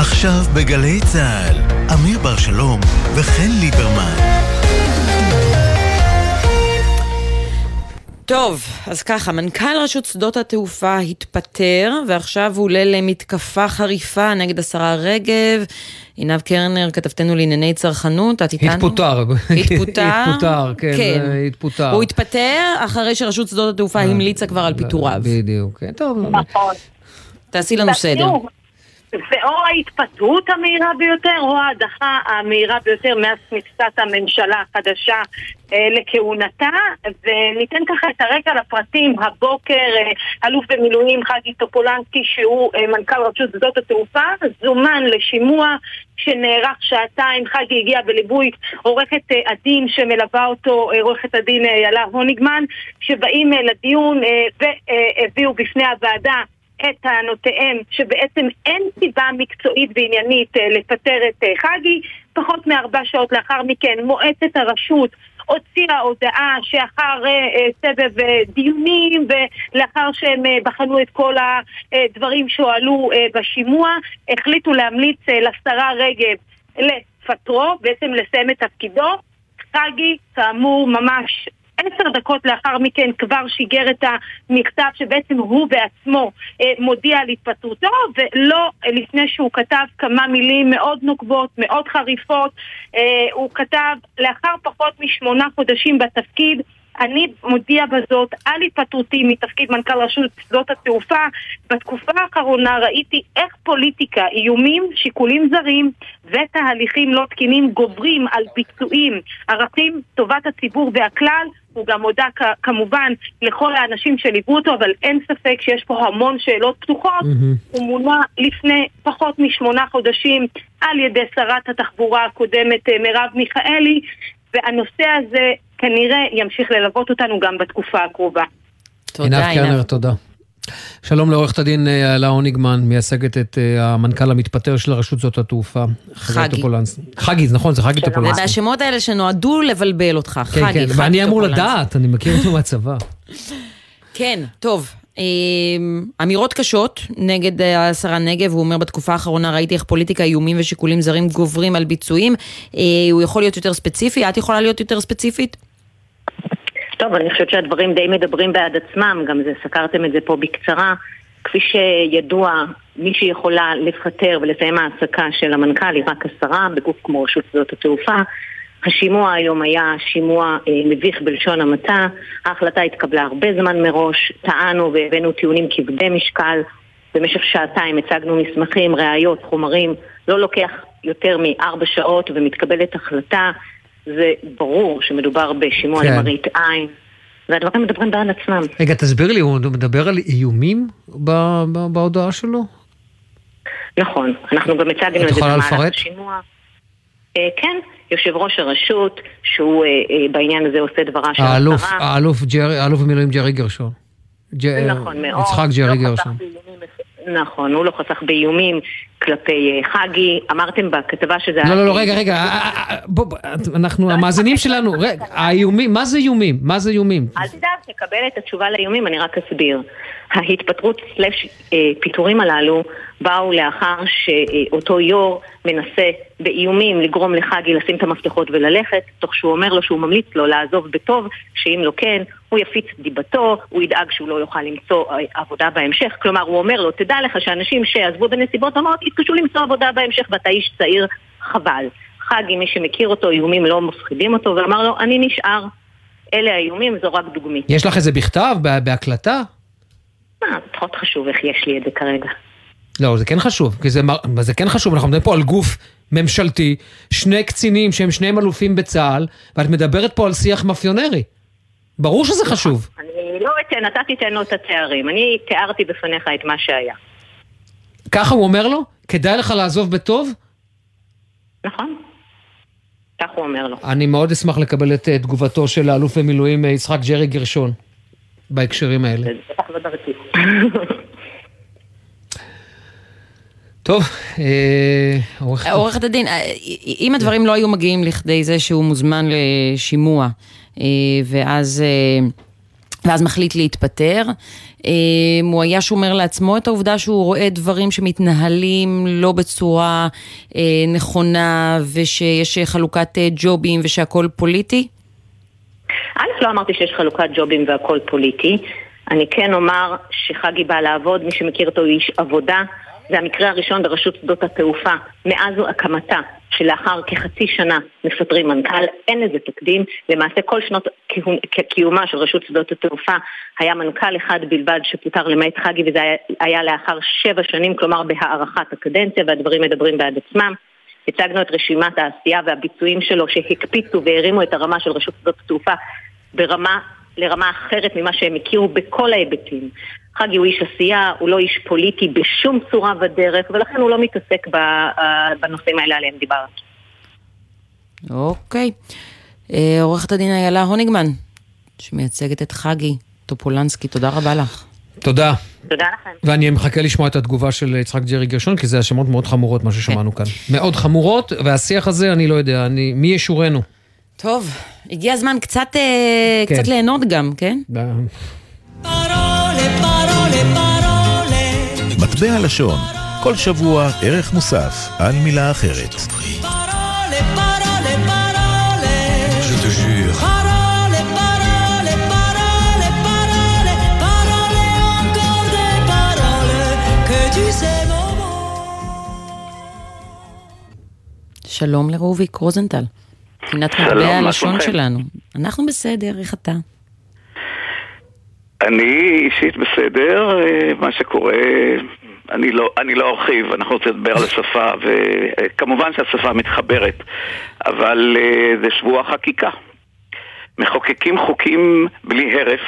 עכשיו בגלי צה"ל, אמיר בר שלום וחן ליברמן. טוב, אז ככה, מנכ"ל רשות שדות התעופה התפטר, ועכשיו הוא עולה למתקפה חריפה נגד השרה רגב. עינב קרנר, כתבתנו לענייני צרכנות, את איתנו? התפוטר. התפוטר? התפוטר, כן, כן. זה התפוטר. הוא התפטר אחרי שרשות שדות התעופה המליצה כבר על פיטוריו. בדיוק, כן, טוב. נכון. תעשי לנו סדר. ואו ההתפטרות המהירה ביותר, או ההדחה המהירה ביותר מאז כניסת הממשלה החדשה אה, לכהונתה. וניתן ככה את הרקע לפרטים. הבוקר אה, אלוף במילואים חגי טופולנסקי, שהוא אה, מנכ"ל רשות שדות התעופה, זומן לשימוע שנערך שעתיים. חגי הגיע בליווי עורכת אה, הדין שמלווה אותו, אה, עורכת הדין אה, יאלה הוניגמן, שבאים אה, לדיון אה, והביאו בפני הוועדה את טענותיהם שבעצם אין סיבה מקצועית ועניינית אה, לפטר את אה, חגי. פחות מארבע שעות לאחר מכן מועצת הרשות הוציאה הודעה שאחר אה, סבב דיונים ולאחר שהם בחנו את כל הדברים שהועלו בשימוע, החליטו להמליץ לשרה רגב לפטרו, בעצם לסיים את תפקידו. חגי, כאמור, ממש עשר דקות לאחר מכן כבר שיגר את המכתב שבעצם הוא בעצמו אה, מודיע על התפטרותו ולא אה, לפני שהוא כתב כמה מילים מאוד נוקבות, מאוד חריפות אה, הוא כתב לאחר פחות משמונה חודשים בתפקיד אני מודיע בזאת על התפטרותי מתפקיד מנכ"ל רשות שדות התעופה. בתקופה האחרונה ראיתי איך פוליטיקה, איומים, שיקולים זרים ותהליכים לא תקינים גוברים על ביצועים, ערכים, טובת הציבור והכלל. הוא גם הודה כמובן לכל האנשים שליוו אותו, אבל אין ספק שיש פה המון שאלות פתוחות. Mm-hmm. הוא מונה לפני פחות משמונה חודשים על ידי שרת התחבורה הקודמת אה, מרב מיכאלי, והנושא הזה כנראה ימשיך ללוות אותנו גם בתקופה הקרובה. תודה, עינב קרנר, תודה. שלום לעורכת הדין אלה אה, הוניגמן, מייצגת את אה, המנכ"ל המתפטר של רשות שדות התעופה. חגי. חגי, נכון, זה חגי טופולנסקי. זה השמות האלה שנועדו לבלבל אותך, חגי, כן, כן, ואני אמור לדעת, אני מכיר אותו מהצבא. כן, טוב. אמ, אמירות קשות נגד אה, השרה נגב, הוא אומר בתקופה האחרונה ראיתי איך פוליטיקה, איומים ושיקולים זרים גוברים על ביצועים. הוא יכול להיות יותר ספציפי? את יכולה להיות יותר ספציפית? טוב, אני חושבת שהדברים די מדברים בעד עצמם, גם זה, סקרתם את זה פה בקצרה. כפי שידוע, מי שיכולה לפטר ולסיים העסקה של המנכ"ל היא רק השרה בגוף כמו רשות שדות התעופה. השימוע היום היה שימוע אה, מביך בלשון המעטה, ההחלטה התקבלה הרבה זמן מראש, טענו והבאנו טיעונים כבדי משקל, במשך שעתיים הצגנו מסמכים, ראיות, חומרים, לא לוקח יותר מארבע שעות ומתקבלת החלטה זה ברור שמדובר בשימוע כן. למראית עין. והדברים מדברים בעד עצמם. רגע, תסביר לי, הוא מדבר על איומים בהודעה שלו? נכון, אנחנו גם הצגנו את זה במהלך השימוע. אה, כן, יושב ראש הרשות, שהוא אה, אה, בעניין הזה עושה דברה של השרה. האלוף במילואים ג'רי גרשון. נכון מאוד. יצחק ג'רי לא גרשון. נכון, הוא לא חסך באיומים כלפי אה, חגי. אמרתם בכתבה שזה... לא, לא, לא, רגע, רגע, אה, אה, בוא, אנחנו, המאזינים שלנו, רגע, האיומים, מה זה איומים? מה זה איומים? אל תדאג, תקבל את התשובה לאיומים, אני רק אסביר. ההתפטרות סלש פיטורים הללו באו לאחר שאותו יו"ר מנסה באיומים לגרום לחגי לשים את המפתחות וללכת, תוך שהוא אומר לו שהוא ממליץ לו לעזוב בטוב, שאם לא כן, הוא יפיץ דיבתו, הוא ידאג שהוא לא יוכל למצוא עבודה בהמשך. כלומר, הוא אומר לו, תדע לך שאנשים שעזבו בנסיבות רמות יתקשו למצוא עבודה בהמשך ואתה איש צעיר, חבל. חגי, מי שמכיר אותו, איומים לא מפחידים אותו, ואמר לו, אני נשאר. אלה האיומים, זו רק דוגמית. יש לך את זה בכתב, בהקלטה? מה, פחות חשוב איך יש לי את זה כרגע. לא, זה כן חשוב, כי זה, זה כן חשוב, אנחנו מדברים פה על גוף ממשלתי, שני קצינים שהם שניהם אלופים בצה"ל, ואת מדברת פה על שיח מאפיונרי. ברור שזה חשוב. אני לא אתן, אתה תיתן לו את התארים. אני תיארתי בפניך את מה שהיה. ככה הוא אומר לו? כדאי לך לעזוב בטוב? נכון. כך הוא אומר לו. אני מאוד אשמח לקבל את תגובתו של האלוף במילואים יצחק ג'רי גרשון בהקשרים האלה. זה בטח לא דרכי. טוב, אה, עורכת הדין, אה, אם הדברים לא היו מגיעים לכדי זה שהוא מוזמן לשימוע, אה, ואז, ואז מחליט להתפטר, הוא היה שומר לעצמו את העובדה שהוא רואה דברים שמתנהלים לא בצורה נכונה, ושיש חלוקת ג'ובים ושהכול פוליטי? א', לא אמרתי שיש חלוקת ג'ובים והכול פוליטי. אני כן אומר שחגי בא לעבוד, מי שמכיר אותו הוא איש עבודה. זה המקרה הראשון ברשות שדות התעופה מאז הקמתה שלאחר כחצי שנה מפטרים מנכ"ל, אין לזה תקדים. למעשה כל שנות קיומה של רשות שדות התעופה היה מנכ"ל אחד בלבד שפוטר למעט חגי וזה היה, היה לאחר שבע שנים, כלומר בהארכת הקדנציה והדברים מדברים בעד עצמם. הצגנו את רשימת העשייה והביצועים שלו שהקפיצו והרימו את הרמה של רשות שדות התעופה ברמה, לרמה אחרת ממה שהם הכירו בכל ההיבטים. חגי הוא איש עשייה, הוא לא איש פוליטי בשום צורה ודרך, ולכן הוא לא מתעסק ב- אה, בנושאים האלה עליהם דיברת. אוקיי. אה, עורכת הדין איילה הוניגמן, שמייצגת את חגי טופולנסקי, תודה רבה לך. תודה. תודה לכם. ואני מחכה לשמוע את התגובה של יצחק ג'רי גרשון, כי זה האשמות מאוד חמורות, מה ששמענו כאן. מאוד חמורות, והשיח הזה, אני לא יודע, אני, מי ישורנו? טוב, הגיע הזמן קצת, אה, כן. קצת ליהנות גם, כן? מטבע לשון, כל שבוע ערך מוסף על מילה אחרת. שלום לרוביק רוזנטל, פינת מטבע הלשון? שלנו. אנחנו בסדר, איך אתה? אני אישית בסדר, אה, מה שקורה, אני לא, אני לא ארחיב, אנחנו רוצים לדבר על השפה, וכמובן שהשפה מתחברת, אבל אה, זה שבוע חקיקה. מחוקקים חוקים בלי הרף,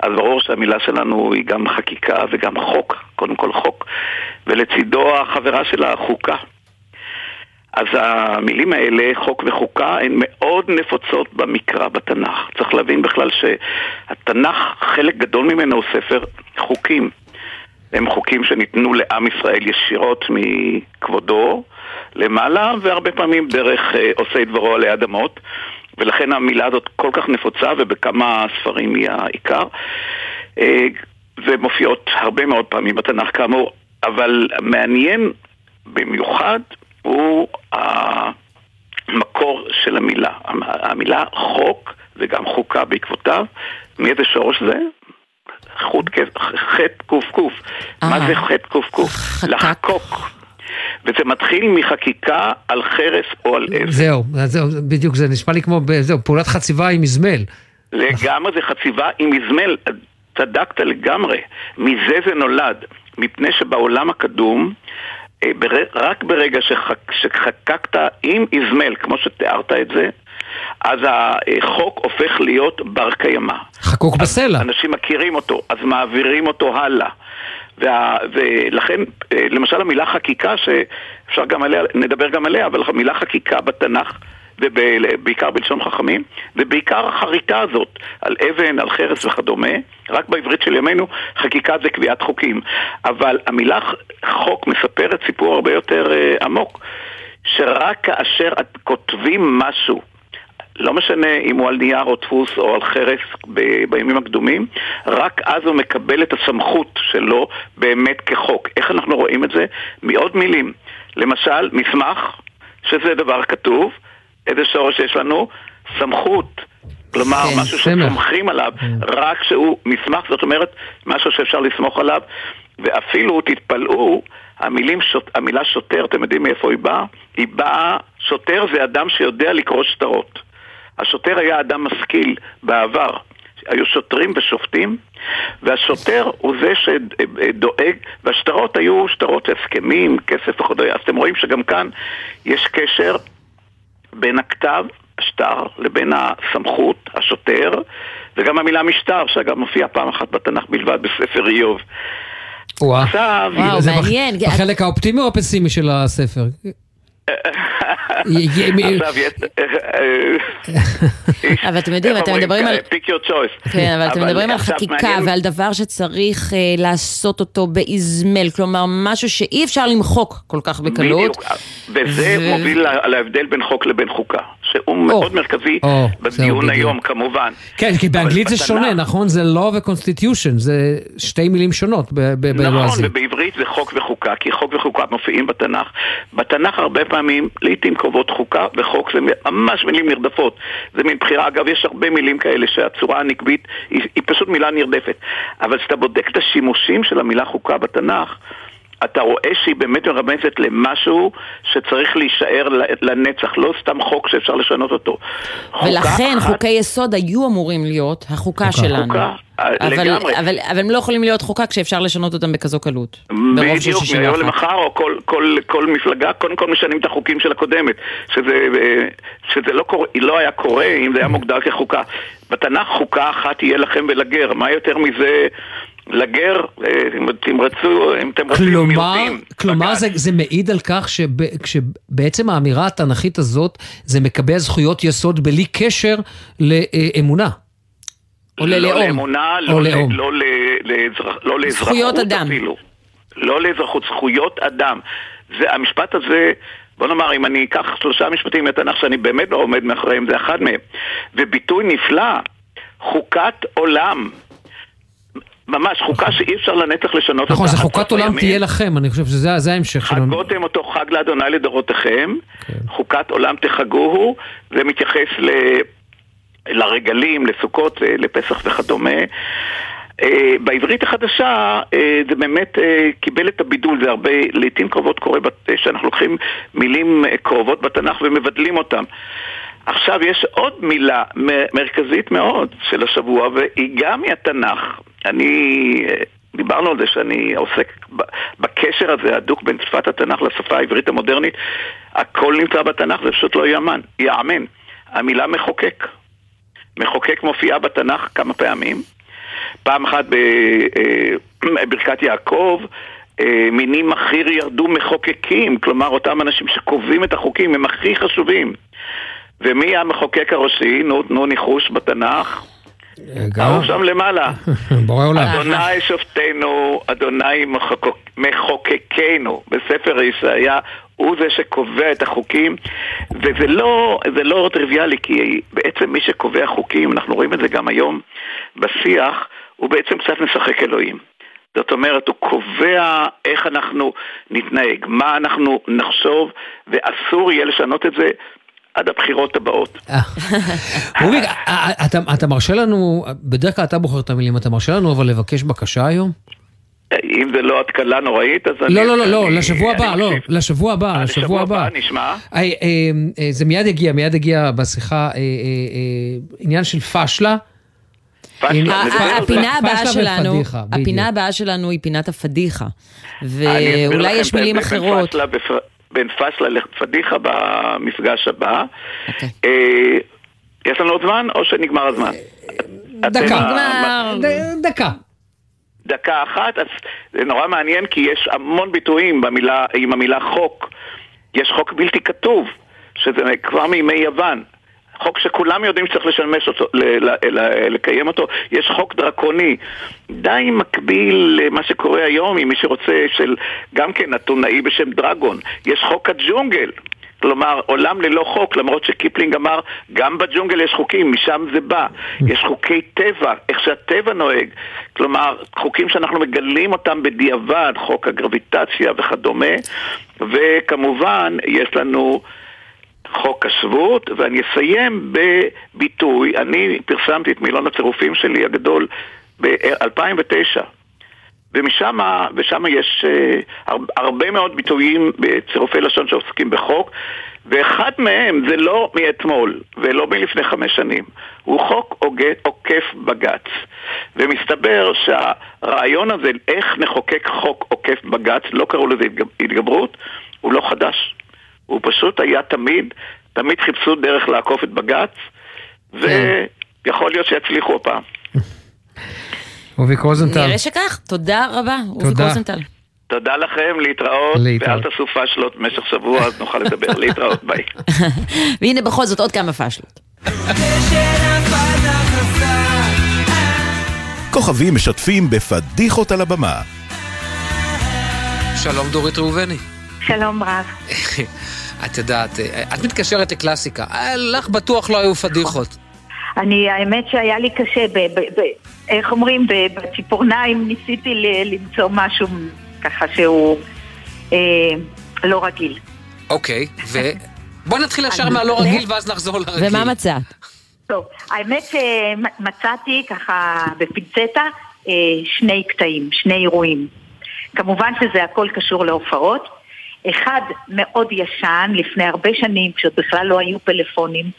אז ברור שהמילה שלנו היא גם חקיקה וגם חוק, קודם כל חוק, ולצידו החברה שלה חוקה. אז המילים האלה, חוק וחוקה, הן מאוד נפוצות במקרא, בתנ"ך. צריך להבין בכלל שהתנ"ך, חלק גדול ממנו הוא ספר חוקים. הם חוקים שניתנו לעם ישראל ישירות מכבודו למעלה, והרבה פעמים דרך אה, עושי דברו עלי אדמות. ולכן המילה הזאת כל כך נפוצה, ובכמה ספרים היא העיקר. אה, ומופיעות הרבה מאוד פעמים בתנ"ך כאמור, אבל מעניין במיוחד הוא המקור של המילה. המילה חוק וגם חוקה בעקבותיו, מאיזה שורש זה? חוט כ- חטא קוף. מה זה חטא קוף? לחקוק. וזה מתחיל מחקיקה על חרס או על עז. זהו, זהו, בדיוק, זה נשמע לי כמו, זהו, פעולת חציבה עם מזמל. לגמרי זה חציבה עם מזמל, צדקת לגמרי. מזה זה נולד, מפני שבעולם הקדום, אה, רק ברגע שחק, שחקקת עם איזמל, כמו שתיארת את זה, אז החוק הופך להיות בר קיימא. חקוק בסלע. אנשים מכירים אותו, אז מעבירים אותו הלאה. וה, ולכן, אה, למשל המילה חקיקה, שאפשר גם עליה, נדבר גם עליה, אבל המילה חקיקה בתנ"ך, ובעיקר בלשון חכמים, ובעיקר החריטה הזאת, על אבן, על חרס וכדומה, רק בעברית של ימינו, חקיקה זה קביעת חוקים. אבל המילה חוק מספרת סיפור הרבה יותר uh, עמוק, שרק כאשר את כותבים משהו, לא משנה אם הוא על נייר או דפוס או על חרס ב- בימים הקדומים, רק אז הוא מקבל את הסמכות שלו באמת כחוק. איך אנחנו רואים את זה? מעוד מילים. למשל, מסמך, שזה דבר כתוב, איזה שורש יש לנו? סמכות. כלומר, כן, משהו. שסומכים עליו, רק שהוא מסמך, זאת אומרת, משהו שאפשר לסמוך עליו, ואפילו, תתפלאו, המילים, שוט, המילה שוטר, אתם יודעים מאיפה היא באה? היא באה, שוטר זה אדם שיודע לקרוא שטרות. השוטר היה אדם משכיל בעבר. היו שוטרים ושופטים, והשוטר הוא זה שדואג, והשטרות היו שטרות הסכמים, כסף וכו'. אז אתם רואים שגם כאן יש קשר בין הכתב, השטר, לבין הסמכות, השוטר, וגם המילה משטר, שאגב מופיעה פעם אחת בתנ"ך בלבד בספר איוב. וואו, עכשיו... זה בח- בחלק האופטימי או הפסימי של הספר? אבל אתם יודעים, אתם מדברים על... pick your choice. כן, אבל אתם מדברים על חקיקה ועל דבר שצריך אה, לעשות אותו באזמל, כלומר, משהו שאי אפשר למחוק כל כך בקלות. בדיוק, וזה מוביל לה- להבדל בין חוק לבין חוקה, שהוא מאוד מרכזי או, בדיון היום כמובן. כן, כי באנגלית זה בתנ"ך- שונה, נכון? זה law ו-constitution, זה שתי מילים שונות ב- ב- נכון, בלועזית. ובעברית זה חוק וחוקה, כי חוק וחוקה מופיעים בתנ"ך. בתנ"ך הרבה פעמים, לעיתים קרובות חוקה וחוק זה ממש מילים נרדפות. זה מין בחירה, אגב, יש הרבה מילים כאלה שהצורה הנקבית היא, היא פשוט מילה נרדפת. אבל כשאתה בודק את השימושים של המילה חוקה בתנ"ך, אתה רואה שהיא באמת מרמזת למשהו שצריך להישאר לנצח, לא סתם חוק שאפשר לשנות אותו. ולכן אחת... חוקי יסוד היו אמורים להיות החוקה חוקה. שלנו. חוקה, אבל, לגמרי. אבל, אבל הם לא יכולים להיות חוקה כשאפשר לשנות אותם בכזו קלות. בדיוק, 61. מהיום למחר, או כל, כל, כל מפלגה, קודם כל משנים את החוקים של הקודמת. שזה, שזה לא, קורה, לא היה קורה אם זה היה מוגדר כחוקה. בתנ"ך חוקה אחת תהיה לכם ולגר, מה יותר מזה... לגר, אה, אם אתם רצו, אם אתם רוצים כלומר, מיעוטים. כלומר זה, זה מעיד על כך שבעצם האמירה התנ"כית הזאת זה מקבע זכויות יסוד בלי קשר לאמונה. או לא ללאום. לאמונה, או לא, לאום. ל- לא, ל- לאזרח, לא לאזרחות זכויות אדם. אפילו. לא לאזרחות, זכויות אדם. זה, המשפט הזה, בוא נאמר, אם אני אקח שלושה משפטים מהתנ"ך שאני באמת לא עומד מאחוריהם, זה אחד מהם. וביטוי נפלא, חוקת עולם. ממש, חוקה שאי אפשר לנצח לשנות נכון, אותה. זה חוקת עד סוף עולם הימים. תהיה לכם, אני חושב שזה זה ההמשך שלנו. חגותם אותו חג לאדוני לדורותיכם, כן. חוקת עולם תחגוהו, זה מתייחס ל... לרגלים, לסוכות, אה, לפסח וכדומה. אה, בעברית החדשה אה, זה באמת קיבל את הבידול, זה הרבה, לעיתים קרובות קורה שאנחנו לוקחים מילים קרובות בתנ"ך ומבדלים אותם. עכשיו יש עוד מילה מרכזית מאוד של השבוע והיא גם מהתנ"ך. אני, אה, דיברנו על זה שאני עוסק בקשר הזה הדוק בין שפת התנ"ך לשפה העברית המודרנית. הכל נמצא בתנ"ך, זה פשוט לא יאמן, יאמן. המילה מחוקק. מחוקק מופיעה בתנ"ך כמה פעמים. פעם אחת בברכת יעקב, אה, מינים מחיר ירדו מחוקקים, כלומר אותם אנשים שקובעים את החוקים הם הכי חשובים. ומי המחוקק הראשי? נו, תנו ניחוש בתנ"ך. ההוא שם למעלה. בורא עולם. אדוני שופטנו, אדוני מחוקק- מחוקקנו. בספר ישעיה הוא זה שקובע את החוקים, וזה לא, לא טריוויאלי, כי בעצם מי שקובע חוקים, אנחנו רואים את זה גם היום בשיח, הוא בעצם קצת משחק אלוהים. זאת אומרת, הוא קובע איך אנחנו נתנהג, מה אנחנו נחשוב, ואסור יהיה לשנות את זה עד הבחירות הבאות. רוביק, אה, אתה- אתה מרשה לנו, בדרך כלל אתה בוחר את המילים, אתה מרשה לנו אבל לבקש בקשה היום? אם זה לא התקלה נוראית, אז אני... לא, לא, לא, לא, לשבוע הבא, לא. לשבוע הבא, לשבוע לשבוע הבא. נשמע. אה, אה, אה, זה מיד יגיע, מיד יגיע בשיחה, אה, אה, אה, עניין של פשלה. הפינה הבאה שלנו. הפינה הבאה שלנו היא פינת הפדיחה. ואולי יש מילים אחרות. בין פשלה לפדיחה במפגש הבא. אוקיי. אה, יש לנו עוד זמן או שנגמר הזמן? דקה. אתם ה- ד- דקה. דקה אחת, אז זה נורא מעניין כי יש המון ביטויים במילה, עם המילה חוק. יש חוק בלתי כתוב, שזה כבר מימי יוון. חוק שכולם יודעים שצריך לשמש אותו, ל- ל- ל- לקיים אותו. יש חוק דרקוני, די מקביל למה שקורה היום עם מי שרוצה, של גם כן אתונאי בשם דרגון. יש חוק הג'ונגל. כלומר, עולם ללא חוק, למרות שקיפלינג אמר, גם בג'ונגל יש חוקים, משם זה בא. יש חוקי טבע, איך שהטבע נוהג. כלומר, חוקים שאנחנו מגלים אותם בדיעבד, חוק הגרביטציה וכדומה. וכמובן, יש לנו חוק השבות, ואני אסיים בביטוי, אני פרסמתי את מילון הצירופים שלי הגדול ב-2009. ומשם, ושם יש הר- הרבה מאוד ביטויים בצירופי לשון שעוסקים בחוק, ואחד מהם זה לא מאתמול ולא מלפני חמש שנים, הוא חוק עוקף בג"ץ. ומסתבר שהרעיון הזה, איך נחוקק חוק עוקף בג"ץ, לא קראו לזה התגב- התגברות, הוא לא חדש. הוא פשוט היה תמיד, תמיד חיפשו דרך לעקוף את בג"ץ, ויכול להיות שיצליחו הפעם. רוביק רוזנטל. נראה שכך, תודה רבה, רוביק תודה. רוזנטל. תודה לכם, להתראות, להתראות. ואל תעשו פשלות במשך שבוע, אז נוכל לדבר. להתראות, ביי. והנה בכל זאת עוד כמה פאשלות. כוכבים משתפים בפדיחות על הבמה. שלום דורית ראובני. שלום רב. את יודעת, אה, את מתקשרת לקלאסיקה, אה, לך בטוח לא היו פדיחות. אני, האמת שהיה לי קשה, ב, ב, ב, איך אומרים, ב, בציפורניים ניסיתי ל, למצוא משהו ככה שהוא אה, לא רגיל. אוקיי, ובוא נתחיל ישר מהלא רגיל ואז נחזור לרגיל. ומה מצאת? טוב, האמת שמצאתי ככה בפינצטה אה, שני קטעים, שני אירועים. כמובן שזה הכל קשור להופעות. אחד מאוד ישן, לפני הרבה שנים, כשעוד בכלל לא היו פלאפונים,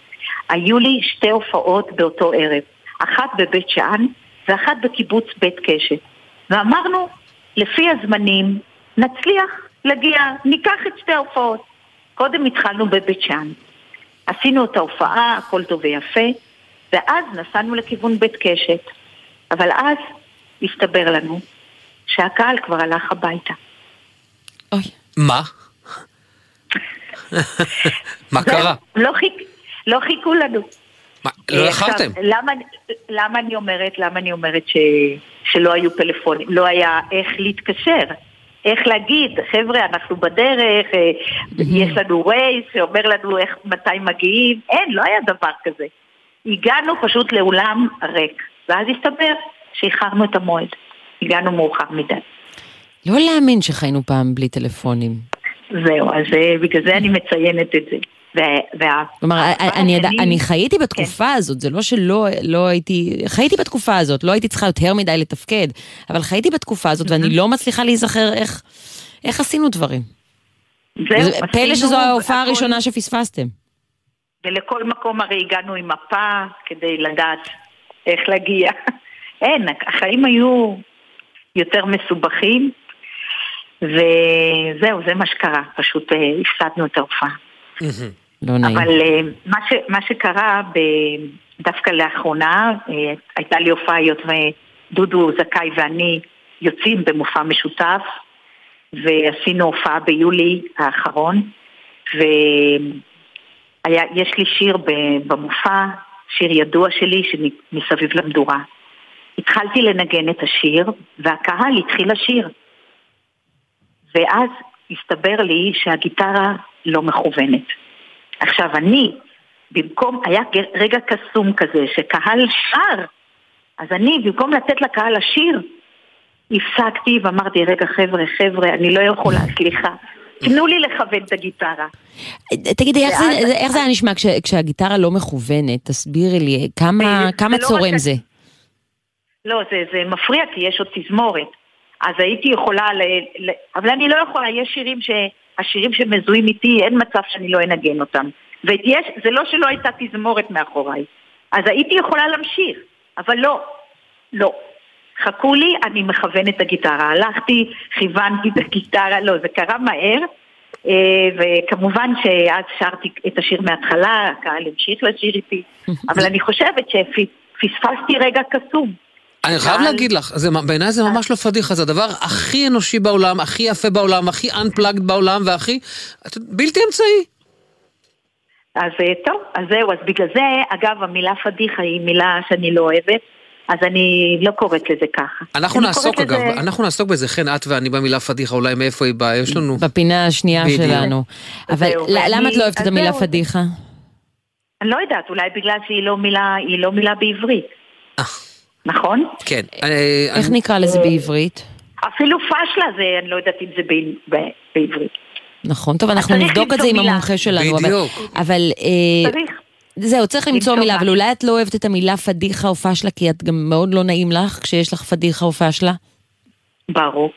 היו לי שתי הופעות באותו ערב. אחת בבית שאן ואחת בקיבוץ בית קשת. ואמרנו, לפי הזמנים, נצליח להגיע, ניקח את שתי ההופעות. קודם התחלנו בבית שאן. עשינו את ההופעה, הכל טוב ויפה, ואז נסענו לכיוון בית קשת. אבל אז הסתבר לנו שהקהל כבר הלך הביתה. מה? מה זהו, קרה? לא, חיכ... לא חיכו לנו. מה, לא אה, יכלתם? למה, למה אני אומרת, למה אני אומרת ש, שלא היו פלאפונים? לא היה איך להתקשר. איך להגיד, חבר'ה, אנחנו בדרך, אה, יש לנו רייס שאומר לנו איך, מתי מגיעים, אין, לא היה דבר כזה. הגענו פשוט לאולם ריק, ואז הסתבר שאיחרנו את המועד. הגענו מאוחר מדי. לא להאמין שחיינו פעם בלי טלפונים. זהו, אז אה, בגלל זה אני מציינת את זה. כלומר, הדבר אני, השני- אני חייתי בתקופה הזאת, זה לא שלא לא הייתי, חייתי בתקופה הזאת, לא הייתי צריכה יותר מדי לתפקד, אבל חייתי בתקופה הזאת ואני לא מצליחה להיזכר איך, איך עשינו דברים. זהו, זה פלא שזו ההופעה הכל. הראשונה שפספסתם. ולכל מקום הרי הגענו עם מפה כדי לדעת איך להגיע. אין, החיים היו יותר מסובכים, וזהו, זה מה שקרה, פשוט אה, הפסדנו את ההופעה. לא נעים. אבל אה, מה, ש, מה שקרה ב, דווקא לאחרונה, אה, הייתה לי הופעה היות ודודו זכאי ואני יוצאים במופע משותף, ועשינו הופעה ביולי האחרון, ויש לי שיר במופע, שיר ידוע שלי, שמסביב למדורה. התחלתי לנגן את השיר, והקהל התחיל לשיר. ואז הסתבר לי שהגיטרה לא מכוונת. עכשיו אני, במקום, היה רגע קסום כזה, שקהל שר, אז אני, במקום לתת לקהל לשיר, הפסקתי ואמרתי, רגע חבר'ה, חבר'ה, אני לא יכולה, סליחה, תנו לי לכוון את הגיטרה. תגידי, איך ואז- זה, איך זה היה נשמע כש, כשהגיטרה לא מכוונת? תסבירי לי, כמה, זה כמה לא צורם רק- זה? לא, זה, זה מפריע כי יש עוד תזמורת. אז הייתי יכולה, ל, ל, אבל אני לא יכולה, יש שירים ש... השירים שמזוהים איתי, אין מצב שאני לא אנגן אותם. ויש, זה לא שלא הייתה תזמורת מאחוריי. אז הייתי יכולה להמשיך, אבל לא, לא. חכו לי, אני מכוונת את הגיטרה. הלכתי, כיוונתי את הגיטרה, לא, זה קרה מהר. אה, וכמובן שאז שרתי את השיר מההתחלה, הקהל המשיך לשיר איתי, אבל אני חושבת שפספסתי רגע קסום. אני חייב להגיד לך, זה- בעיניי זה ממש לא פדיחה, זה הדבר הכי אנושי בעולם, הכי יפה בעולם, הכי unplugged בעולם, והכי בלתי אמצעי. אז אה, טוב, אז זהו, אז בגלל זה, אגב, המילה פדיחה היא מילה שאני לא אוהבת, אז אני לא קוראת לזה ככה. אנחנו אני נעסוק אגב, לזה- אנחנו נעסוק בזה, חן, את ואני במילה פדיחה, אולי מאיפה היא באה, יש לנו... בפינה השנייה בדיוק. שלנו. אבל ואני- למה את לא אוהבת את המילה זהו. פדיחה? אני לא יודעת, אולי בגלל שהיא לא מילה, היא לא מילה בעברית. נכון? כן. איך נקרא לזה בעברית? אפילו פשלה זה, אני לא יודעת אם זה ב- ב- בעברית. נכון, טוב, אנחנו נבדוק את זה עם. המומחה שלנו. אבל- בדיוק. אבל... אה, צריך. זהו, צריך למצוא מילה, אבל. אולי את לא אוהבת את המילה פדיחה או פשלה, כי את גם מאוד לא נעים לך כשיש לך פדיחה או פשלה? ברור.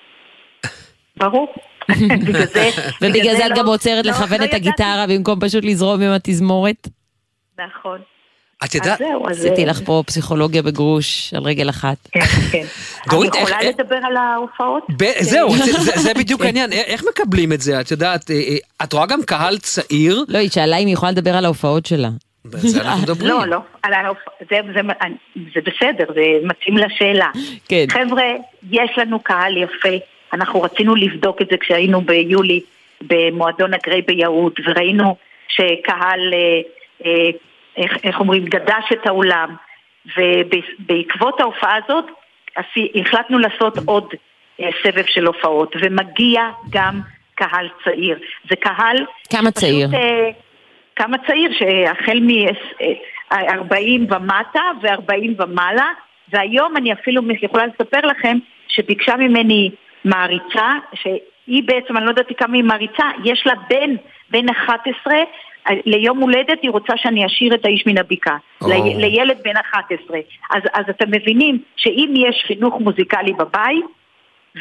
ברור. בגלל זה... ובגלל זה את לא- גם עוצרת לא- לכוון לא את. הגיטרה במקום פשוט לזרום עם התזמורת? נכון. את יודעת... עשיתי לך פה פסיכולוגיה בגרוש על רגל אחת. כן, כן. אני יכולה לדבר על ההופעות? זהו, כן. זה- בדיוק העניין, א- איך מקבלים את זה? את יודעת, אה, אה, את רואה גם קהל צעיר? לא, היא שאלה אם היא יכולה לדבר על ההופעות שלה. לא, לא, על ההופ- זה, זה, זה בסדר, זה מתאים לשאלה. כן. חבר'ה, יש לנו קהל יפה, אנחנו רצינו לבדוק את זה כשהיינו ביולי במועדון הגריי ביהוד, וראינו שקהל, אה, אה, איך, איך אומרים, גדש את האולם, ובעקבות ההופעה הזאת החלטנו לעשות עוד אה, סבב של הופעות, ומגיע גם קהל צעיר. זה קהל... כמה צעיר? אה, כמה צעיר, שהחל מ-40 ומטה ו-40 ומעלה, והיום אני אפילו יכולה לספר לכם שביקשה ממני מעריצה, שהיא בעצם, אני לא יודעת כמה היא מעריצה, יש לה בן, בן 11, ליום הולדת היא רוצה שאני אשיר את האיש מן הבקעה. לי- לילד בן 11. אז, אז אתם מבינים שאם יש חינוך מוזיקלי בבית,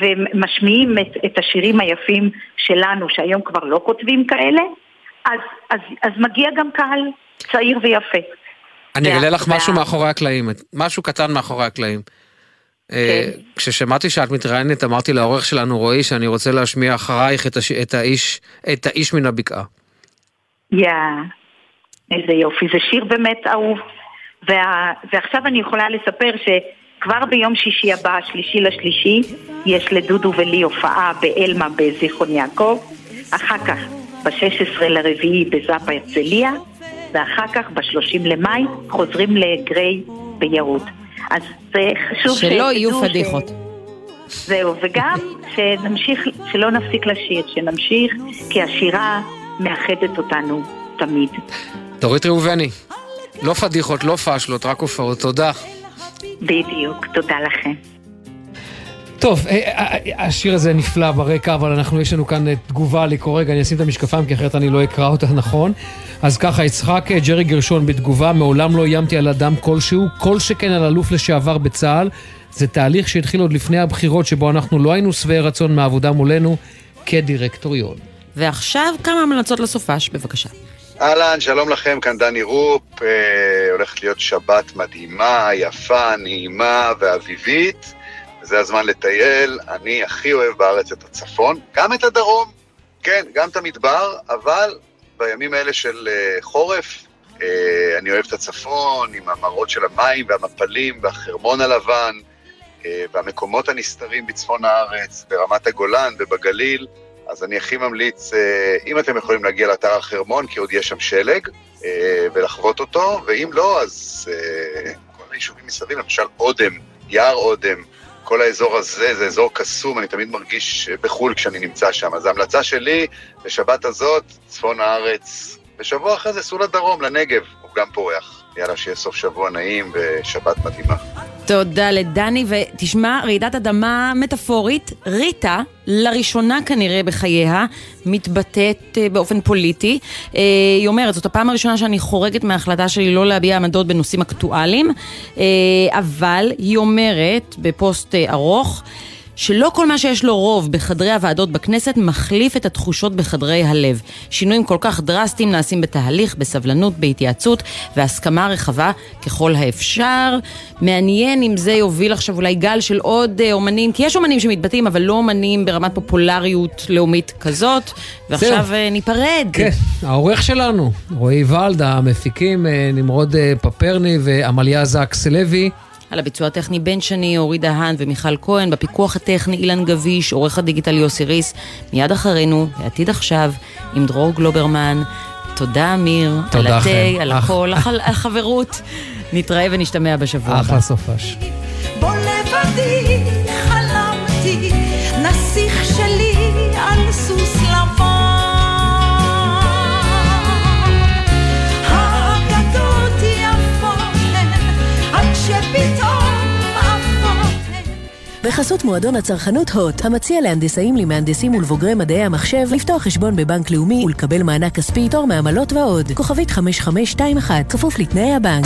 ומשמיעים את, את השירים היפים שלנו, שהיום כבר לא כותבים כאלה, אז, אז, אז מגיע גם קהל צעיר ויפה. אני אגלה לך משהו מאחורי הקלעים, משהו קטן מאחורי הקלעים. אה, כששמעתי שאת מתראיינת, אמרתי לעורך שלנו, רועי, שאני רוצה להשמיע אחרייך את האיש מן הבקעה. יא, איזה יופי, זה שיר באמת אהוב. וה, ועכשיו אני יכולה לספר שכבר ביום שישי הבא, שלישי לשלישי, יש לדודו ולי הופעה באלמה בזיכרון יעקב, אחר כך ב-16 לרביעי בזאפה הרצליה, ואחר כך ב-30 למאי חוזרים לגריי ביהוד. אז זה חשוב שלא יהיו שתדעו ש- פדיחות. זהו, וגם שנמשיך, שלא נפסיק לשיר, שנמשיך, כי השירה מאחדת אותנו תמיד. דורית ראובני, לא פדיחות, לא פאשלות, רק הופעות, תודה. בדיוק, תודה לכם. טוב, אה, אה, השיר הזה נפלא ברקע, אבל אנחנו, יש לנו כאן אה, תגובה לקרוא רגע, אני אשים את המשקפיים, כי אחרת אני לא אקרא אותה נכון. אז ככה, יצחק אה, ג'רי גרשון בתגובה, מעולם לא איימתי על אדם כלשהו, כל שכן על אלוף לשעבר בצה"ל. זה תהליך שהתחיל עוד לפני הבחירות, שבו אנחנו לא היינו שבעי רצון מהעבודה מולנו כדירקטוריון. ועכשיו כמה המלצות לסופש, בבקשה. אהלן, שלום לכם, כאן דני רופ. אה, הולכת להיות שבת מדהימה, יפה, נעימה ואביבית. זה הזמן לטייל. אני הכי אוהב בארץ את הצפון, גם את הדרום, כן, גם את המדבר, אבל בימים האלה של אה, חורף, אה, אני אוהב את הצפון עם המראות של המים והמפלים והחרמון הלבן אה, והמקומות הנסתרים בצפון הארץ, ברמת הגולן ובגליל. אז אני הכי ממליץ, אה, אם אתם יכולים להגיע לאתר החרמון, כי עוד יש שם שלג, אה, ולחוות אותו, ואם לא, אז אה, כל היישובים מסביב, למשל אודם, יער אודם, כל האזור הזה זה אזור קסום, אני תמיד מרגיש בחו"ל כשאני נמצא שם. אז ההמלצה שלי לשבת הזאת, צפון הארץ. בשבוע אחרי זה סעו לדרום, לנגב, הוא גם פורח. יאללה, שיהיה סוף שבוע נעים ושבת מדהימה. תודה לדני, ותשמע, רעידת אדמה מטאפורית, ריטה, לראשונה כנראה בחייה, מתבטאת אה, באופן פוליטי. אה, היא אומרת, זאת הפעם הראשונה שאני חורגת מההחלטה שלי לא להביע עמדות בנושאים אקטואליים, אה, אבל היא אומרת, בפוסט ארוך, שלא כל מה שיש לו רוב בחדרי הוועדות בכנסת מחליף את התחושות בחדרי הלב. שינויים כל כך דרסטיים נעשים בתהליך, בסבלנות, בהתייעצות והסכמה רחבה ככל האפשר. מעניין אם זה יוביל עכשיו אולי גל של עוד אה, אומנים, כי יש אומנים שמתבטאים, אבל לא אומנים ברמת פופולריות לאומית כזאת, ועכשיו זהו. אה, ניפרד. כן, העורך שלנו, רועי ולד, המפיקים אה, נמרוד פפרני ועמליה זקס לוי. על הביצוע הטכני בן שני, אורי דהן ומיכל כהן, בפיקוח הטכני אילן גביש, עורך הדיגיטל יוסי ריס, מיד אחרינו, בעתיד עכשיו, עם דרור גלוברמן. תודה אמיר, תודה על התה. על הכל, על החברות. נתראה ונשתמע בשבוע הבא. אחלה סופש. בוא לבדי בחסות מועדון הצרכנות הוט, המציע להנדסאים, למהנדסים ולבוגרי מדעי המחשב לפתוח חשבון בבנק לאומי ולקבל מענק כספי, תור מעמלות ועוד. כוכבית 5521, כפוף לתנאי הבנק.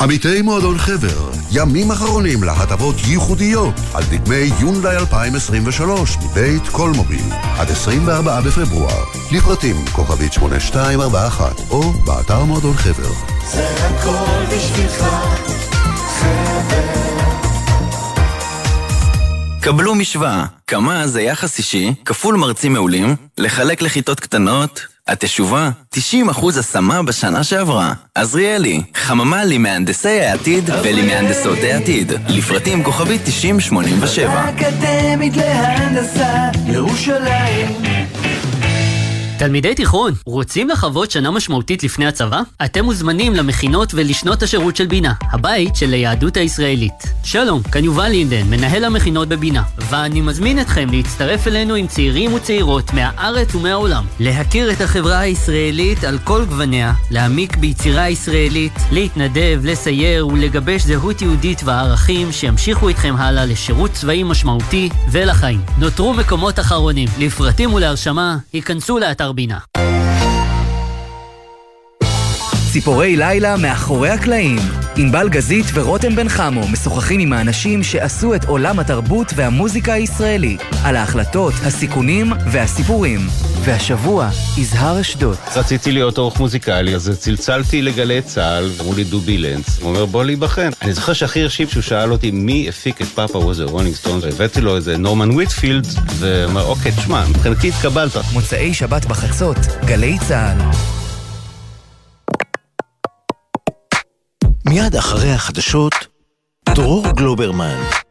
עמיתי מועדון חבר, ימים אחרונים להטבות ייחודיות על דגמי יונדאי 2023 מבית קולמוביל עד 24 בפברואר. לפרטים כוכבית 8241 או באתר מועדון חבר. זה הכל בשבילך, קבלו משוואה, כמה זה יחס אישי, כפול מרצים מעולים, לחלק לכיתות קטנות, התשובה, 90% השמה בשנה שעברה. עזריאלי, חממה למהנדסי העתיד ולמהנדסות העתיד. לפרטים כוכבית 9087. אקדמית להנדסה, ירושלים. תלמידי תיכון, רוצים לחוות שנה משמעותית לפני הצבא? אתם מוזמנים למכינות ולשנות השירות של בינה, הבית של היהדות הישראלית. שלום, כאן יובל לינדן, מנהל המכינות בבינה, ואני מזמין אתכם להצטרף אלינו עם צעירים וצעירות מהארץ ומהעולם. להכיר את החברה הישראלית על כל גווניה, להעמיק ביצירה ישראלית, להתנדב, לסייר ולגבש זהות יהודית וערכים שימשיכו איתכם הלאה לשירות צבאי משמעותי ולחיים. נותרו מקומות אחרונים. לפרטים ולהרשמה, היכנסו לאתר אתר בינה. ציפורי לילה מאחורי הקלעים. ענבל גזית ורותם בן חמו משוחחים עם האנשים שעשו את עולם התרבות והמוזיקה הישראלי, על ההחלטות, הסיכונים והסיפורים. והשבוע, יזהר אשדוד. רציתי להיות עורך מוזיקלי, אז צלצלתי לגלי צה"ל, אמרו לי דובי לנץ, הוא אומר בוא להיבחן. אני זוכר שהכי הרשים שהוא שאל אותי מי הפיק את Papa Was a Rolling Stone, והבאתי לו איזה נורמן ויטפילד, ואומר אוקיי, תשמע, מבחינתי התקבלת. מוצאי שבת בחצות, גלי צה"ל. מיד אחרי החדשות, דרור גלוברמן.